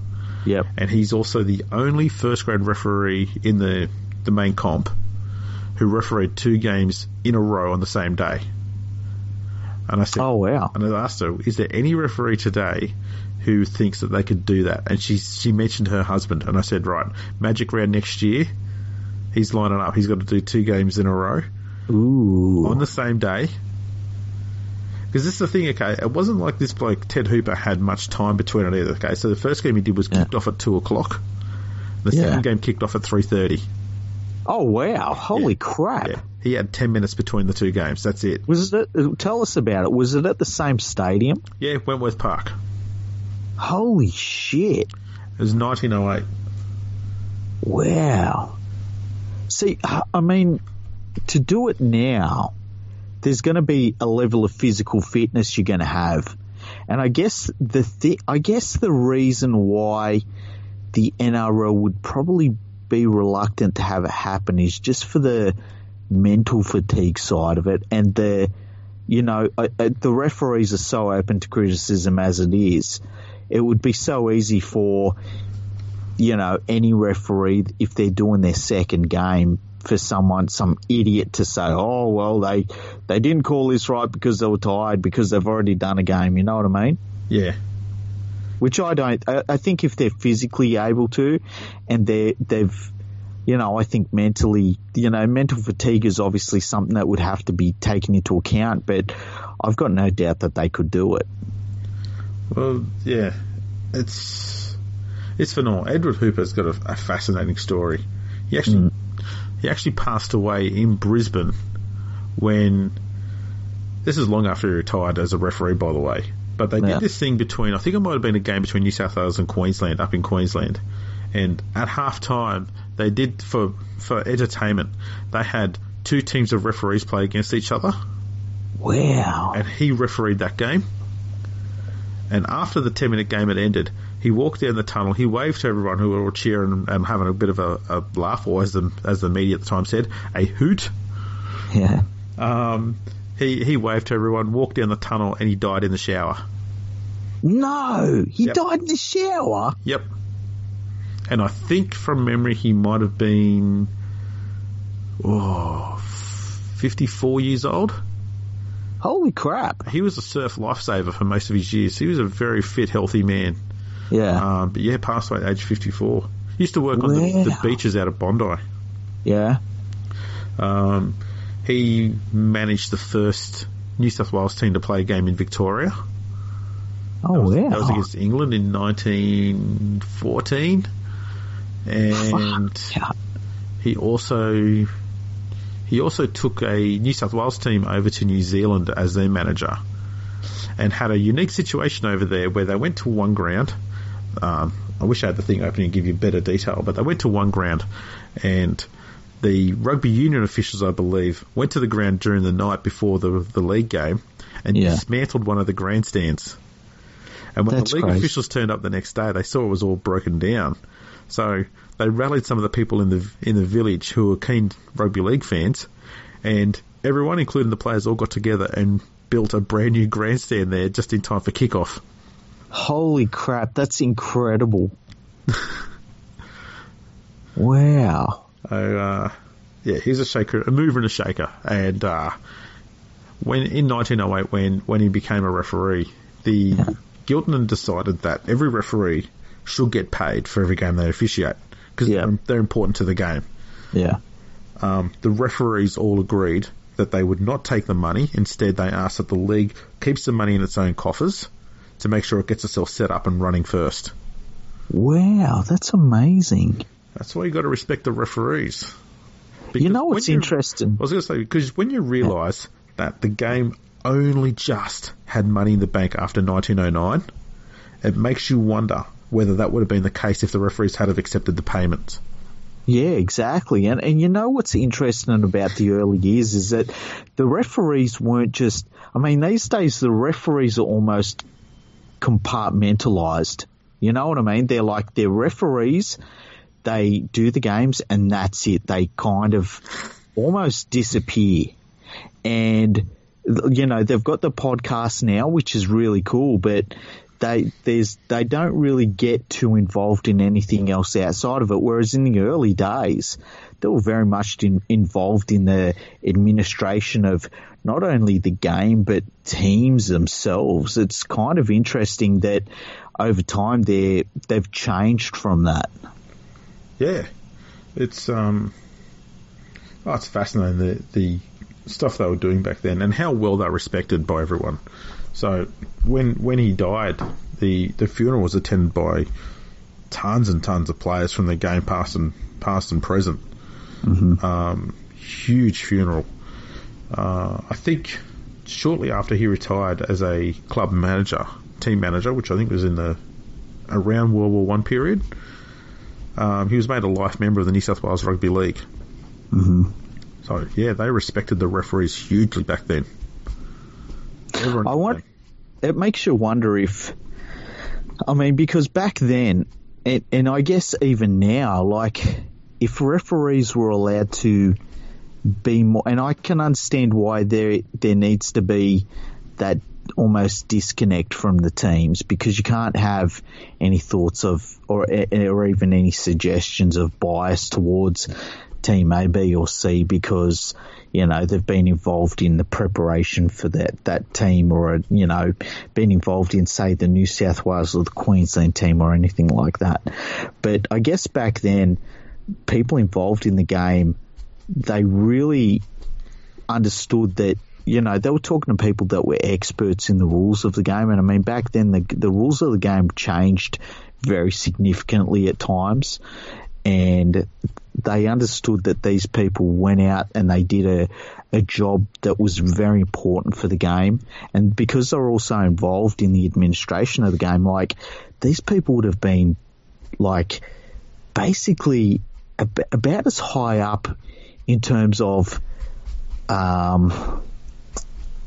yep. and he's also the only first grade referee in the the main comp who refereed two games in a row on the same day. And I said, Oh wow. and I asked her, is there any referee today who thinks that they could do that? And she she mentioned her husband, and I said, right, Magic round next year, he's lining up. He's got to do two games in a row Ooh. on the same day. Because this is the thing, okay, it wasn't like this bloke, Ted Hooper, had much time between it either, okay? So the first game he did was Yeah. kicked off at 2 o'clock. The Yeah. second game kicked off at 3.30. Oh wow. Holy Yeah. crap. Yeah. He had 10 minutes between the two games. That's it. Was it? Uh, tell us about it. Was it at the same stadium? Yeah, Wentworth Park. Holy shit. It was 1908. Wow. See, I I mean, to do it now, there's going to be a level of physical fitness you're going to have, and I guess the I guess the reason why the NRL would probably be reluctant to have it happen is just for the mental fatigue side of it, and the you know uh, uh, the referees are so open to criticism as it is. It would be so easy for you know, any referee, if they're doing their second game, for someone, some idiot to say, oh, well, they, they didn't call this right because they were tired because they've already done a game. You know what I mean? Yeah. Which I don't, I, I think if they're physically able to and they they've, you know, I think mentally, you know, mental fatigue is obviously something that would have to be taken into account, but I've got no doubt that they could do it. Well, yeah. It's it's phenomenal. Edward Hooper's got a, a fascinating story. He actually mm. He actually passed away in Brisbane when this is long after he retired as a referee, by the way. But they Yeah. did this thing between I think it might have been a game between New South Wales and Queensland up in Queensland, and at half time they did for for entertainment they had two teams of referees play against each other Wow. and he refereed that game. And after the 10 minute game had ended, he walked down the tunnel, he waved to everyone who were all cheering and, and having a bit of a, a laugh, or as the, as the media at the time said, a hoot. Yeah. Um, he, he waved to everyone, walked down the tunnel, and he died in the shower. No, he Yep. died in the shower. Yep. And I think from memory he might have been, oh, 54 years old. Holy crap. He was a surf lifesaver for most of his years. He was a very fit, healthy man. Yeah. Um, but yeah, passed away at age 54. Used to work on the, the beaches out of Bondi. yeah. Um, he managed the first New South Wales team to play a game in Victoria. Oh, that was, wow. That was against England in 1914. And Yeah. he also he also took a New South Wales team over to New Zealand as their manager, and had a unique situation over there where they went to one ground. Um, I wish I had the thing open and give you better detail, but they went to one ground, and the rugby union officials, I believe, went to the ground during the night before the the league game and Yeah. dismantled one of the grandstands. And when That's the league crazy. officials turned up the next day, they saw it was all broken down. So they rallied some of the people in the in the village who were keen rugby league fans, and everyone, including the players, all got together and built a brand new grandstand there just in time for kickoff. Holy crap, that's incredible. wow. So, uh, yeah, he's a shaker, a mover and a shaker. And uh, when in 1908, when when he became a referee, the Giltinan decided that every referee should get paid for every game they officiate because Yeah. they're, they're important to the game. Yeah. Um, the referees all agreed that they would not take the money. Instead, they asked that the league keeps the money in its own coffers to make sure it gets itself set up and running first. Wow, that's amazing. That's why you got to respect the referees. You know what's you- interesting? I was going to say because when you realise that the game only just had money in the bank after 1909, it makes you wonder whether that would have been the case if the referees had have accepted the payments. Yeah, exactly. And and you know what's interesting about the early years is that the referees weren't just I mean, these days the referees are almost compartmentalized. You know what I mean? They're like they're referees, they do the games and that's it. They kind of almost disappear. And you know, they've got the podcast now, which is really cool, but they there's they don't really get too involved in anything else outside of it. Whereas in the early days, they were very much in, involved in the administration of not only the game but teams themselves. It's kind of interesting that over time they they've changed from that. Yeah, it's um, oh, it's fascinating the the stuff they were doing back then and how well they're respected by everyone. So when when he died, the the funeral was attended by tons and tons of players from the game, past and past and present. Um, huge funeral. Uh, I think shortly after he retired as a club manager, team manager, which I think was in the around World War One period. Um, he was made a life member of the New South Wales Rugby League. Mm-hmm. So yeah, they respected the referees hugely back then. Everyone I want. It makes you wonder if, I mean, because back then, and, and I guess even now, like, if referees were allowed to be more, and I can understand why there there needs to be that almost disconnect from the teams because you can't have any thoughts of or or even any suggestions of bias towards team A, B, or C because you know they've been involved in the preparation for that that team or you know been involved in say the New South Wales or the Queensland team or anything like that. But I guess back then, people involved in the game they really understood that you know they were talking to people that were experts in the rules of the game and I mean back then the the rules of the game changed very significantly at times and they understood that these people went out and they did a, a job that was very important for the game. And because they're also involved in the administration of the game, like these people would have been like basically ab- about as high up in terms of, um,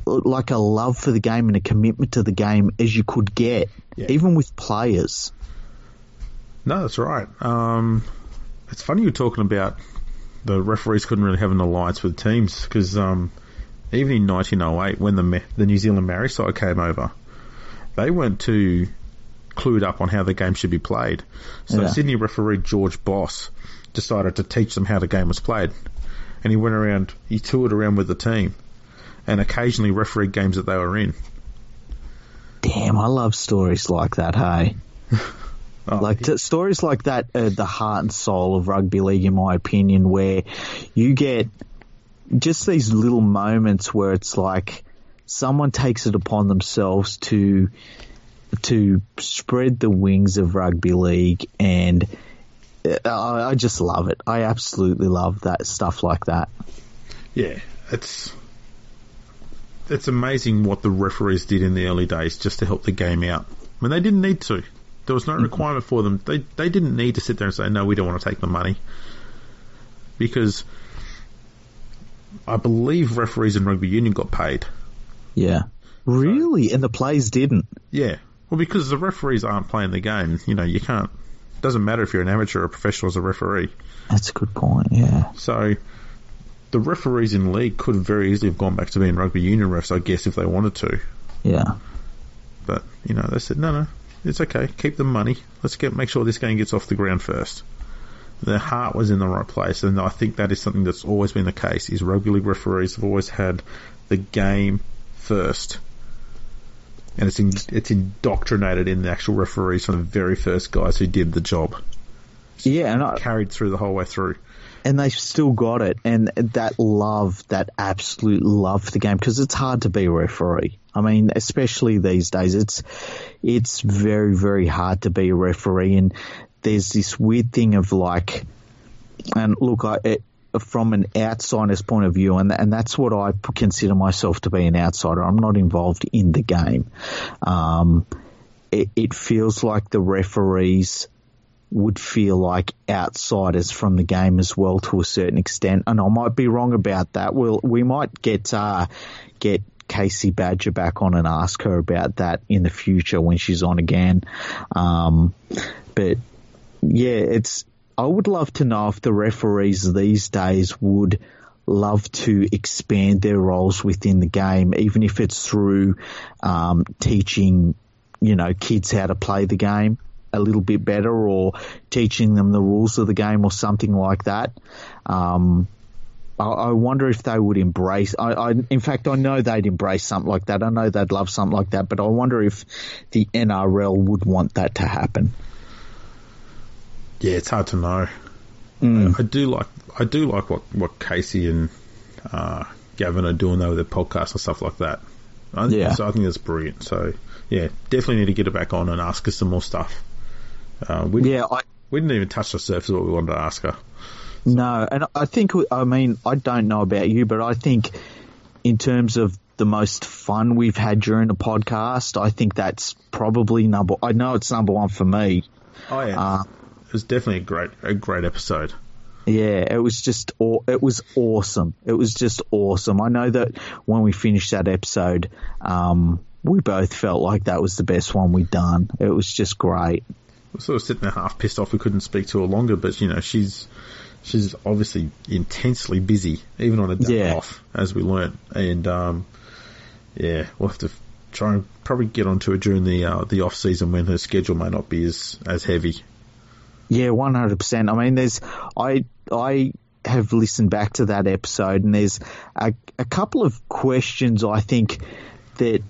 like a love for the game and a commitment to the game as you could get, Yeah. even with players. No, that's right. Um, it's funny you're talking about the referees couldn't really have an alliance with teams because um, even in 1908, when the the New Zealand Maori side came over, they weren't too clued up on how the game should be played. So Yeah. Sydney referee George Boss decided to teach them how the game was played, and he went around, he toured around with the team, and occasionally refereed games that they were in. Damn, I love stories like that, hey? Oh, Like t- stories like that are the heart and soul of rugby league, in my opinion, where you get just these little moments where it's like someone takes it upon themselves to to spread the wings of rugby league and I, I just love it. I absolutely love that stuff like that. Yeah, it's it's amazing what the referees did in the early days just to help the game out. I mean, they didn't need to. There was no mm-hmm. requirement for them. They they didn't need to sit there and say, "No, we don't want to take the money," because I believe referees in rugby union got paid. Yeah, really, so, and the players didn't. Yeah, well, because the referees aren't playing the game. You know, you can't. Doesn't matter if you're an amateur or a professional as a referee. That's a good point. Yeah. So the referees in league could very easily have gone back to being rugby union refs, I guess, if they wanted to. Yeah. But you know, they said no, no, it's okay. Keep the money. Let's get make sure this game gets off the ground first. Their heart was in the right place, and I think that is something that's always been the case. Is rugby league referees have always had the game first, and it's in, it's indoctrinated in the actual referees from the very first guys who did the job. Yeah, and I, carried through the whole way through and they've still got it. And that love, that absolute love for the game, because it's hard to be a referee. I mean, especially these days, it's it's very very hard to be a referee, and there's this weird thing of like, and look, I. It, from an outsider's point of view, and and that's what I consider myself to be an outsider. I'm not involved in the game. Um, it, it feels like the referees would feel like outsiders from the game as well to a certain extent. And I might be wrong about that. We'll, we might get, uh, get Kasey Badger back on and ask her about that in the future when she's on again. Um, but yeah, it's, I would love to know if the referees these days would love to expand their roles within the game, even if it's through um, teaching, you know, kids how to play the game a little bit better or teaching them the rules of the game or something like that. Um, I, wonder if they would embrace. I, I, in fact, I know they'd embrace something like that. I know they'd love something like that, but I wonder if the NRL would want that to happen. Yeah, it's hard to know. Mm. I, I, do like I do like what what Kasey and uh, Gavin are doing though with their podcast and stuff like that. I, yeah. So I think that's brilliant. So yeah, definitely need to get it back on and ask us some more stuff. Uh, we, yeah, I, we didn't even touch the surface of what we wanted to ask her. So. No, and I think, I mean, I don't know about you, but I think in terms of the most fun we've had during the podcast, I think that's probably number. I know it's number one for me. Oh yeah, uh, it was definitely a great, a great episode. Yeah, it was just, it was awesome. It was just awesome. I know that when we finished that episode, um, we both felt like that was the best one we'd done. It was just great We're sort of sitting there half pissed off we couldn't speak to her longer, but you know she's she's obviously intensely busy, even on a day yeah. off, as we learnt. And um, yeah, we'll have to try and probably get onto her during the uh, the off season when her schedule may not be as as heavy. Yeah, one hundred percent. I mean, there's I I have listened back to that episode, and there's a, a couple of questions I think that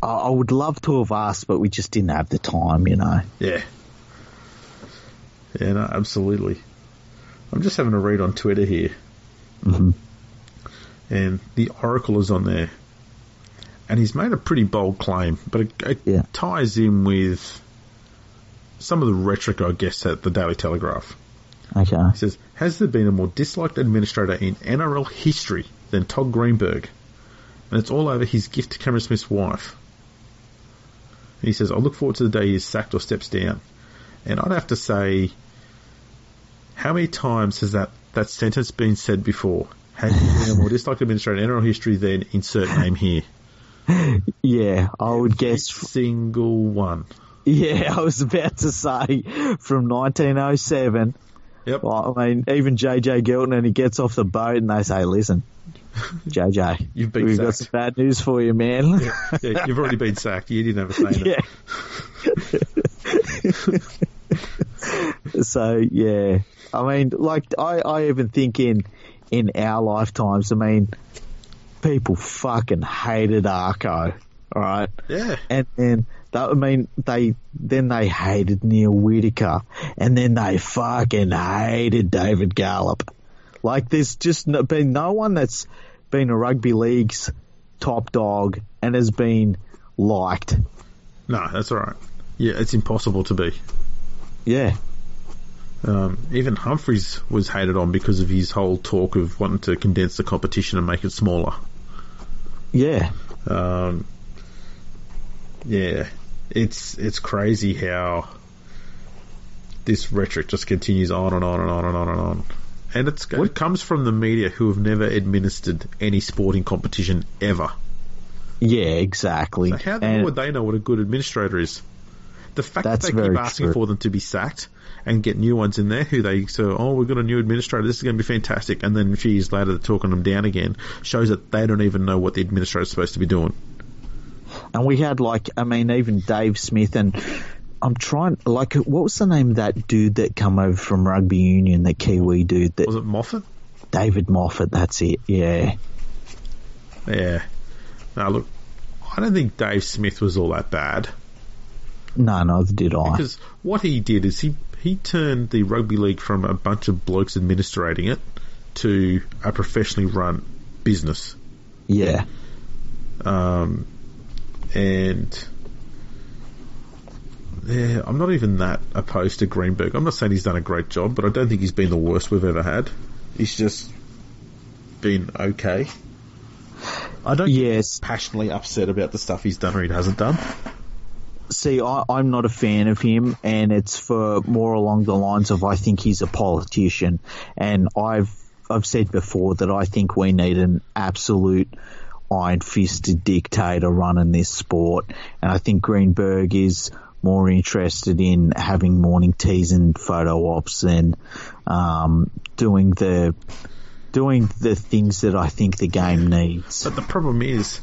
I would love to have asked, but we just didn't have the time, you know. Yeah, yeah, no, absolutely. I'm just having a read on Twitter here. Mm-hmm. And the Oracle is on there. And he's made a pretty bold claim, but it, it yeah. ties in with some of the rhetoric, I guess, at the Daily Telegraph. Okay. He says, Has there been a more disliked administrator in NRL history than Todd Greenberg? And it's all over his gift to Cameron Smith's wife. he says, I look forward to the day he is sacked or steps down. And I'd have to say, how many times has that, that sentence been said before? Has been a more disliked administrator in NRL history than insert name here? Yeah, I would guess. Single one. Yeah, I was about to say from 1907. Yep. Well, I mean, even JJ Giltinan he gets off the boat and they say, listen, JJ, you've been we've sacked. got some bad news for you, man. yeah, yeah, you've already been sacked. You didn't have a say yeah. so yeah, I mean, like I, I even think in in our lifetimes, I mean, people fucking hated Arko, all right? Yeah, and then. That, I mean, they then they hated Neil Whittaker, and then they fucking hated David Gallop. Like, there's just no, been no one that's been a rugby league's top dog and has been liked. No, that's all right. Yeah, it's impossible to be. Yeah. Um, even Humphreys was hated on because of his whole talk of wanting to condense the competition and make it smaller. Yeah. Um, yeah, it's it's crazy how this rhetoric just continues on and on and on and on and on. And it's, it comes from the media who have never administered any sporting competition ever. Yeah, exactly. So how the And- hell would they know what a good administrator is? The fact that they keep asking true. for them to be sacked and get new ones in there who they say, oh, we've got a new administrator, this is going to be fantastic, and then a few years later they're talking them down again, shows that they don't even know what the administrator's supposed to be doing. And we had like, I mean, even Dave Smith and I'm trying, like, what was the name of that dude that come over from rugby union, that Kiwi dude that Was it Moffett? David Moffett? That's it. Yeah. Yeah. Now look, I don't think Dave Smith was all that bad No, neither did I. because what he did is he he turned the rugby league from a bunch of blokes administrating it to a professionally run business. Yeah. Um, and yeah, I'm not even that opposed to Greenberg. I'm not saying he's done a great job, but I don't think he's been the worst we've ever had. He's just been okay. I don't Yes. passionately upset about the stuff he's done or he hasn't done. See, I, I'm not a fan of him, and it's for more along the lines of I think he's a politician, and I've I've said before that I think we need an absolute iron-fisted dictator running this sport, and I think Greenberg is more interested in having morning teas and photo ops than um, doing the doing the things that I think the game needs. But the problem is,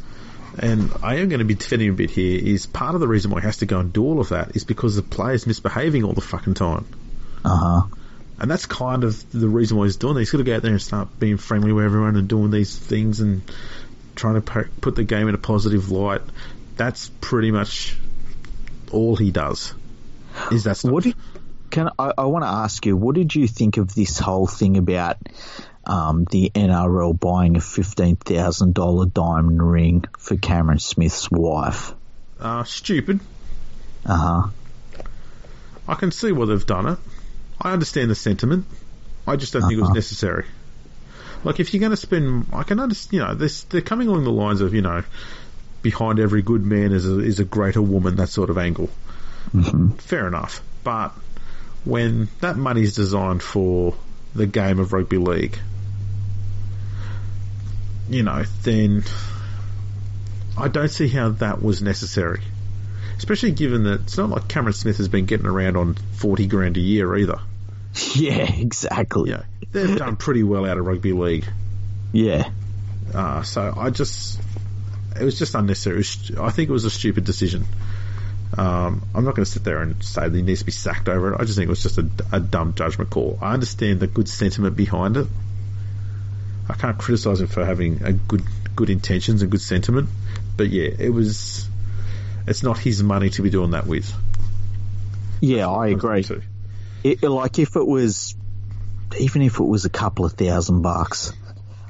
and I am going to be defending a bit here, is part of the reason why he has to go and do all of that is because the player's misbehaving all the fucking time. Uh huh. And that's kind of the reason why he's doing it. He's got to go out there and start being friendly with everyone and doing these things and trying to put the game in a positive light. That's pretty much all he does. Is that stuff. What did, can I, I want to ask you? What did you think of this whole thing about um, the NRL buying a fifteen thousand dollar diamond ring for Cameron Smith's wife? uh, stupid. Uh huh. I can see why they've done it. I understand the sentiment. I just don't think it was Uh-huh. necessary. Like, if you're going to spend, I can understand, you know, this, they're coming along the lines of, you know, behind every good man is a, is a greater woman, that sort of angle. Mm-hmm. Fair enough. But when that money's designed for the game of rugby league, you know, then I don't see how that was necessary. Especially given that it's not like Cameron Smith has been getting around on 40 grand a year either. Yeah, exactly. Yeah, they've done pretty well out of rugby league. Yeah. Uh, so I just, it was just unnecessary. Was, I think it was a stupid decision. Um, I'm not going to sit there and say that he needs to be sacked over it. I just think it was just a, a dumb judgment call. I understand the good sentiment behind it. I can't criticise him for having a good good intentions and good sentiment, but yeah, it was. It's not his money to be doing that with. Yeah, I agree. Too. It, like if it was, even if it was a couple of thousand bucks,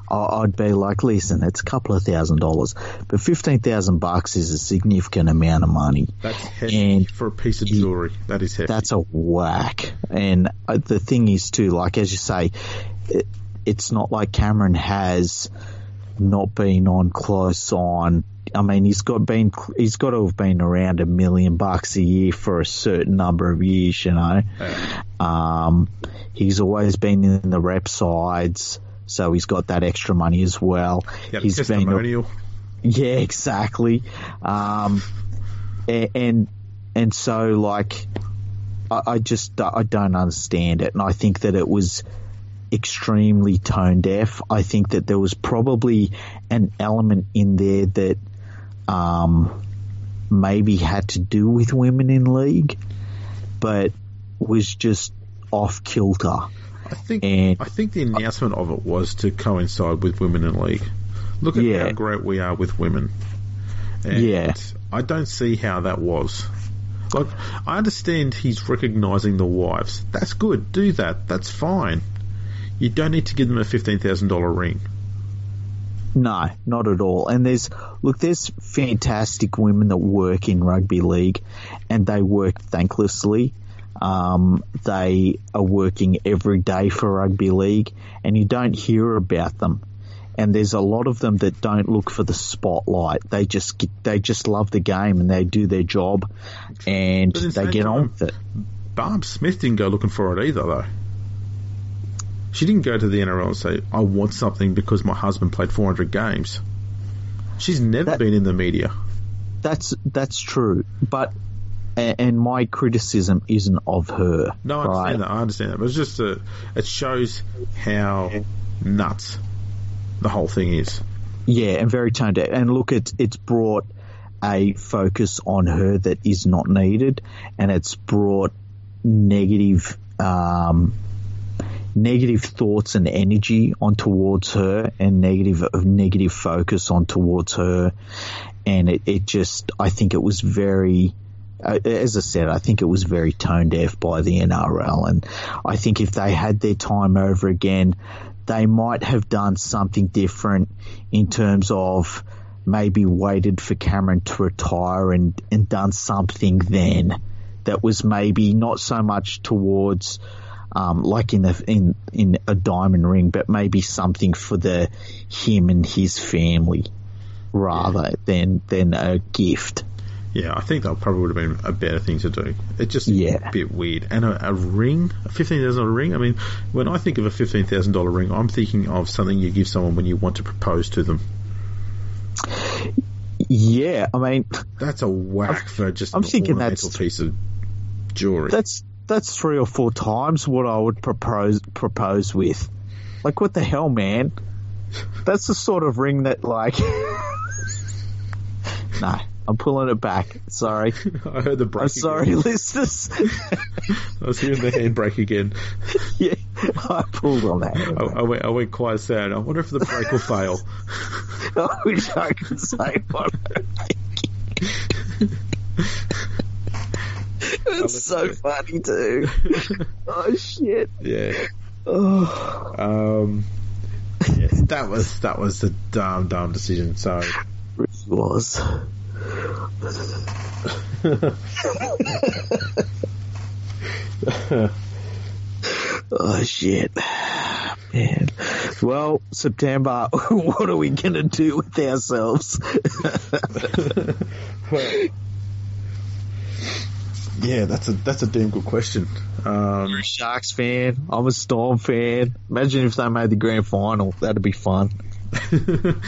I'd be like, listen, it's a couple of thousand dollars, but fifteen thousand bucks is a significant amount of money. That's heavy And for a piece of jewellery. That is heavy. That's a whack. And uh, the thing is too, like as you say, it, it's not like Cameron has not been on close on. I mean, he's got been he's got to have been around a million bucks a year for a certain number of years, you know. Yeah. Um, he's always been in the rep sides, so he's got that extra money as well. A He's been yeah, exactly. Um, a- and and so like, I, I just I don't understand it, and I think that it was extremely tone deaf. I think that there was probably an element in there that um, maybe had to do with women in league, but was just off kilter. I think And- I think the announcement of it was to coincide with women in league. Look at Yeah. how great we are with women. And Yeah. I don't see how that was. Like I understand he's recognising the wives. That's good. Do that. That's fine. You don't need to give them a fifteen thousand dollar ring. No, not at all. And there's look, there's fantastic women that work in rugby league, and they work thanklessly. Um, they are working every day for rugby league, and you don't hear about them. And there's a lot of them that don't look for the spotlight. They just get, they just love the game and they do their job, and But at the they get on time- with it. Barb Smith didn't go looking for it either, though. She didn't go to the NRL and say, I want something because my husband played 400 games. She's never That- been in the media. That's that's true, but and my criticism isn't of her. No, I right? understand that. I understand that. But it's just a, it shows how nuts the whole thing is. Yeah, and very tone deaf. And look, it's it's brought a focus on her that is not needed, and it's brought negative um, negative thoughts and energy on towards her, and negative negative focus on towards her, and it, it just I think it was very. Uh, as I said, I think it was very tone deaf by the NRL, and I think if they had their time over again, they might have done something different in terms of maybe waited for Cameron to retire and, and done something then that was maybe not so much towards um, like in the in in a diamond ring, but maybe something for the him and his family rather than than a gift. Yeah, I think that probably would have been a better thing to do. It's just Yeah. a bit weird. And a, a ring, a fifteen thousand dollar ring. I mean, when I think of a fifteen thousand dollar ring, I'm thinking of something you give someone when you want to propose to them. Yeah, I mean That's a whack for just I'm thinking that's- piece of jewelry. that's that's three or four times what I would propose propose with. Like what the hell, man? That's the sort of ring that like. no, I'm pulling it back. Sorry, I heard the break. I'm sorry, Again. listeners. I was hearing the handbrake again. yeah, I pulled on that. I, I went, I went quite sad. I wonder if the brake will fail. I wish I could say what. It's so funny too. Oh shit. Yeah. Oh. Um. Yeah, that was that was the dumb dumb decision. So It was. oh shit, man. Well, September. What are we gonna do with ourselves? Yeah, that's a that's a damn good question. Um, You're a Sharks fan. I'm a Storm fan. Imagine if they made the grand final. That'd be fun.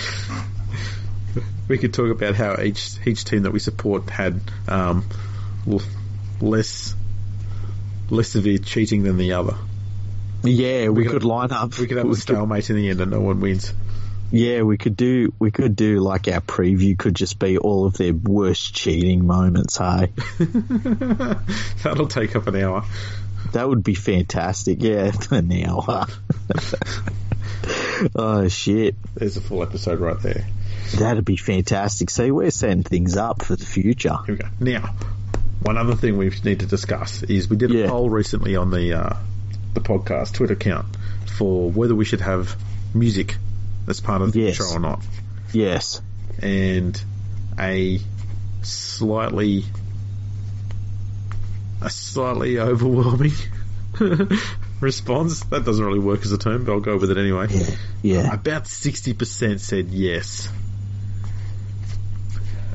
we could talk about how each each team that we support had um, less less severe cheating than the other. Yeah, we, could- could line up. We could have a stalemate in the end and no one wins. Yeah, we could do. We could do like our preview could just be all of their worst cheating moments. Hey, That'll take up an hour. that would be fantastic. Yeah, an hour. oh shit, There's a full episode right there. that'd be fantastic. See, we're setting things up for the future. Here we go. Now, one other thing we need to discuss is we did a Yeah. poll recently on the uh, the podcast Twitter account for whether we should have music as part of the Yes. show or not, Yes. and a slightly a slightly overwhelming response. That doesn't really work as a term, but I'll go with it anyway. Yeah. Yeah. About 60% said yes.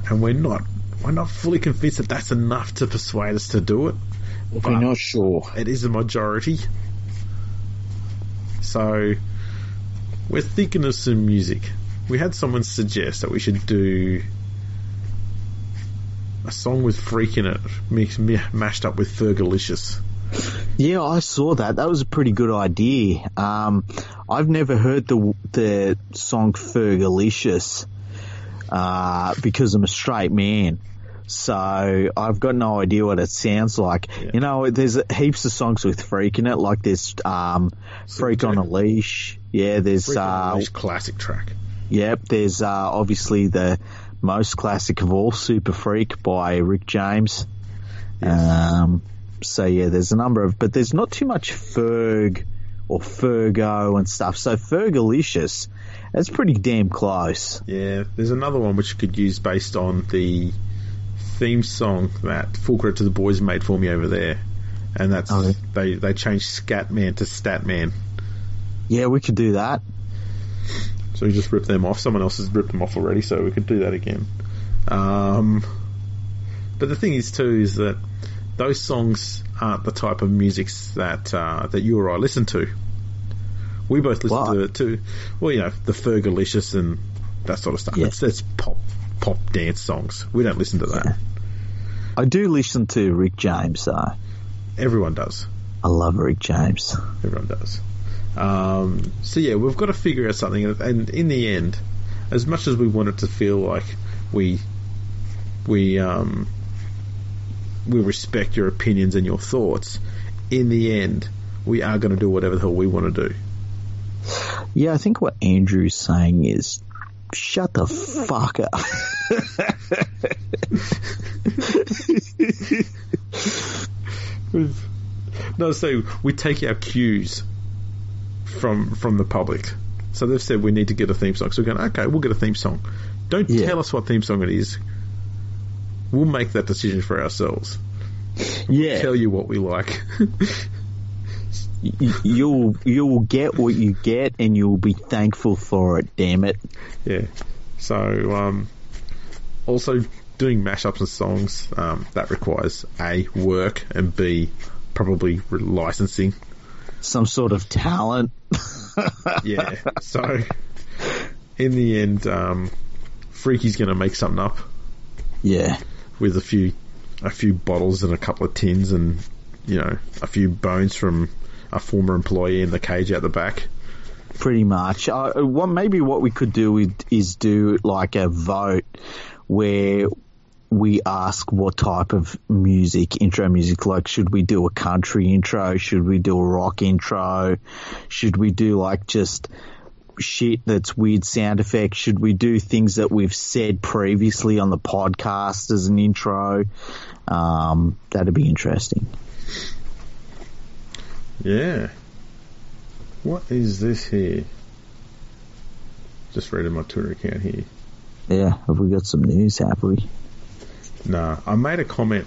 And we're not we're not fully convinced that that's enough to persuade us to do it. We're not sure. It is a majority. So we're thinking of some music. We had someone suggest that we should do a song with freak in it, mixed, mashed up with Fergalicious. Yeah, I saw that. That was a pretty good idea. Um, I've never heard the the song Fergalicious uh, because I'm a straight man. So I've got no idea what it sounds like. Yeah. You know, there's heaps of songs with freak in it. Like there's um, Freak on a Leash. Yeah, there's a uh, classic track. Yep, there's uh, obviously the most classic of all, Super Freak by Rick James. Um, so yeah, there's a number of, but there's not too much Ferg or Fergo and stuff. So Fergalicious That's pretty damn close. Yeah, there's another one which you could use based on the theme song that Full Credit to the Boys made for me over there, and that's Oh, they they changed Scatman to Statman. Yeah, we could do that. So we just rip them off. Someone else has ripped them off already, so we could do that again. Um, but the thing is too is that those songs aren't the type of music that uh, that you or I listen to. We both listen Why? to to well, you know, the Fergalicious and that sort of stuff. Yeah. It's that's pop pop dance songs. We don't listen to that. Yeah. I do listen to Rick James, though. Everyone does. I love Rick James. Everyone does. Um, so yeah, we've got to figure out something, and in the end, as much as we want it to feel like we we um, we respect your opinions and your thoughts, in the end, we are going to do whatever the hell we want to do. Yeah, I think what Andrew's saying is shut the fuck up. No, so we take our cues from from the public. So they've said we need to get a theme song. So we're going, okay, we'll get a theme song. Don't Yeah. tell us what theme song it is. We'll make that decision for ourselves. yeah, Tell you what we like. you'll you'll get what you get, and you'll be thankful for it. Damn it. yeah. So um, also doing mashups and songs um, that requires a work and b probably licensing. Some sort of talent. Yeah. so in the end, um, Freaky's going to make something up. Yeah, with a few a few bottles and a couple of tins and you know a few bones from a former employee in the cage out the back. pretty much. Uh, what maybe what we could do is, is do like a vote where we ask what type of music, intro music, like should we do a country intro? Should we do a rock intro? Should we do like just shit that's weird sound effects? Should we do things that we've said previously on the podcast as an intro? Um, that'd be interesting. Yeah. What is this here? Just reading my Twitter account here. Yeah, have we got some news, have we? Nah, I made a comment.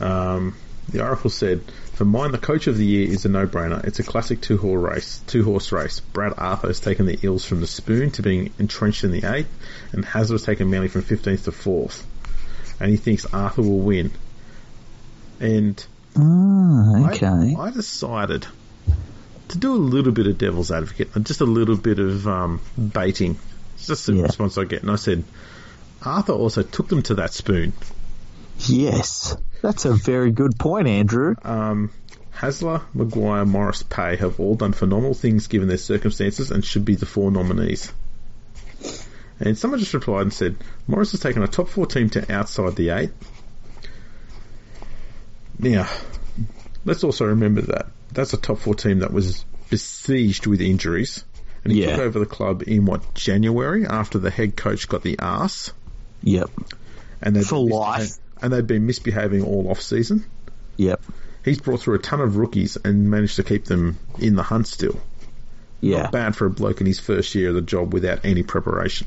Um, the Oracle said, "For mine, the coach of the year is a no-brainer. It's a classic two-horse race. Two-horse race. Brad Arthur has taken the Eels from the spoon to being entrenched in the eighth, and Hasler has taken Manly from fifteenth to fourth. And he thinks Arthur will win. And Ah, I- okay. I, decided to do a little bit of devil's advocate, just a little bit of um, baiting. It's just the Yeah. response I get, and I said, Arthur also took them to that spoon. Yes, that's a very good point, Andrew. Um, Hasler, Maguire, Morris, Pay have all done phenomenal things given their circumstances and should be the four nominees. And someone just replied and said, Morris has taken a top four team to outside the eight. Now, let's also remember that that's a top four team that was besieged with injuries. And he Yeah. took over the club in what, January after the head coach got the arse. Yep, And they'd For life. And they'd been misbehaving all off season. yep, He's brought through a ton of rookies and managed to keep them in the hunt still. yeah, Not bad for a bloke in his first year of the job without any preparation.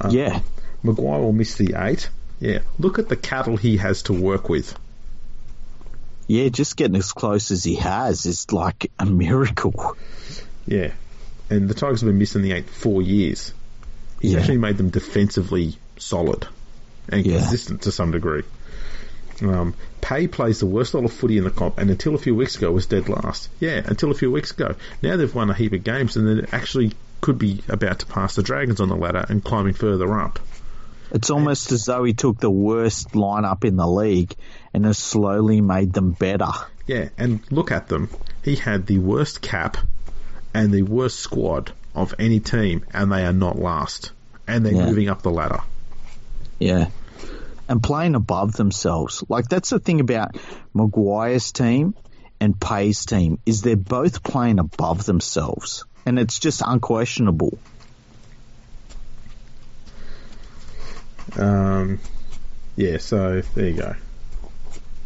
Um, yeah, Maguire will miss the eight. Yeah, look at the cattle he has to work with. yeah. Just getting as close as he has is like a miracle. Yeah, and the Tigers have been missing the eight four years. He's Yeah. actually made them defensively solid and Yeah. consistent to some degree. Um, Pay plays the worst lot of footy in the comp, and until a few weeks ago was dead last. Yeah, until a few weeks ago. Now they've won a heap of games, and they actually could be about to pass the Dragons on the ladder and climbing further up. It's almost as though he took the worst lineup in the league and has slowly made them better. Yeah, and look at them. He had the worst cap and the worst squad of any team, and they are not last. And they're Yeah. moving up the ladder. Yeah. And playing above themselves. Like that's the thing about Maguire's team and Pay's team is they're both playing above themselves. And it's just unquestionable. Um, yeah, so there you go.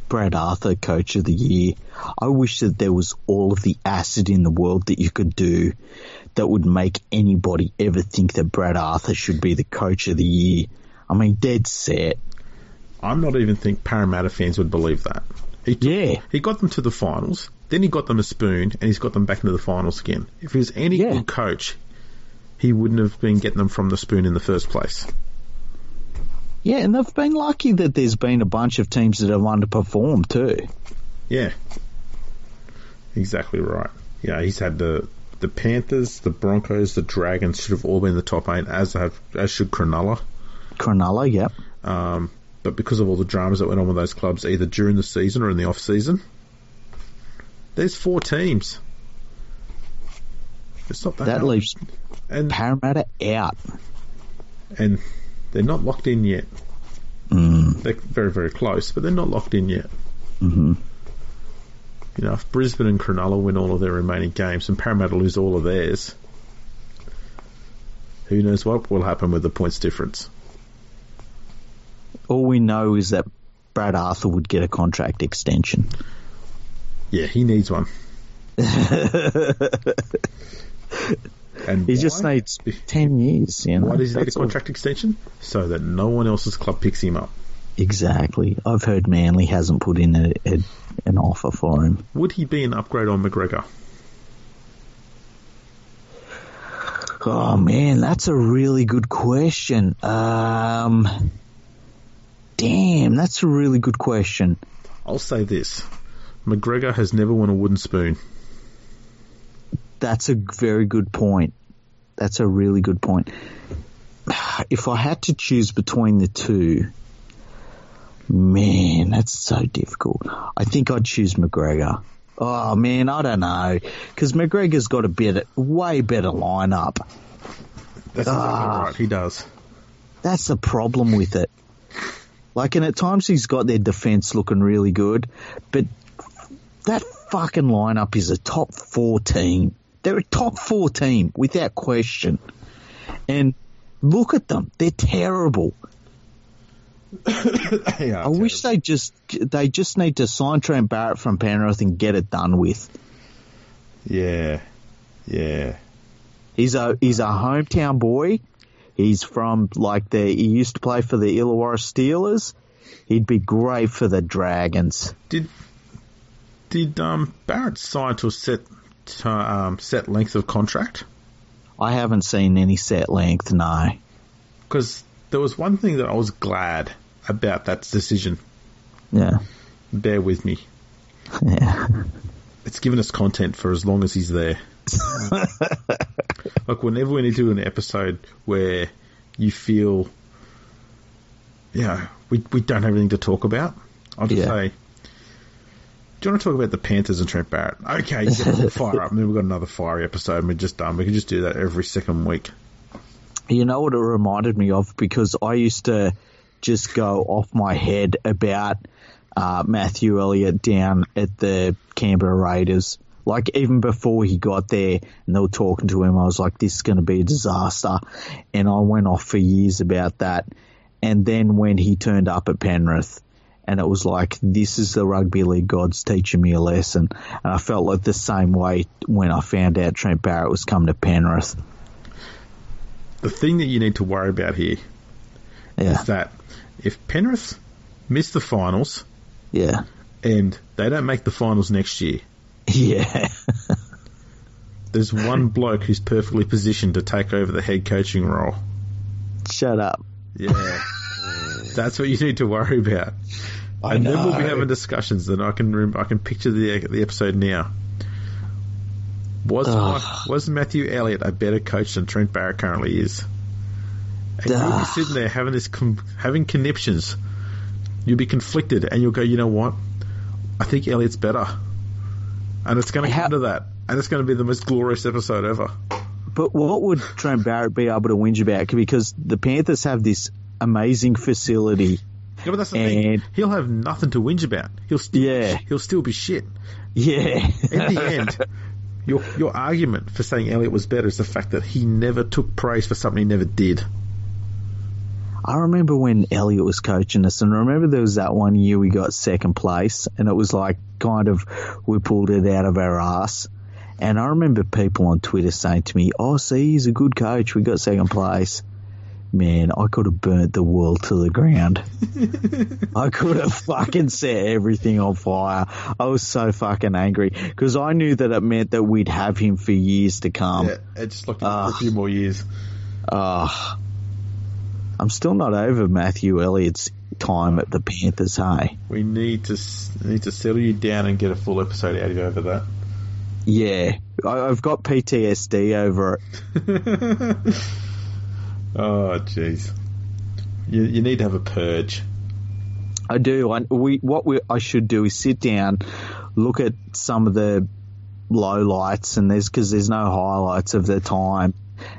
Brad Arthur, coach of the year. I wish that there was all of the acid in the world that you could do that would make anybody ever think that Brad Arthur should be the coach of the year. I mean, dead set. I'm not even think Parramatta fans would believe that. He took- Yeah. He got them to the finals, then he got them a spoon, and he's got them back into the finals again. If he was any Yeah. good coach, he wouldn't have been getting them from the spoon in the first place. Yeah, and they've been lucky that there's been a bunch of teams that have underperformed too. Yeah. Exactly right. Yeah, he's had the the Panthers, the Broncos, the Dragons should have all been the top eight, as have as should Cronulla. Cronulla, yep. Um, but because of all the dramas that went on with those clubs, either during the season or in the off season, there's four teams. It's not that, That hard. leaves and Parramatta out. and they're not locked in yet. Mm, They're very very close, but they're not locked in yet. hmm You know, if Brisbane and Cronulla win all of their remaining games and Parramatta lose all of theirs, who knows what will happen with the points difference? All we know is that Brad Arthur would get a contract extension. Yeah, he needs one. and He just needs ten years. You know, Why does he need a That's all. contract extension? So that no one else's club picks him up. Exactly. I've heard Manly hasn't put in a, a, an offer for him. Would he be an upgrade on McGregor? Oh man, that's a really good question. Um, damn, that's a really good question. I'll say this. McGregor has never won a wooden spoon. That's a very good point. That's a really good point. If I had to choose between the two, man, that's so difficult. I think I'd choose McGregor. Oh man, I don't know because McGregor's got a better, way better lineup. That's exactly Ah. right. He does. That's the problem with it. Like, and at times he's got their defense looking really good, but that fucking lineup is a top four team. They're a top four team without question. And look at them. They're terrible. Yeah, I wish they just, they just need to sign Trent Barrett from Penrith and get it done with. Yeah. Yeah. He's a, he's a hometown boy. He's from like the, he used to play for the Illawarra Steelers. He'd be great for the Dragons. Did did um, Barrett sign to a set to, um, set length of contract? I haven't seen any set length, no. Because there was one thing that I was glad about that decision. Yeah. Bear with me. Yeah. It's given us content for as long as he's there. like whenever we need to do an episode where you feel, you know, we we don't have anything to talk about, I'll just Yeah. say, do you want to talk about the Panthers and Trent Barrett? Okay, you get fire up, and then we've got another fiery episode, and we're just done. We can just do that every second week. You know what it reminded me of? Because I used to just go off my head about uh, Matthew Elliott down at the Canberra Raiders. Like even before he got there and they were talking to him, I was like, this is going to be a disaster. And I went off for years about that. And then when he turned up at Penrith, and it was like, this is the rugby league gods teaching me a lesson. And I felt like the same way when I found out Trent Barrett was coming to Penrith. The thing that you need to worry about here Yeah. is that if Penrith miss the finals Yeah. and they don't make the finals next year, Yeah. there's one bloke who's perfectly positioned to take over the head coaching role. Shut up. Yeah. That's what you need to worry about. I and then we'll be having discussions. Then I can rem- I can picture the the episode now. Was Ugh. Mike- was Matthew Elliott a better coach than Trent Barrett currently is? And you'll be sitting there having this having conniptions. You'll be conflicted, and you'll go, you know what? I think Elliott's better, and it's going to come to that, and it's going to be the most glorious episode ever. But what would Trent Barrett be able to whinge about? Because the Panthers have this amazing facility. Yeah, but that's the thing. And- He'll have nothing to whinge about. He'll still, Yeah. he'll still be shit. Yeah. In the end, your your argument for saying Elliott was better is the fact that he never took praise for something he never did. I remember when Elliott was coaching us, and I remember there was that one year we got second place, and it was like kind of we pulled it out of our ass. And I remember people on Twitter saying to me, "Oh, see, he's a good coach. We got second place." Man, I could have burnt the world to the ground. I could have fucking set everything on fire. I was so fucking angry because I knew that it meant that we'd have him for years to come. Yeah, it just looked uh, for a few more years. Uh, I'm still not over Matthew Elliott's time at the Panthers. Hey, we need to need to settle you down and get a full episode out of you over that. Yeah, I, have got PTSD over it. oh, jeez. You, you need to have a purge. I do. I, we what we I should do is sit down, look at some of the low lights, and there's because there's no highlights of the time,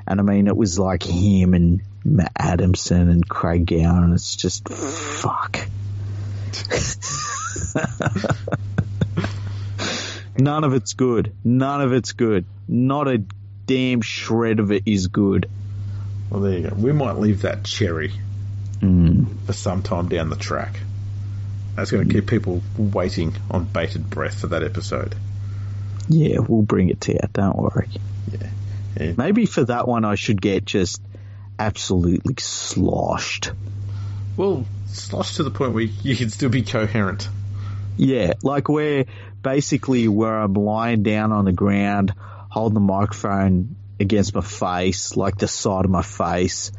and I mean it was like him and Matt Adamson and Craig Gower, and it's just fuck. None of it's good. None of it's good. Not a damn shred of it is good. Well, there you go. We might leave that cherry mm. for some time down the track. That's going to keep people waiting on bated breath for that episode. Yeah, we'll bring it to you. Don't worry. Yeah. yeah. Maybe for that one, I should get just absolutely sloshed. Well, sloshed to the point where you can still be coherent. Yeah, like where basically where I'm lying down on the ground, holding the microphone against my face, like the side of my face,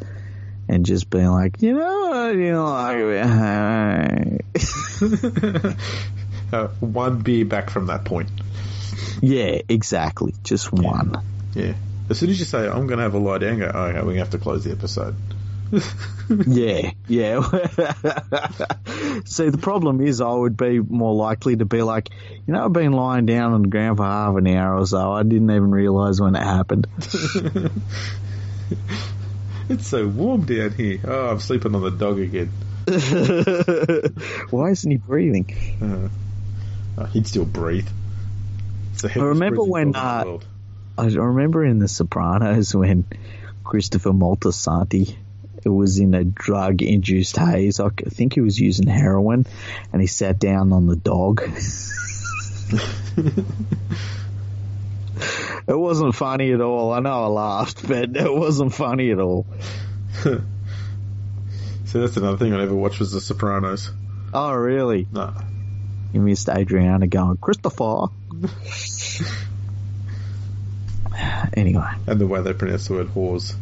and just being like, you know, you know, uh, one beer back from that point. Yeah, exactly, just one. Yeah. As soon as you say, I'm going to have a lie down, go, oh, okay, we're going to have to close the episode. yeah, yeah. See, the problem is I would be more likely to be like, you know, I've been lying down on the ground for half an hour or so. I didn't even realise when it happened. it's so warm down here. Oh, I'm sleeping on the dog again. Why isn't he breathing? Uh, oh, he'd still breathe. I remember when uh, I remember in The Sopranos when Christopher Moltisanti was in a drug induced haze. I think he was using heroin and he sat down on the dog. it wasn't funny at all. I know I laughed, but it wasn't funny at all. so that's another thing I never watched was The Sopranos. Oh, really? No. You missed Adriana going, Christopher. anyway. And the way they pronounce the word whores.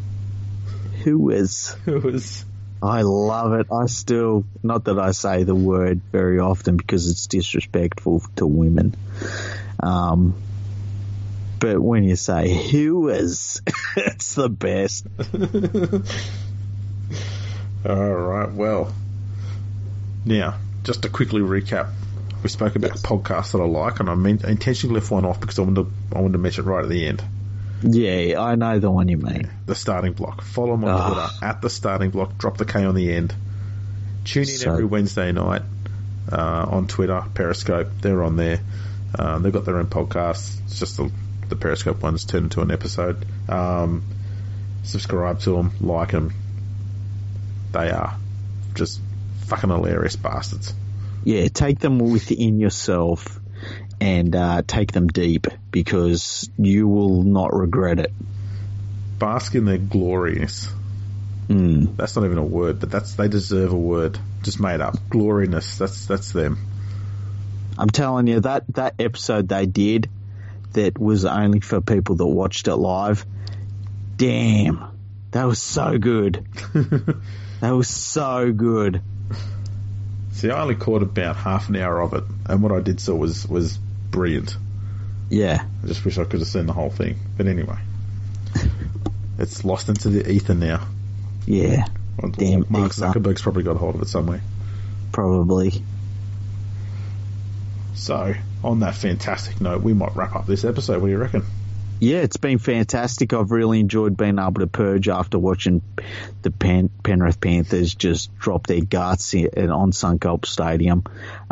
Who is? Who is? I love it. I still, not that I say the word very often because it's disrespectful to women. Um, but when you say who is, it's the best. All right. Well, now just to quickly recap, we spoke about yes. podcasts that I like, and I, mean, intentionally left one off because I wanted to, I wanted to mention it right at the end. Yeah, I know the one you mean. The starting block. Follow them on oh. Twitter at the starting block. Drop the K on the end. Tune in so, every Wednesday night uh, on Twitter, Periscope. They're on there. Um, they've got their own podcast. It's just the, the Periscope ones turned into an episode. Um, subscribe to them, like them. They are just fucking hilarious bastards. Yeah, take them within yourself and uh, take them deep because you will not regret it. Bask in their gloriness. Mm. That's not even a word, but that's they deserve a word. Just made up. Gloriness. That's that's them. I'm telling you that that episode they did that was only for people that watched it live. Damn, that was so good. that was so good. See, I only caught about half an hour of it, and what I did saw was was brilliant. Yeah. I just wish I could have seen the whole thing. But anyway, it's lost into the ether now. Yeah. Well, Damn Mark Zuckerberg's probably got hold of it somewhere. Probably. So, on that fantastic note, we might wrap up this episode. What do you reckon? Yeah, it's been fantastic. I've really enjoyed being able to purge after watching the Pen- Penrith Panthers just drop their guts in, on Suncorp Stadium.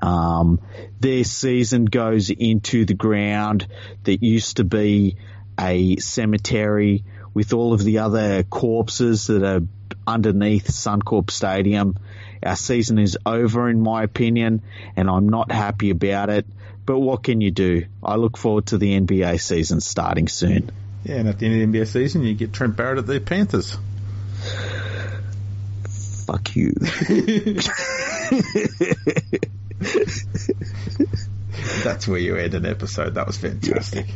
Um, their season goes into the ground that used to be a cemetery with all of the other corpses that are underneath Suncorp Stadium. Our season is over, in my opinion, and I'm not happy about it. But what can you do? I look forward to the NBA season starting soon. Yeah, and at the end of the NBA season, you get Trent Barrett at the Panthers. Fuck you. That's where you end an episode. That was fantastic.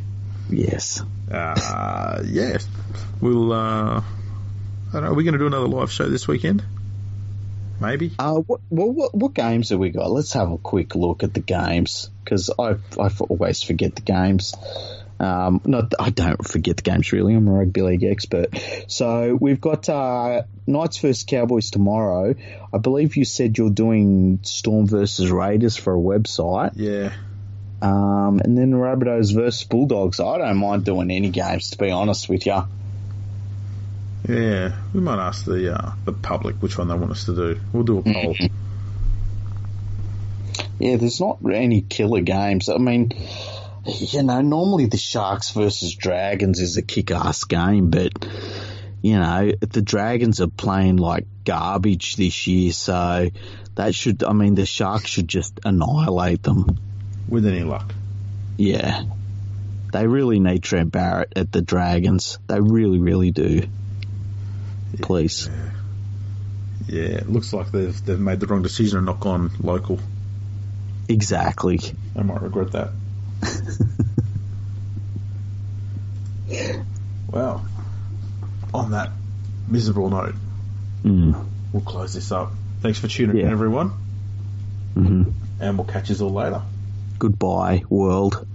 yes. Uh, yeah. We'll, uh, I don't know, are we going to do another live show this weekend? Maybe. Uh, what, well, what, what games have we got? Let's have a quick look at the games because I I always forget the games. Um, not I don't forget the games really. I'm a rugby league expert. So we've got uh, Knights versus Cowboys tomorrow. I believe you said you're doing Storm versus Raiders for a website. Yeah. Um, and then Rabbitohs versus Bulldogs. I don't mind doing any games to be honest with you. Yeah, we might ask the uh, the public which one they want us to do. We'll do a poll. Yeah, there's not any killer games. I mean, you know, normally the Sharks versus Dragons is a kick-ass game, but you know, the Dragons are playing like garbage this year, so that should, I mean, the Sharks should just annihilate them. With any luck. Yeah. They really need Trent Barrett at the Dragons. They really, really do. Please. Yeah, it looks like they've they've made the wrong decision and not gone local. Exactly. I might regret that. well, on that miserable note, Mm. we'll close this up. Thanks for tuning Yeah. in, everyone, hmm and we'll catch you all later. Goodbye, world.